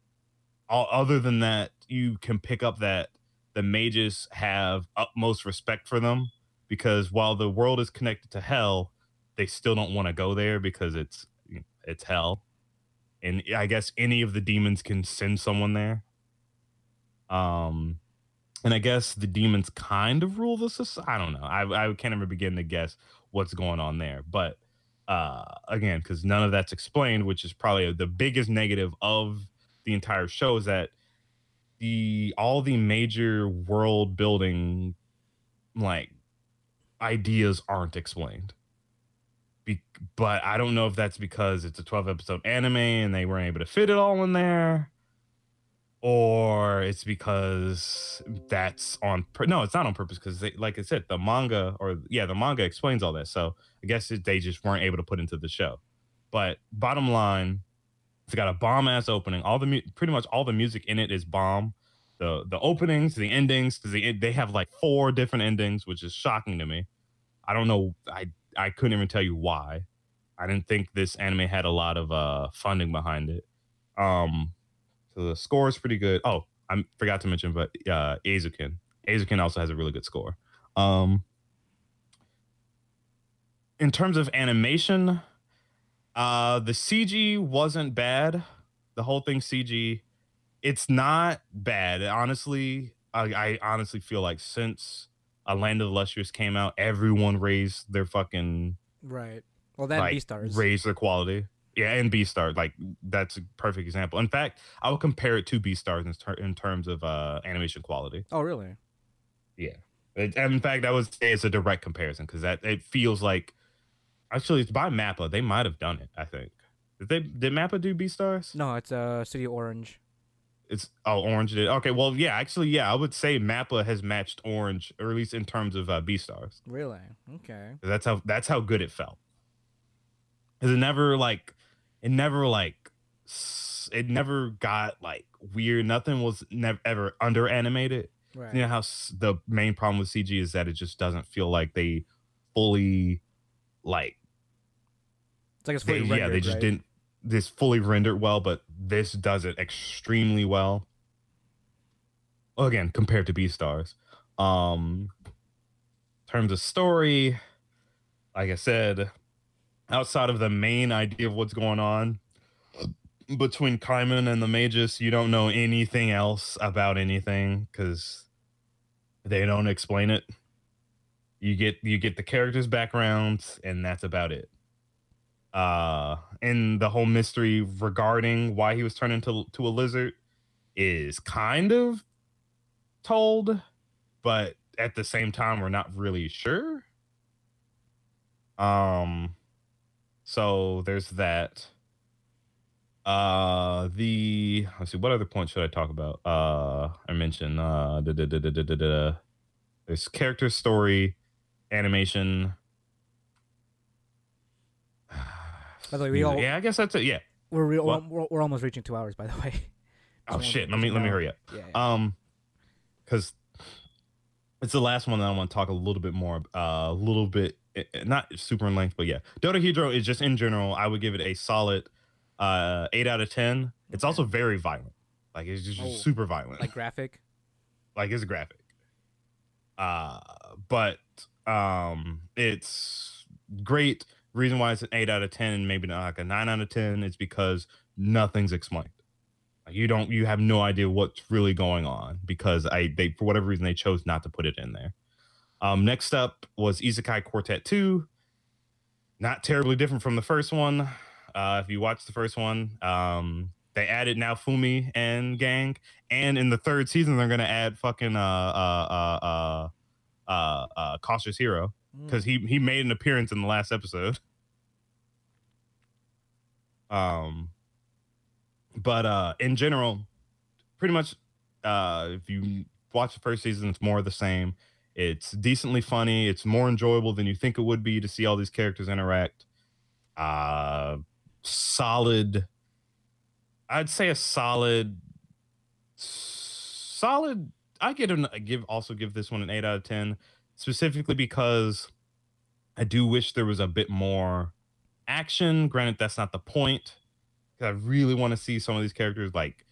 All other than that, you can pick up that the mages have utmost respect for them because while the world is connected to hell, they still don't want to go there because it's it's hell. And I guess any of the demons can send someone there. Um, and I guess the demons kind of rule the society. I don't know. I, I can't even begin to guess what's going on there. But uh, again, because none of that's explained, which is probably the biggest negative of the entire show, is that the all the major world building like ideas aren't explained. Be- but I don't know if that's because it's a 12 episode anime and they weren't able to fit it all in there or it's because that's on pur- no it's not on purpose because like i said the manga or yeah the manga explains all that so i guess it, they just weren't able to put into the show but bottom line it's got a bomb ass opening all the mu- pretty much all the music in it is bomb the the openings the endings because they, they have like four different endings which is shocking to me i don't know i i couldn't even tell you why i didn't think this anime had a lot of uh funding behind it um so the score is pretty good. Oh, I forgot to mention, but uh, Eizouken. Eizouken also has a really good score. Um, in terms of animation, uh, the CG wasn't bad. The whole thing CG, it's not bad. Honestly, I, I honestly feel like since A Land of the Lustrous came out, everyone raised their fucking Right. Well, that like, Beastars. raised their quality. Yeah, and Beastar like that's a perfect example. In fact, I would compare it to Beastars in, ter- in terms of uh, animation quality. Oh, really? Yeah, It- and in fact, I would say it's a direct comparison because that it feels like actually it's by Mappa. They might have done it. I think did they did Mappa do Beastars? No, it's uh Studio Orange. It's oh Orange did. Okay, well yeah, actually yeah, I would say Mappa has matched Orange, or at least in terms of uh, Beastars. Really? Okay. That's how that's how good it felt. Cause it never like it never like it never got like weird. Nothing was never ever under animated. Right. You know how s- the main problem with CG is that it just doesn't feel like they fully like It's like it's they, fully yeah they rendered, just right? didn't this fully rendered well, but this does it extremely well. Well, again, compared to Beastars. Um in terms of story, like I said, outside of the main idea of what's going on between Kaiman and the Magus, you don't know anything else about anything because they don't explain it. You get you get the characters' backgrounds, and that's about it. Uh, and the whole mystery regarding why he was turned into to a lizard is kind of told, but at the same time, we're not really sure. Um, so there's that. Uh, the let's see, what other point should I talk about? Uh, I mentioned uh, there's character story, animation. By the way, we all- yeah, I guess that's it. Yeah. We're, real, What? we're we're almost reaching two hours. By the way. (laughs) Oh Just shit. Let me let me hurry up. Yeah. yeah. Um, because it's the last one that I want to talk a little bit more, uh, a little bit, eh, eh, not super in length, but yeah, Dorohedoro is just in general. I would give it a solid, uh, eight out of ten. It's Okay. also very violent, like it's just, Oh, super violent, like graphic. like it's graphic. Uh, but um, it's great. Reason why it's an eight out of ten, and maybe not like a nine out of ten, is because nothing's explained. Like, You don't, you have no idea what's really going on because I, they, for whatever reason, they chose not to put it in there. Um, next up was Isekai Quartet Two. Not terribly different from the first one. Uh, if you watch the first one, um, they added Naofumi and gang, and in the third season they're gonna add fucking uh uh uh uh uh, uh cautious hero. Because he he made an appearance in the last episode. Um, but uh, in general, pretty much, uh, if you watch the first season, it's more of the same. It's decently funny. It's more enjoyable than you think it would be to see all these characters interact. Uh, solid. I'd say a solid, solid. I get an I give also give this one an eight out of ten, specifically because I do wish there was a bit more action. Granted, that's not the point. I really want to see some of these characters like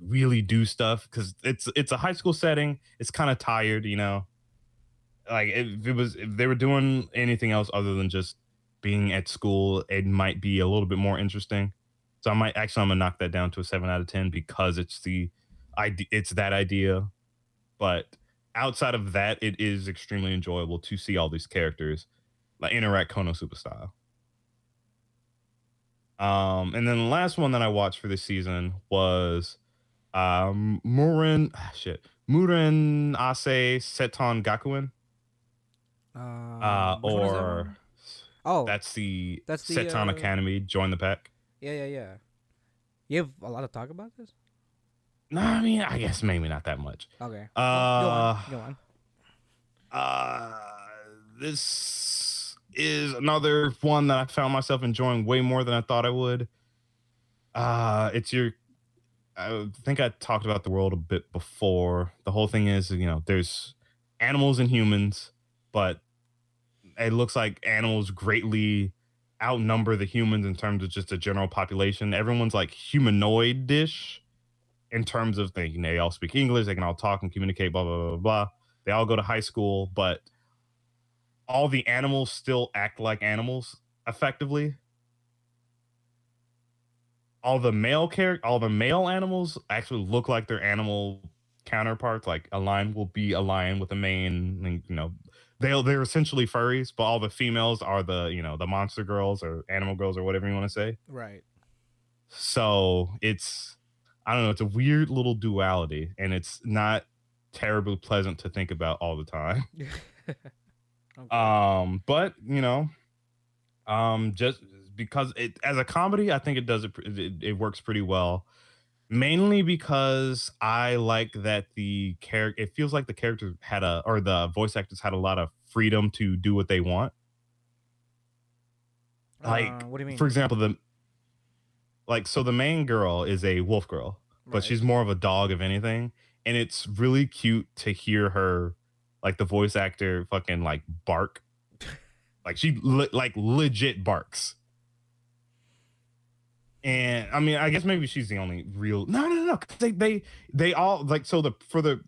really do stuff because it's it's a high school setting. It's kind of tired, you know. Like if it was if they were doing anything else other than just being at school, it might be a little bit more interesting. So I might actually I'm gonna knock that down to a seven out of ten because it's the idea it's that idea. But outside of that, it is extremely enjoyable to see all these characters like interact Konosuba style. Um, and then the last one that I watched for this season was um Murin ah, shit Murenase Seton Gakuen. Um, Uh, one is that or oh, that's the that's the, Seton uh, Academy. Join the pack. yeah, yeah, yeah. You have a lot to talk about this. No, I mean, I guess maybe not that much. Okay. Uh, go on. Go on. Uh, this is another one that I found myself enjoying way more than I thought I would. Uh, it's your. I think I talked about the world a bit before. The whole thing is, you know, there's animals and humans, but it looks like animals greatly outnumber the humans in terms of just a general population. Everyone's like humanoid dish in terms of thinking they all speak English, they can all talk and communicate, blah, blah, blah, blah, blah. They all go to high school, but all the animals still act like animals effectively. All the male character, all the male animals actually look like their animal counterparts. Like a lion will be a lion with a mane, and you know, they they're essentially furries, but all the females are the you know the monster girls or animal girls or whatever you want to say. Right. So it's I don't know, it's a weird little duality, and it's not terribly pleasant to think about all the time. (laughs) Okay. Um, but you know, um, just because it as a comedy, I think it does it. It, it works pretty well. Mainly because I like that the character. It feels like the character had a, or the voice actors had a lot of freedom to do what they want. Like, Uh, what do you mean? For example, the like, so the main girl is a wolf girl, but Right. she's more of a dog of anything, and it's really cute to hear her, like the voice actor, fucking like bark like she le- like legit barks. And I mean, I guess maybe she's the only real. No, no, no. They they they all like so the for the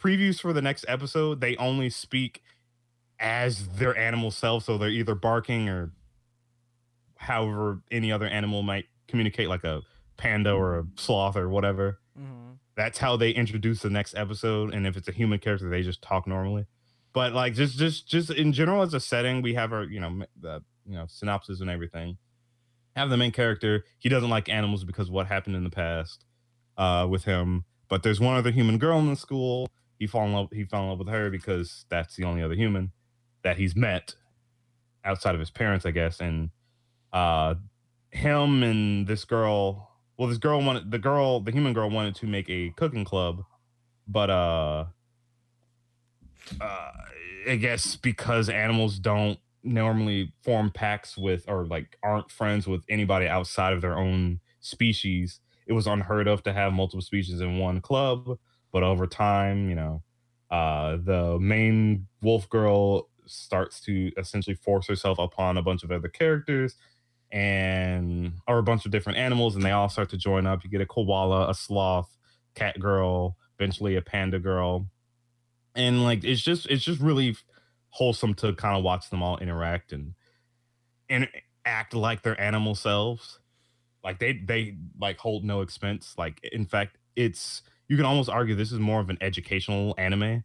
previews for the next episode, they only speak as their animal self. So they're either barking or however any other animal might communicate, like a panda or a sloth or whatever. Mhm. that's how they introduce the next episode and if it's a human character they just talk normally. But like just just just in general as a setting we have our you know the you know synopsis and everything. Have the main character. He doesn't like animals because of what happened in the past uh with him. But there's one other human girl in the school. He fall in love he fell in love with her because that's the only other human that he's met outside of his parents i guess. And uh him and this girl well this girl wanted the girl the human girl wanted to make a cooking club but uh uh i guess because animals don't normally form packs with or like aren't friends with anybody outside of their own species it was unheard of to have multiple species in one club. But over time you know uh the main wolf girl starts to essentially force herself upon a bunch of other characters and or a bunch of different animals and they all start to join up. You get a koala a sloth cat girl eventually a panda girl. And like it's just it's just really wholesome to kind of watch them all interact and and act like their animal selves. Like they they like hold no expense. Like in fact it's you can almost argue this is more of an educational anime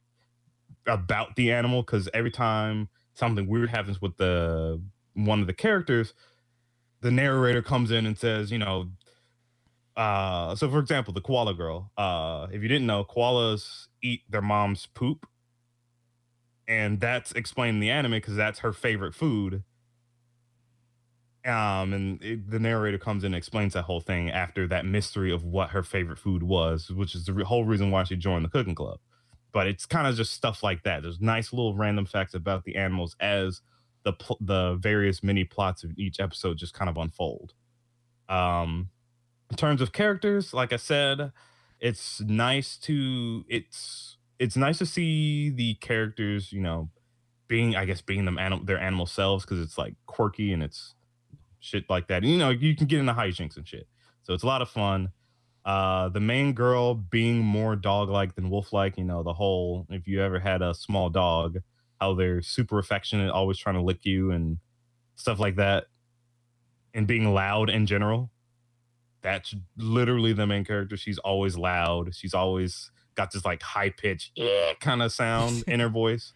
about the animal because every time something weird happens with the one of the characters the narrator comes in and says, you know, uh, so for example, the koala girl. Uh, if you didn't know, koalas eat their mom's poop, and that's explained in the anime because that's her favorite food. Um, and it, the narrator comes in and explains that whole thing after that mystery of what her favorite food was, which is the re- whole reason why she joined the cooking club. But it's kind of just stuff like that. There's nice little random facts about the animals as the pl- the various mini plots of each episode just kind of unfold. Um, in terms of characters, like I said, it's nice to it's it's nice to see the characters, you know, being I guess being them anim- their animal selves because it's like quirky and it's shit like that. And, you know, you can get into hijinks and shit, so it's a lot of fun. Uh, the main girl being more dog-like than wolf-like, you know, the whole if you ever had a small dog, how they're super affectionate, always trying to lick you and stuff like that, and being loud in general. That's literally the main character. She's always loud. She's always got this like high pitch kind of sound (laughs) in her voice.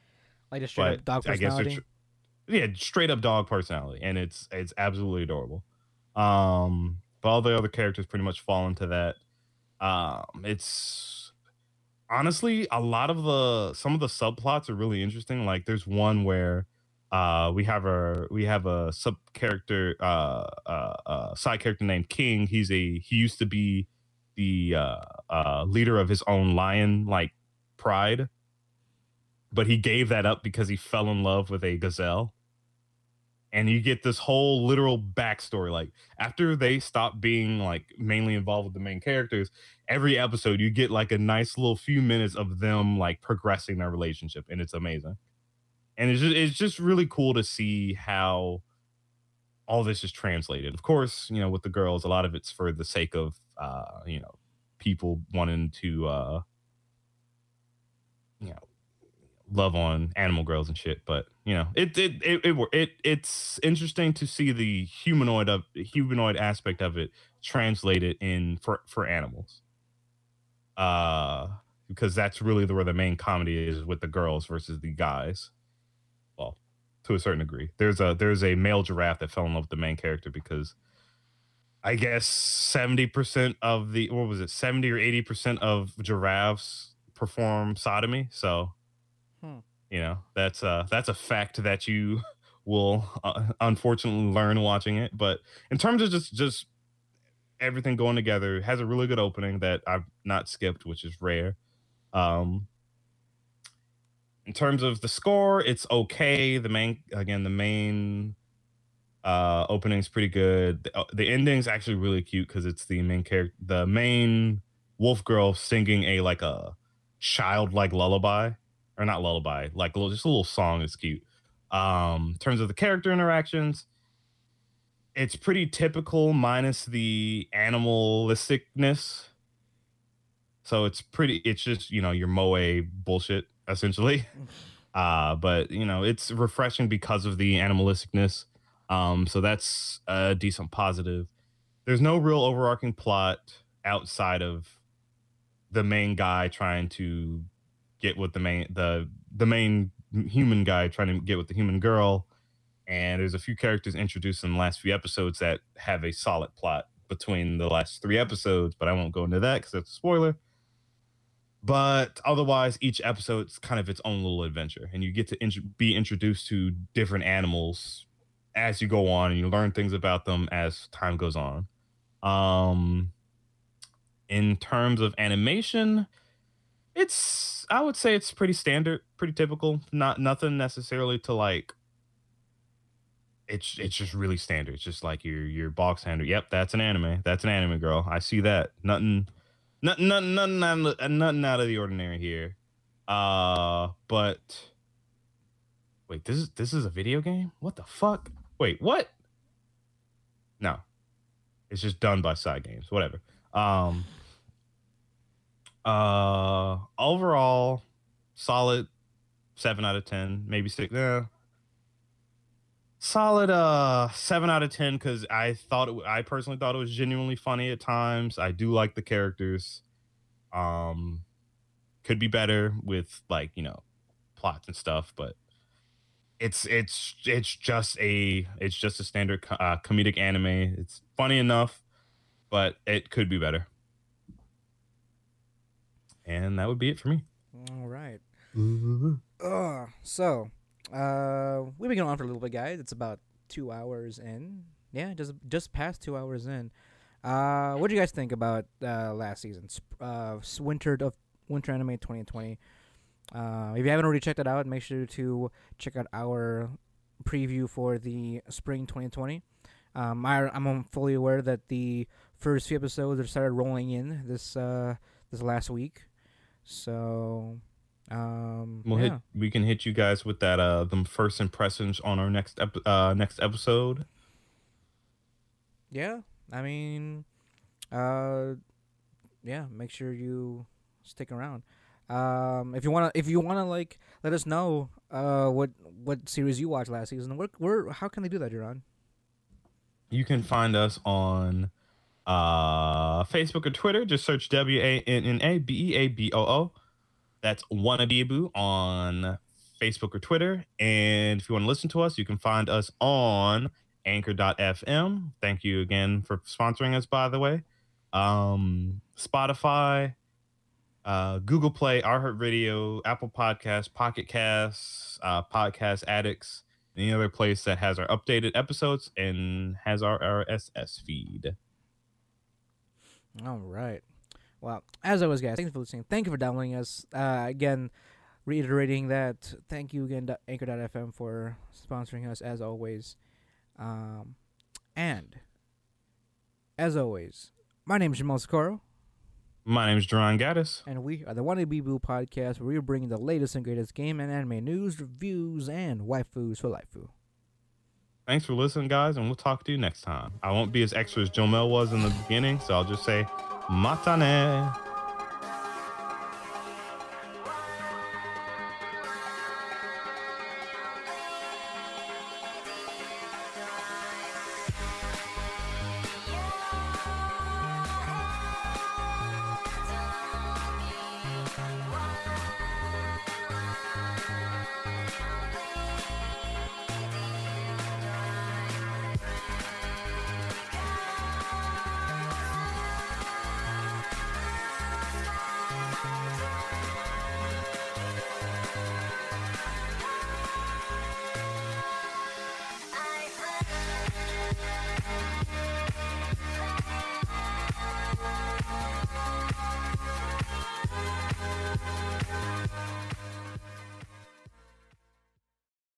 Like a straight up dog I guess they're personality. tr- yeah, straight up dog personality, and it's it's absolutely adorable. Um, but all the other characters pretty much fall into that. Um, it's honestly a lot of the some of the subplots are really interesting. Like there's one where uh we have a we have a sub character uh, uh uh side character named King. He's a he used to be the uh, uh, leader of his own lion like pride, but he gave that up because he fell in love with a gazelle. And you get this whole literal backstory. Like after they stop being like mainly involved with the main characters, every episode you get like a nice little few minutes of them like progressing their relationship, and it's amazing. And it's just it's just really cool to see how all this is translated. Of course, you know, with the girls, a lot of it's for the sake of uh, you know, people wanting to uh you know love on animal girls and shit. But you know, it it it it, it it's interesting to see the humanoid of humanoid aspect of it translated in for for animals. Uh, because that's really the, where the main comedy is with the girls versus the guys. Well, to a certain degree, there's a there's a male giraffe that fell in love with the main character because. I guess 70% of the what was it 70 or 80% of giraffes perform sodomy so Hmm. you know that's uh that's a fact that you (laughs) will uh, unfortunately learn watching it but in terms of just just everything going together it has a really good opening that i've not skipped which is rare. Um in terms of the score it's okay. The main again the main uh opening's pretty good. The, uh, the ending's actually really cute because it's the main character the main wolf girl singing a like a childlike lullaby or not lullaby, like a little, just a little song that's cute. Um, in terms of the character interactions, it's pretty typical minus the animalisticness. So it's pretty, it's just, you know, your Moe bullshit essentially. (laughs) Uh, but you know, it's refreshing because of the animalisticness. Um, so that's a decent positive. There's no real overarching plot outside of the main guy trying to get with the main the the main human guy trying to get with the human girl. And there's a few characters introduced in the last few episodes that have a solid plot between the last three episodes but i won't go into that because that's a spoiler. But otherwise each episode's kind of its own little adventure and you get to int- be introduced to different animals as you go on and you learn things about them as time goes on. Um in terms of animation it's I would say it's pretty standard, pretty typical. Not nothing necessarily to like. It's it's just really standard. It's just like your your box standard. Yep, that's an anime. That's an anime girl. I see that. Nothing, nothing, nothing, nothing, of- nothing out of the ordinary here. Uh, but wait, this is this is a video game. What the fuck? Wait, what? No, it's just done by side games. Whatever. Um. Uh, overall, solid seven out of ten, maybe six. Yeah, solid uh seven out of ten because I thought it. I personally thought it was genuinely funny at times. I do like the characters. Um, could be better with like you know plots and stuff, but it's it's it's just a it's just a standard uh, comedic anime. It's funny enough, but it could be better. And that would be it for me. All right. Uh, so, uh, we've been going on for a little bit, guys. It's about two hours in. Yeah, just just past two hours in. Uh, what do you guys think about uh, last season? Uh, winter of Winter Anime 2020. Uh, if you haven't already checked it out, make sure to check out our preview for the spring 2020. Um, I, I'm fully aware that the first few episodes have started rolling in this uh, this last week. So, um, We'll yeah. hit. We can hit you guys with that. Uh, the first impressions on our next ep- uh next episode. Yeah, I mean, uh, yeah. Make sure you stick around. Um, if you wanna, if you wanna, like, let us know, uh, what what series you watched last season. Where, where, how can they do that, Jaron? You can find us on uh Facebook or Twitter. Just search W A N N A B E A B O O. That's Wannabeaboo on Facebook or Twitter. And if you want to listen to us, you can find us on anchor.fm. Thank you again for sponsoring us, by the way. Um, Spotify, uh, Google Play, iHeartRadio, Apple Podcasts, Pocket Casts, uh, Podcast Addicts, any other place that has our updated episodes and has our RSS feed. All right. Well, as always, guys, thanks for listening. Thank you for downloading us. Uh, again, reiterating that. Thank you again, to Anchor.fm, for sponsoring us as always. Um, and as always, my name is Jamal Socorro, My name is Duran Gaddis. and we are the Wannabeaboo podcast, where we're bringing the latest and greatest game and anime news, reviews, and waifus for life. Thanks for listening, guys, and we'll talk to you next time. I won't be as extra as Jomel was in the beginning, so I'll just say matane.